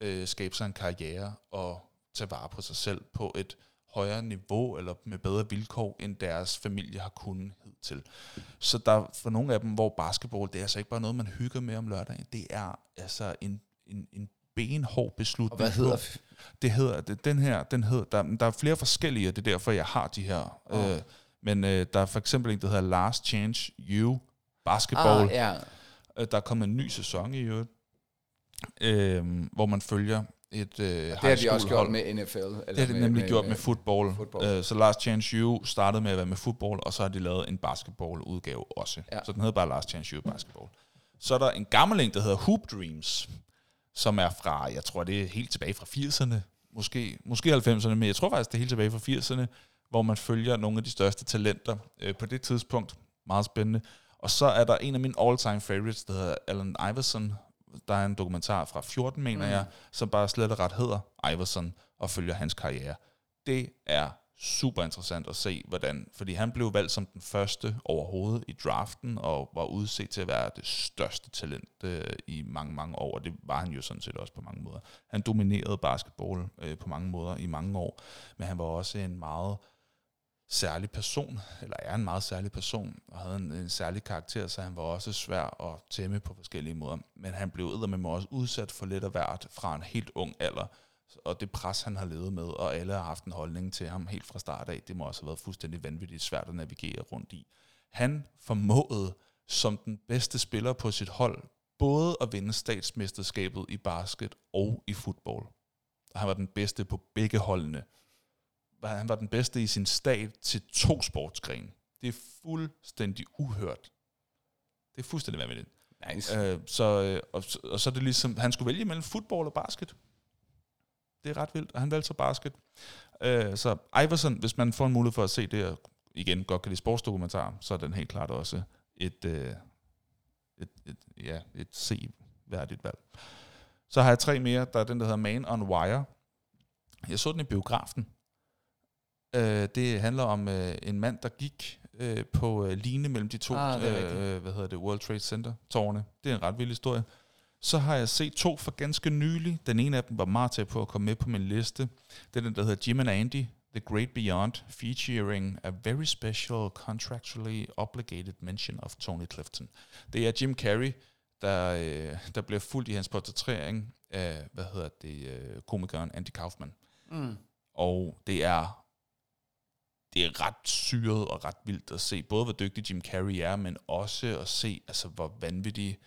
øh, skabe sig en karriere og tage vare på sig selv på et højere niveau eller med bedre vilkår, end deres familie har kunnet til. Så der for nogle af dem, hvor basketball, det er altså ikke bare noget, man hygger med om lørdagen, det er altså en, en, en benhård beslutning. Og hvad hedder det? hedder, det, den her, den hedder, der, der er flere forskellige, og det er derfor, jeg har de her. Oh. Øh, men øh, der er for eksempel en, der hedder Last Chance You Basketball. Ah, ja. øh, der er kommet en ny sæson i øvrigt, øh, hvor man følger et øh, Det har de også gjort med NFL. Eller det har de nemlig med, gjort med, med fodbold. fodbold. Uh, så Last Chance You startede med at være med fodbold, og så har de lavet en basketball-udgave også. Ja. Så den hedder bare Last Chance You Basketball. Så er der en gammel en, der hedder Hoop Dreams, som er fra, jeg tror det er helt tilbage fra 80'erne, måske, måske 90'erne, men jeg tror faktisk det er helt tilbage fra 80'erne, hvor man følger nogle af de største talenter øh, på det tidspunkt. Meget spændende. Og så er der en af mine all-time favorites, der hedder Allen Iverson. Der er en dokumentar fra 14, mener mm. jeg, som bare slet og ret hedder Iverson og følger hans karriere. Det er super interessant at se, hvordan, fordi han blev valgt som den første overhovedet i draften, og var udset til at være det største talent øh, i mange, mange år, og det var han jo sådan set også på mange måder. Han dominerede basketball øh, på mange måder i mange år, men han var også en meget særlig person, eller er en meget særlig person, og havde en, en særlig karakter, så han var også svær at tæmme på forskellige måder. Men han blev med også udsat for lidt af hvert fra en helt ung alder, og det pres, han har levet med, og alle har haft en holdning til ham helt fra start af, det må også have været fuldstændig vanvittigt svært at navigere rundt i. Han formåede som den bedste spiller på sit hold, både at vinde statsmesterskabet i basket og i fodbold. Og han var den bedste på begge holdene han var den bedste i sin stat til to sportsgrene. Det er fuldstændig uhørt. Det er fuldstændig vanvittigt. Nice. Øh, så, øh, og, og så er det ligesom, han skulle vælge mellem fodbold og basket. Det er ret vildt, og han valgte så basket. Øh, så Iverson, hvis man får en mulighed for at se det, og igen godt kan lide sportsdokumentar, så er den helt klart også et, øh, et, et, ja, et se-værdigt valg. Så har jeg tre mere. Der er den, der hedder Man on Wire. Jeg så den i biografen. Øh, det handler om øh, en mand, der gik øh, på øh, line mellem de to Ah, er øh, hvad hedder det, World Trade Center tårne. Det er en ret vild historie. Så har jeg set to for ganske nylig. Den ene af dem var meget til på at komme med på min liste. Det er den, der hedder Jim and Andy, The Great Beyond, featuring a very special contractually obligated mention of Tony Clifton. Det er Jim Carrey, der, øh, der bliver fuldt i hans portrættering af, hvad hedder det, øh, komikeren Andy Kaufman. Mm. Og det er det er ret syret og ret vildt at se, både hvor dygtig Jim Carrey er, men også at se, altså hvor vanvittig,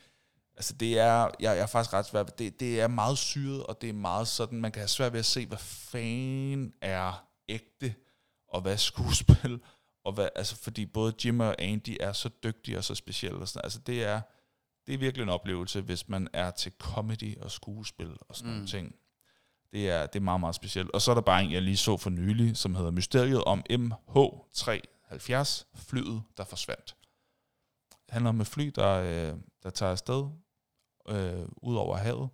altså det er, jeg, jeg er faktisk ret svært, det, det er meget syret, og det er meget sådan, man kan have svært ved at se, hvad fanden er ægte, og hvad er skuespil, og hvad, altså fordi både Jim og Andy er så dygtige og så specielle, og sådan, altså det er, det er virkelig en oplevelse, hvis man er til comedy og skuespil og sådan mm. nogle ting. Det er, det er meget, meget specielt. Og så er der bare en, jeg lige så for nylig, som hedder Mysteriet om MH370, flyet, der forsvandt. Det handler om et fly, der, øh, der tager afsted øh, ud over havet,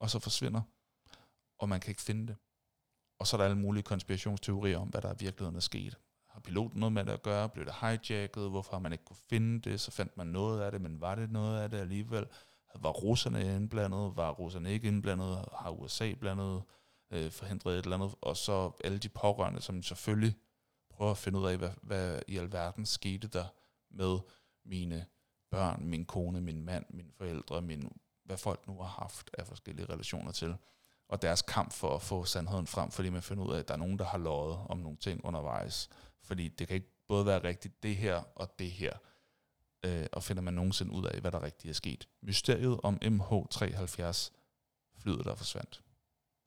og så forsvinder, og man kan ikke finde det. Og så er der alle mulige konspirationsteorier om, hvad der i virkeligheden er sket. Har piloten noget med det at gøre? Blev det hijacket? Hvorfor har man ikke kunne finde det? Så fandt man noget af det, men var det noget af det alligevel? Var russerne indblandet? Var russerne ikke indblandet? Har USA blandet? Øh, forhindret et eller andet? Og så alle de pårørende, som selvfølgelig prøver at finde ud af, hvad, hvad i alverden skete der med mine børn, min kone, min mand, mine forældre, min, hvad folk nu har haft af forskellige relationer til. Og deres kamp for at få sandheden frem, fordi man finder ud af, at der er nogen, der har lovet om nogle ting undervejs. Fordi det kan ikke både være rigtigt det her og det her øh, og finder man nogensinde ud af, hvad der rigtigt er sket. Mysteriet om MH370, flyet der forsvandt.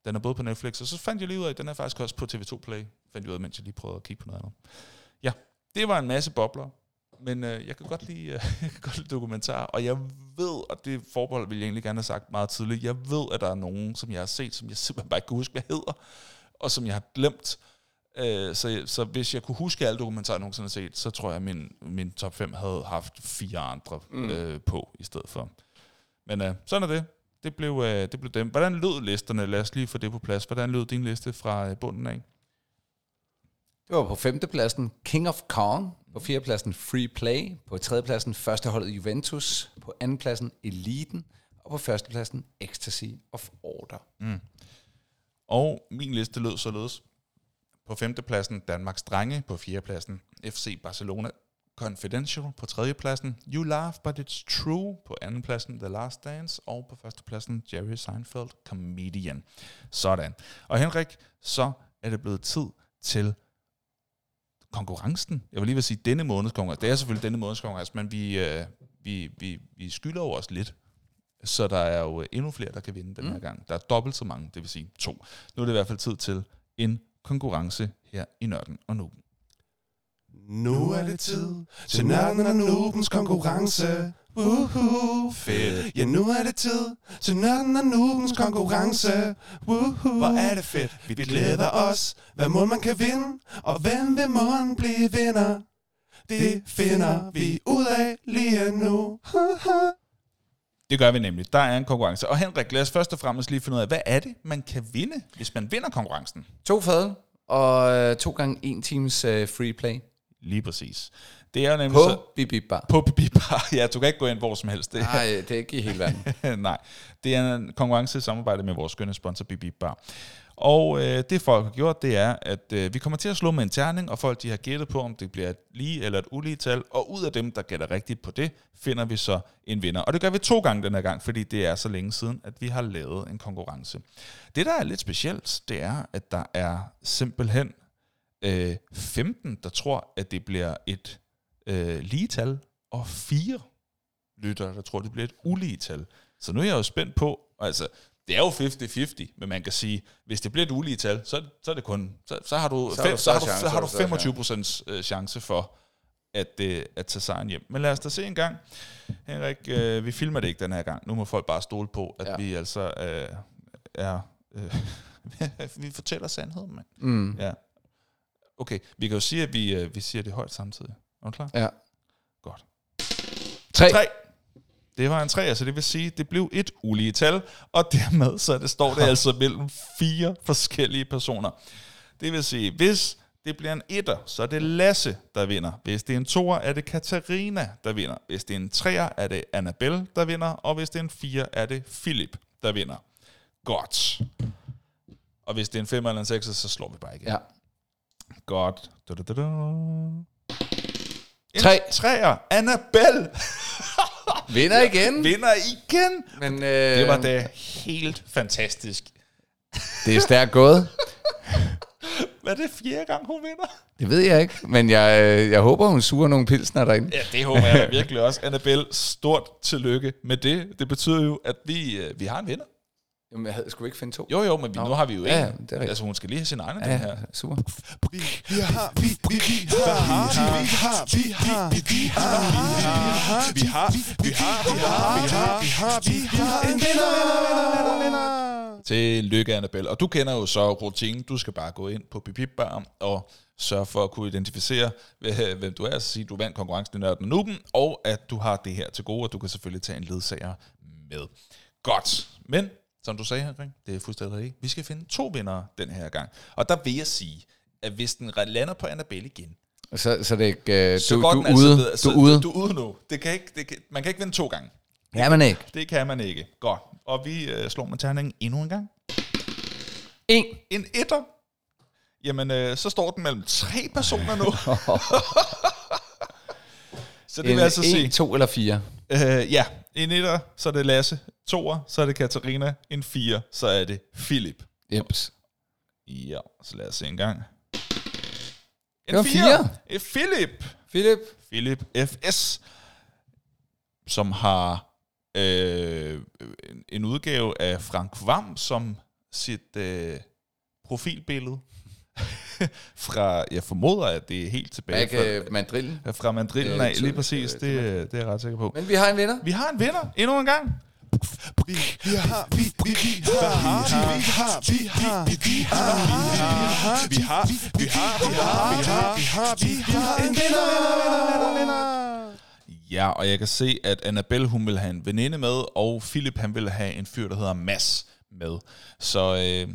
Den er både på Netflix, og så fandt jeg lige ud af, at den er faktisk også på TV2 Play. Fandt jeg ud af, mens jeg lige prøvede at kigge på noget andet. Ja, det var en masse bobler, men øh, jeg kan godt lide, øh, jeg kan godt lide dokumentar, og jeg ved, og det forbehold vil jeg egentlig gerne have sagt meget tidligt, jeg ved, at der er nogen, som jeg har set, som jeg simpelthen bare ikke kan huske, hvad hedder, og som jeg har glemt, Øh, så, så hvis jeg kunne huske alle dokumentarer, jeg nogensinde har set, så tror jeg, at min, min top 5 havde haft fire andre mm. øh, på i stedet for. Men øh, sådan er det. Det blev, øh, det blev dem. Hvordan lød listerne? Lad os lige få det på plads. Hvordan lød din liste fra øh, bunden af? Det var på femtepladsen King of Kong, på fjerdepladsen Free Play, på tredjepladsen førsteholdet Juventus, på andenpladsen Eliten, og på førstepladsen Ecstasy of Order. Og min liste lød således. På femtepladsen Danmarks Drenge, på fjerdepladsen FC Barcelona Confidential, på tredjepladsen You Laugh But It's True, på andenpladsen The Last Dance, og på førstepladsen Jerry Seinfeld Comedian. Sådan. Og Henrik, så er det blevet tid til konkurrencen. Jeg vil lige vil sige denne måneds konkurrence. Det er selvfølgelig denne måneds konkurrence, men vi, øh, vi, vi, vi skylder jo os lidt. Så der er jo endnu flere, der kan vinde den her gang. Der er dobbelt så mange, det vil sige to. Nu er det i hvert fald tid til en konkurrence her i Nørden og Nuben. Nu er det tid til Nørden og Nubens konkurrence. Woohoo, fedt. Ja, nu er det tid til Nørden og Nubens konkurrence. Woohoo, hvor er det fedt. Vi glæder os. Hvad må man kan vinde? Og hvem vil måden blive vinder? Det finder vi ud af lige nu. Det gør vi nemlig. Der er en konkurrence. Og Henrik, lad os først og fremmest lige finde ud af, hvad er det, man kan vinde, hvis man vinder konkurrencen? To fad, og øh, to gange en times øh, free play Lige præcis. Det er jo nemlig på så, Bip Bar. på Bibi Bar. Ja, du kan ikke gå ind hvor som helst. Det, Nej, det er ikke i hele verden. Nej, det er en konkurrence i samarbejde med vores skønne sponsor Bibi Bar. Og øh, det folk har gjort, det er, at øh, vi kommer til at slå med en terning, og folk de har gættet på, om det bliver et lige eller et ulige tal, og ud af dem, der gætter rigtigt på det, finder vi så en vinder. Og det gør vi to gange den her gang, fordi det er så længe siden, at vi har lavet en konkurrence. Det, der er lidt specielt, det er, at der er simpelthen øh, 15, der tror, at det bliver et øh, lige tal, og fire lyttere, der tror, det bliver et ulige tal. Så nu er jeg jo spændt på, altså, det er jo 50-50, men man kan sige, hvis det bliver et ulige tal, så, så er det kun, så, så har du, Så fem, så har du, så har du chance, så er der 25 procents øh, chance for at, øh, at tage sejren hjem. Men lad os da se en gang. Henrik, øh, vi filmer det ikke den her gang. Nu må folk bare stole på, at ja. vi altså øh, er... Øh, vi fortæller sandheden, mand. Mm. Ja. Okay, vi kan jo sige, at vi, øh, vi siger det højt samtidig. Er du klar? Ja. Godt. Tre. 3. Det var en 3, så det vil sige, at det blev et ulige tal, og dermed så det står det altså mellem fire forskellige personer. Det vil sige, hvis det bliver en etter, så er det Lasse, der vinder. Hvis det er en toer, er det Katarina, der vinder. Hvis det er en treer, er det Annabelle, der vinder. Og hvis det er en fire, er det Philip, der vinder. Godt. Og hvis det er en 5 eller en 6, så slår vi bare igen. Ja. Godt. Du, du, du. En Tre. Træer. Annabelle Vinder igen. vinder igen. Men, øh, Det var da helt fantastisk. Det er stærkt gået. Hvad er det fjerde gang, hun vinder? Det ved jeg ikke, men jeg, øh, jeg håber, hun suger nogle pilsner derinde. Ja, det håber jeg da virkelig også. Annabelle, stort tillykke med det. Det betyder jo, at vi, øh, vi har en vinder. Jamen, jeg havde, skulle ikke finde to? Jo, jo, men vi, nu har vi jo en. Ja, ja, det er rigtigt. altså, hun skal lige have sin egen ja, Ja, den her. ja, super. Vi har, vi, vi, vi har, vi har, vi har, vi har, vi har, vi har, vi har, vi har, vi har, vi har en vinder, vinder, vinder, vinder. Tillykke, Annabelle. Og du kender jo så rutinen. Du skal bare gå ind på Pipip-bar og sørge for at kunne identificere, hve- hvem du er, så sige, at du vandt konkurrencen i Nørden og Nuben, og at du har det her til gode, og du kan selvfølgelig tage en ledsager med. Godt. Men, som du sagde, Henrik, det er fuldstændig rigtigt. Vi skal finde to vindere den her gang. Og der vil jeg sige, at hvis den lander på Annabelle igen, Så, så det ikke... Øh, så du, du, altså ude. videre. Du ude. Du er ude nu. Det kan ikke, det kan, man kan ikke vinde to gange. Ja, men ikke. Det kan man ikke. Godt. Og vi øh, slår med terningen endnu en gang. En. En etter. Jamen, øh, så står den mellem tre personer nu. så det En, vil altså en, sige... to eller fire. Øh, ja, en etter, så er det Lasse. Toer, så er det Katarina. En fire, så er det Philip. Jeps. Ja, så lad os se en gang. En Det var fire. Et Philip. Philip. Philip FS, som har øh, en- en udgave af Frank Vam som sit øh, profilbillede. Fra, jeg formoder, at det er helt tilbage Ikke øh, mandrillen. fra, fra mandrillen Øh, af, lige præcis, øh, det, det er jeg ret sikker på. Men vi har en vinder. Vi har en vinder endnu en gang. Vi, vi har, vi, vi, vi har, vi har, vi har, vi har, vi har, vi har, vi har, vi har, vi har, vi har, vi har en vinder. Ja, og jeg kan se, at Annabelle, hun vil have en veninde med, og Philip, han vil have en fyr, der hedder Mads med. Så øh,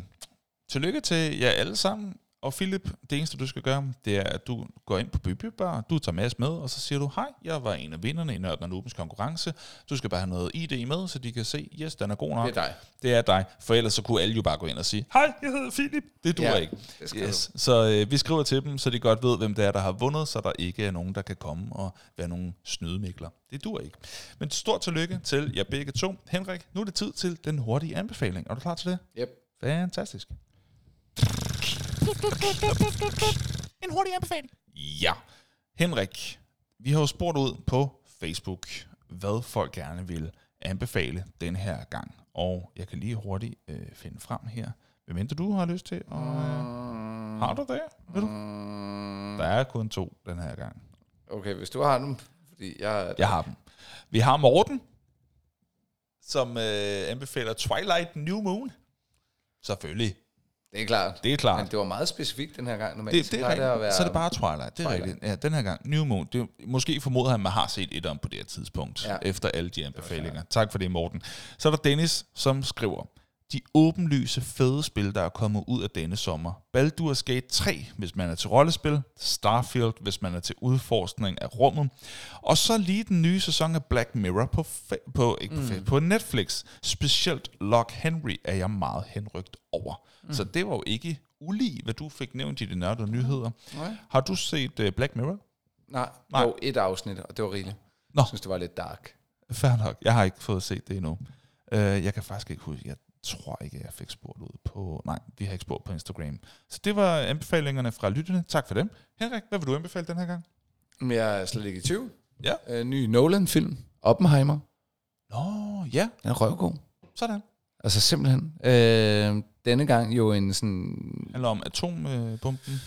tillykke til jer alle sammen. Og Philip, det eneste du skal gøre, det er, at du går ind på Byby Bar, du tager Mads med, og så siger du, hej, jeg var en af vinderne i Nørden Nubens konkurrence. Du skal bare have noget ID med, så de kan se, yes, den er god nok. Det er dig. Det er dig, for ellers så kunne alle jo bare gå ind og sige, hej, jeg hedder Philip. Det duer Ja, ikke. det yes. Så øh, vi skriver til dem, så de godt ved, hvem det er, der har vundet, så der ikke er nogen, der kan komme og være nogle snydemikler. Det dur ikke. Men stort tillykke til jer begge to. Henrik, nu er det tid til den hurtige anbefaling. Er du klar til det? Yep. Fantastisk. En hurtig anbefaling. Ja. Henrik, vi har jo spurgt ud på Facebook, hvad folk gerne vil anbefale den her gang. Og jeg kan lige hurtigt øh, finde frem her. Hvem mindre du har lyst til? Og, har du det? Vil du? Mm, Der er kun to den her gang. Okay, hvis du har dem, fordi jeg... Jeg har dem. Vi har Morten, som øh, anbefaler Twilight New Moon. Selvfølgelig. Det er klart. Det er klart. Men det var meget specifikt den her gang. Normalt Det, det er rigtigt. at være, Så er det bare Twilight. Det er Twilight. rigtigt. Ja, den her gang. New Moon. Det, måske formoder han, at man har set et om på det her tidspunkt. Ja. efter alle de anbefalinger. Tak for det, Morten. Så er der Dennis, som skriver, de åbenlyse fede spil, der er kommet ud af denne sommer. Baldur's Gate 3, hvis man er til rollespil. Starfield, hvis man er til udforskning af rummet. Og så lige den nye sæson af Black Mirror på, fa- på, ikke på, mm. på Netflix. Specielt Lock Henry er jeg meget henrygt over. Mm. Så det var jo ikke ulig, hvad du fik nævnt i de nørdede nyheder. Nej. Har du set uh, Black Mirror? Nej, Nej. jo, et afsnit, og det var rigeligt. Nå. Jeg synes, det var lidt dark. Fair nok. Jeg har ikke fået set det endnu. Uh, jeg kan faktisk ikke huske, jeg tror ikke, jeg fik spurgt ud på... Nej, vi har ikke spurgt på Instagram. Så det var anbefalingerne fra lytterne. Tak for dem. Henrik, hvad vil du anbefale den her gang? Jeg er slet ikke i tvivl. Ja. Øh, ny Nolan-film. Oppenheimer. Nå, ja, Den er røvgod. sådan. Altså simpelthen. Øh, denne gang jo en sådan handler om atombomben.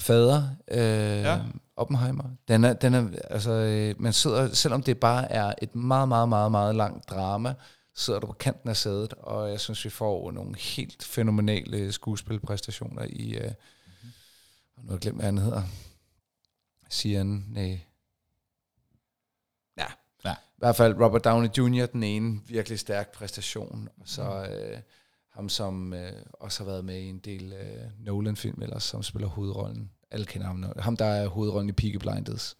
fader, øh, ja. Oppenheimer. Den er, den er, altså, øh, man sidder, selvom det bare er et meget, meget, meget, meget langt drama, sidder du på kanten af sædet, og jeg synes, vi får nogle helt fænomenale skuespilpræstationer i, øh, mm-hmm. nu har jeg glemt, hvad han hedder. Sian, nej. Ja. Ja. I hvert fald Robert Downey Jr., den ene virkelig stærk præstation, og så øh, ham, som øh, også har været med i en del øh, Nolan-film, ellers som spiller hovedrollen. Alle kender ham. Ham, der er hovedrollen i Peaky Blinders.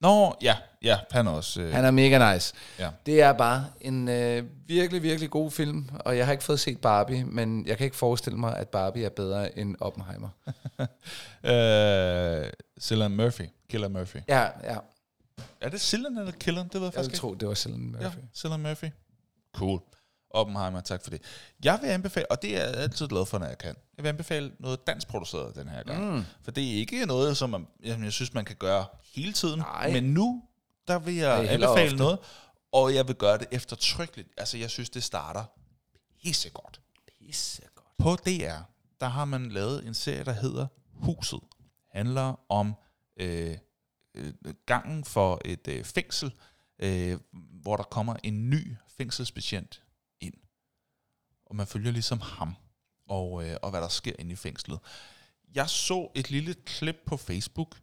Nå, ja, ja, han er også... Øh, Han er mega nice. Ja. Det er bare en øh, virkelig, virkelig god film, og jeg har ikke fået set Barbie, men jeg kan ikke forestille mig, at Barbie er bedre end Oppenheimer. øh, Cillian Murphy. Killer Murphy. Ja, ja. Er det Cillian eller Killer? Det ved jeg Jeg faktisk vil ikke. tro, det var Cillian Murphy. Ja, Cillian Murphy. Cool. Oppenheimer, tak for det. Jeg vil anbefale, og det er jeg altid glad for, når jeg kan. Jeg vil anbefale noget dansk produceret den her gang. Mm. For det er ikke noget, som man, jeg synes, man kan gøre hele tiden. Nej. Men nu, der vil jeg Nej, anbefale ofte. noget, og jeg vil gøre det eftertrykkeligt. Altså, jeg synes, det starter pissegodt. Pissegodt. På DR, der har man lavet en serie, der hedder Huset. Handler om øh, øh, gangen for et øh, fængsel, øh, hvor der kommer en ny fængselsbetjent. Og man følger ligesom ham, og, øh, og hvad der sker inde i fængslet. Jeg så et lille klip på Facebook,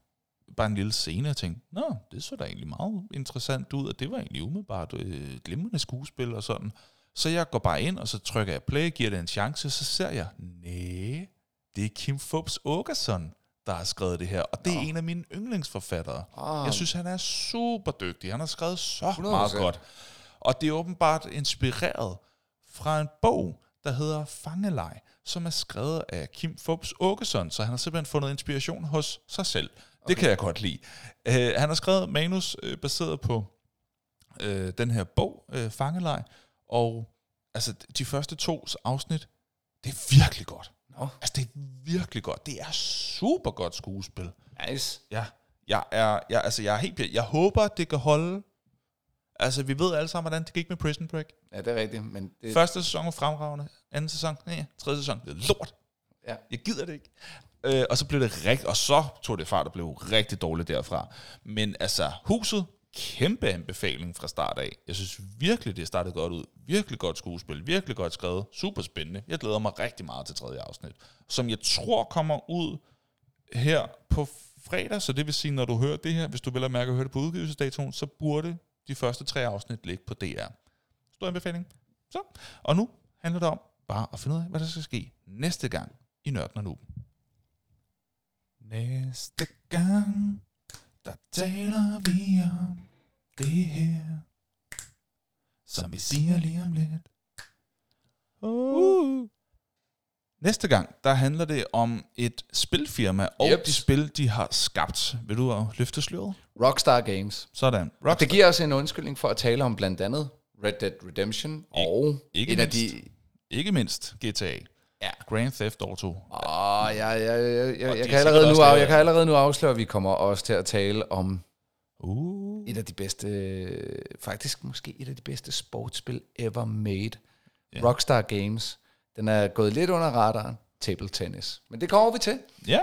bare en lille scene, og tænkte, nå, det så da egentlig meget interessant ud, og det var egentlig umiddelbart øh, glimrende skuespil og sådan. Så jeg går bare ind, og så trykker jeg play, giver det en chance, så ser jeg, nej, det er Kim Fubs Åkesson, der har skrevet det her, og det er en af mine yndlingsforfattere. Ah. Jeg synes, han er super dygtig. Han har skrevet så 100%. meget godt. Og det er åbenbart inspireret fra en bog, der hedder Fangelej, som er skrevet af Kim Fubs Åkesson, så han har simpelthen fundet inspiration hos sig selv. Okay. Det kan jeg godt lide. Uh, han har skrevet manus uh, baseret på uh, den her bog, uh, Fangelej, og altså de første to afsnit, det er virkelig godt. Nå, Altså det er virkelig godt. Det er super godt skuespil. nice. Ja, jeg er, jeg, altså jeg er helt. Jeg håber, det kan holde. Altså, vi ved alle sammen, hvordan det gik med Prison Break. Ja, det er rigtigt, men det, Første sæson var fremragende. Anden sæson, nej, tredje sæson, det er lort. ja. Jeg gider det ikke. Øh, og så blev det rigtig, og så tog det fart og blev rigtig dårligt derfra. Men altså, huset, kæmpe anbefaling fra start af. Jeg synes virkelig, det startede godt ud. Virkelig godt skuespil, virkelig godt skrevet, super spændende. Jeg glæder mig rigtig meget til tredje afsnit, som jeg tror kommer ud her på fredag, så det vil sige, når du hører det her, hvis du vil have mærke at høre det på udgivelsesdatoen, så burde de første tre afsnit ligge på DR. Stor anbefaling. Så, og nu handler det om bare at finde ud af, hvad der skal ske næste gang i Nørden og Nuben. Næste gang, der taler vi om det her, som vi siger lige om lidt. Uh. Næste gang, der handler det om et spilfirma og Yep. de spil, de har skabt. Vil du uh, løfte sløret? Rockstar Games. Sådan. Og det giver os en undskyldning for at tale om blandt andet Red Dead Redemption og ikke en af mindst. de... Ikke mindst GTA. Ja. Grand Theft Auto. Åh, jeg, jeg, jeg, jeg, jeg, det jeg, kan allerede nu, af, jeg kan allerede nu afsløre, at vi kommer også til at tale om Uh. et af de bedste, faktisk måske et af de bedste sportsspil ever made. Ja. Rockstar Games. Den er gået lidt under radaren. Table tennis. Men det kommer vi til. Ja.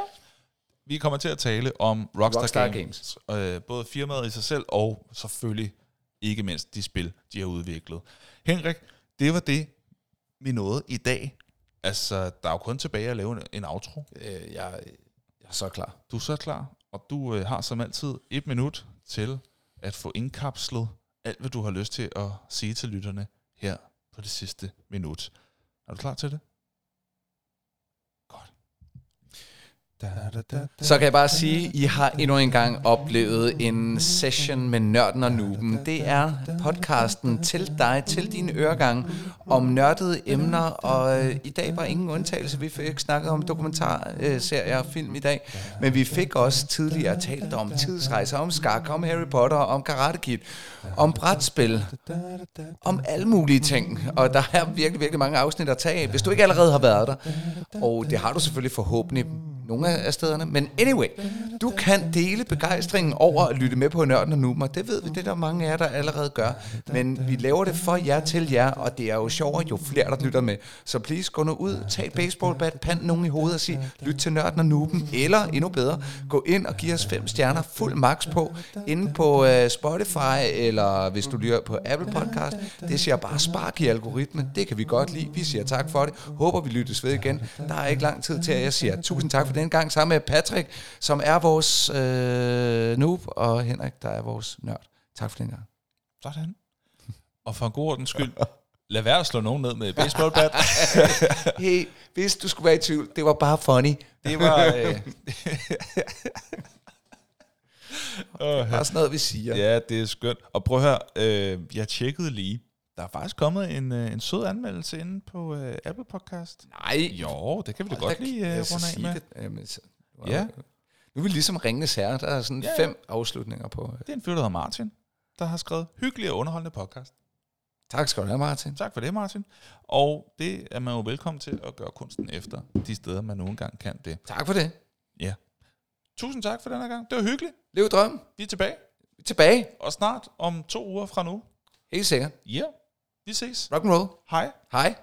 Vi kommer til at tale om Rockstar, Rockstar Games. Øh, både firmaet i sig selv, og selvfølgelig ikke mindst de spil, de har udviklet. Henrik, det var det, vi nåede i dag. Altså, der er jo kun tilbage at lave en, en outro. Øh, jeg, jeg er så klar. Du er så klar, og du øh, har som altid et minut til at få indkapslet alt, hvad du har lyst til at sige til lytterne her på det sidste minut. Er du klar til det? Så kan jeg bare sige, I har endnu en gang oplevet en session med Nørden og Nuben. Det er podcasten til dig, til din øregang, om nørdede emner, og øh, i dag var ingen undtagelse. Vi fik snakket om dokumentarserier og film i dag, men vi fik også tidligere talt om tidsrejser, om skak, om Harry Potter, om Karate Kid, om brætspil, om alle mulige ting. Og der er virkelig, virkelig mange afsnit at tage af, hvis du ikke allerede har været der. Og det har du selvfølgelig forhåbentlig nogle af stederne. Men anyway, du kan dele begejstringen over at lytte med på Nørden og Numer. Det ved vi, det er der mange af jer, der allerede gør. Men vi laver det for jer til jer, og det er jo sjovere, jo flere, der lytter med. Så please, gå nu ud, tag et baseballbat, pand nogen i hovedet og sig, lyt til Nørden og Nuben, eller endnu bedre, gå ind og giv os fem stjerner, fuld max på, inde på uh, Spotify, eller hvis du lytter på Apple Podcast. Det siger bare spark i algoritmen. Det kan vi godt lide. Vi siger tak for det. Håber, vi lyttes ved igen. Der er ikke lang tid til, at jeg siger tusind tak for den gang, sammen med Patrick, som er vores øh, noob, og Henrik, der er vores nørd. Tak for den gang. Sådan. Og for en god ordens skyld, lad være at slå nogen ned med baseballbat. Hey, hvis du skulle være i tvivl, det var bare funny. Det var øh, bare sådan noget, vi siger. ja, det er skønt. Og prøv at høre, øh, jeg tjekkede lige. Der er faktisk kommet en, øh, en sød anmeldelse inde på øh, Apple Podcast. Nej, Jo, det kan vi da godt lige øh, runde af med. det. Jamen, så, Ja. Nu er vi ligesom Ringenes Herre. Der er sådan Ja, ja. fem afslutninger på. Det er en fyr, der hedder Martin, der har skrevet hyggelig og underholdende podcast. Tak skal du have, Martin. Tak for det, Martin. Og det er man jo velkommen til at gøre kunsten efter de steder, man nogle gange kan det. Tak for det. Tusind tak for den her gang. Det var hyggeligt. Lev drøm. Vi er tilbage. Tilbage. Og snart om to uger fra nu. Helt sikkert. Ja, yeah. Vi ses. Rock and roll. Hej. Hej.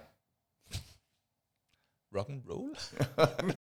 Rock and roll.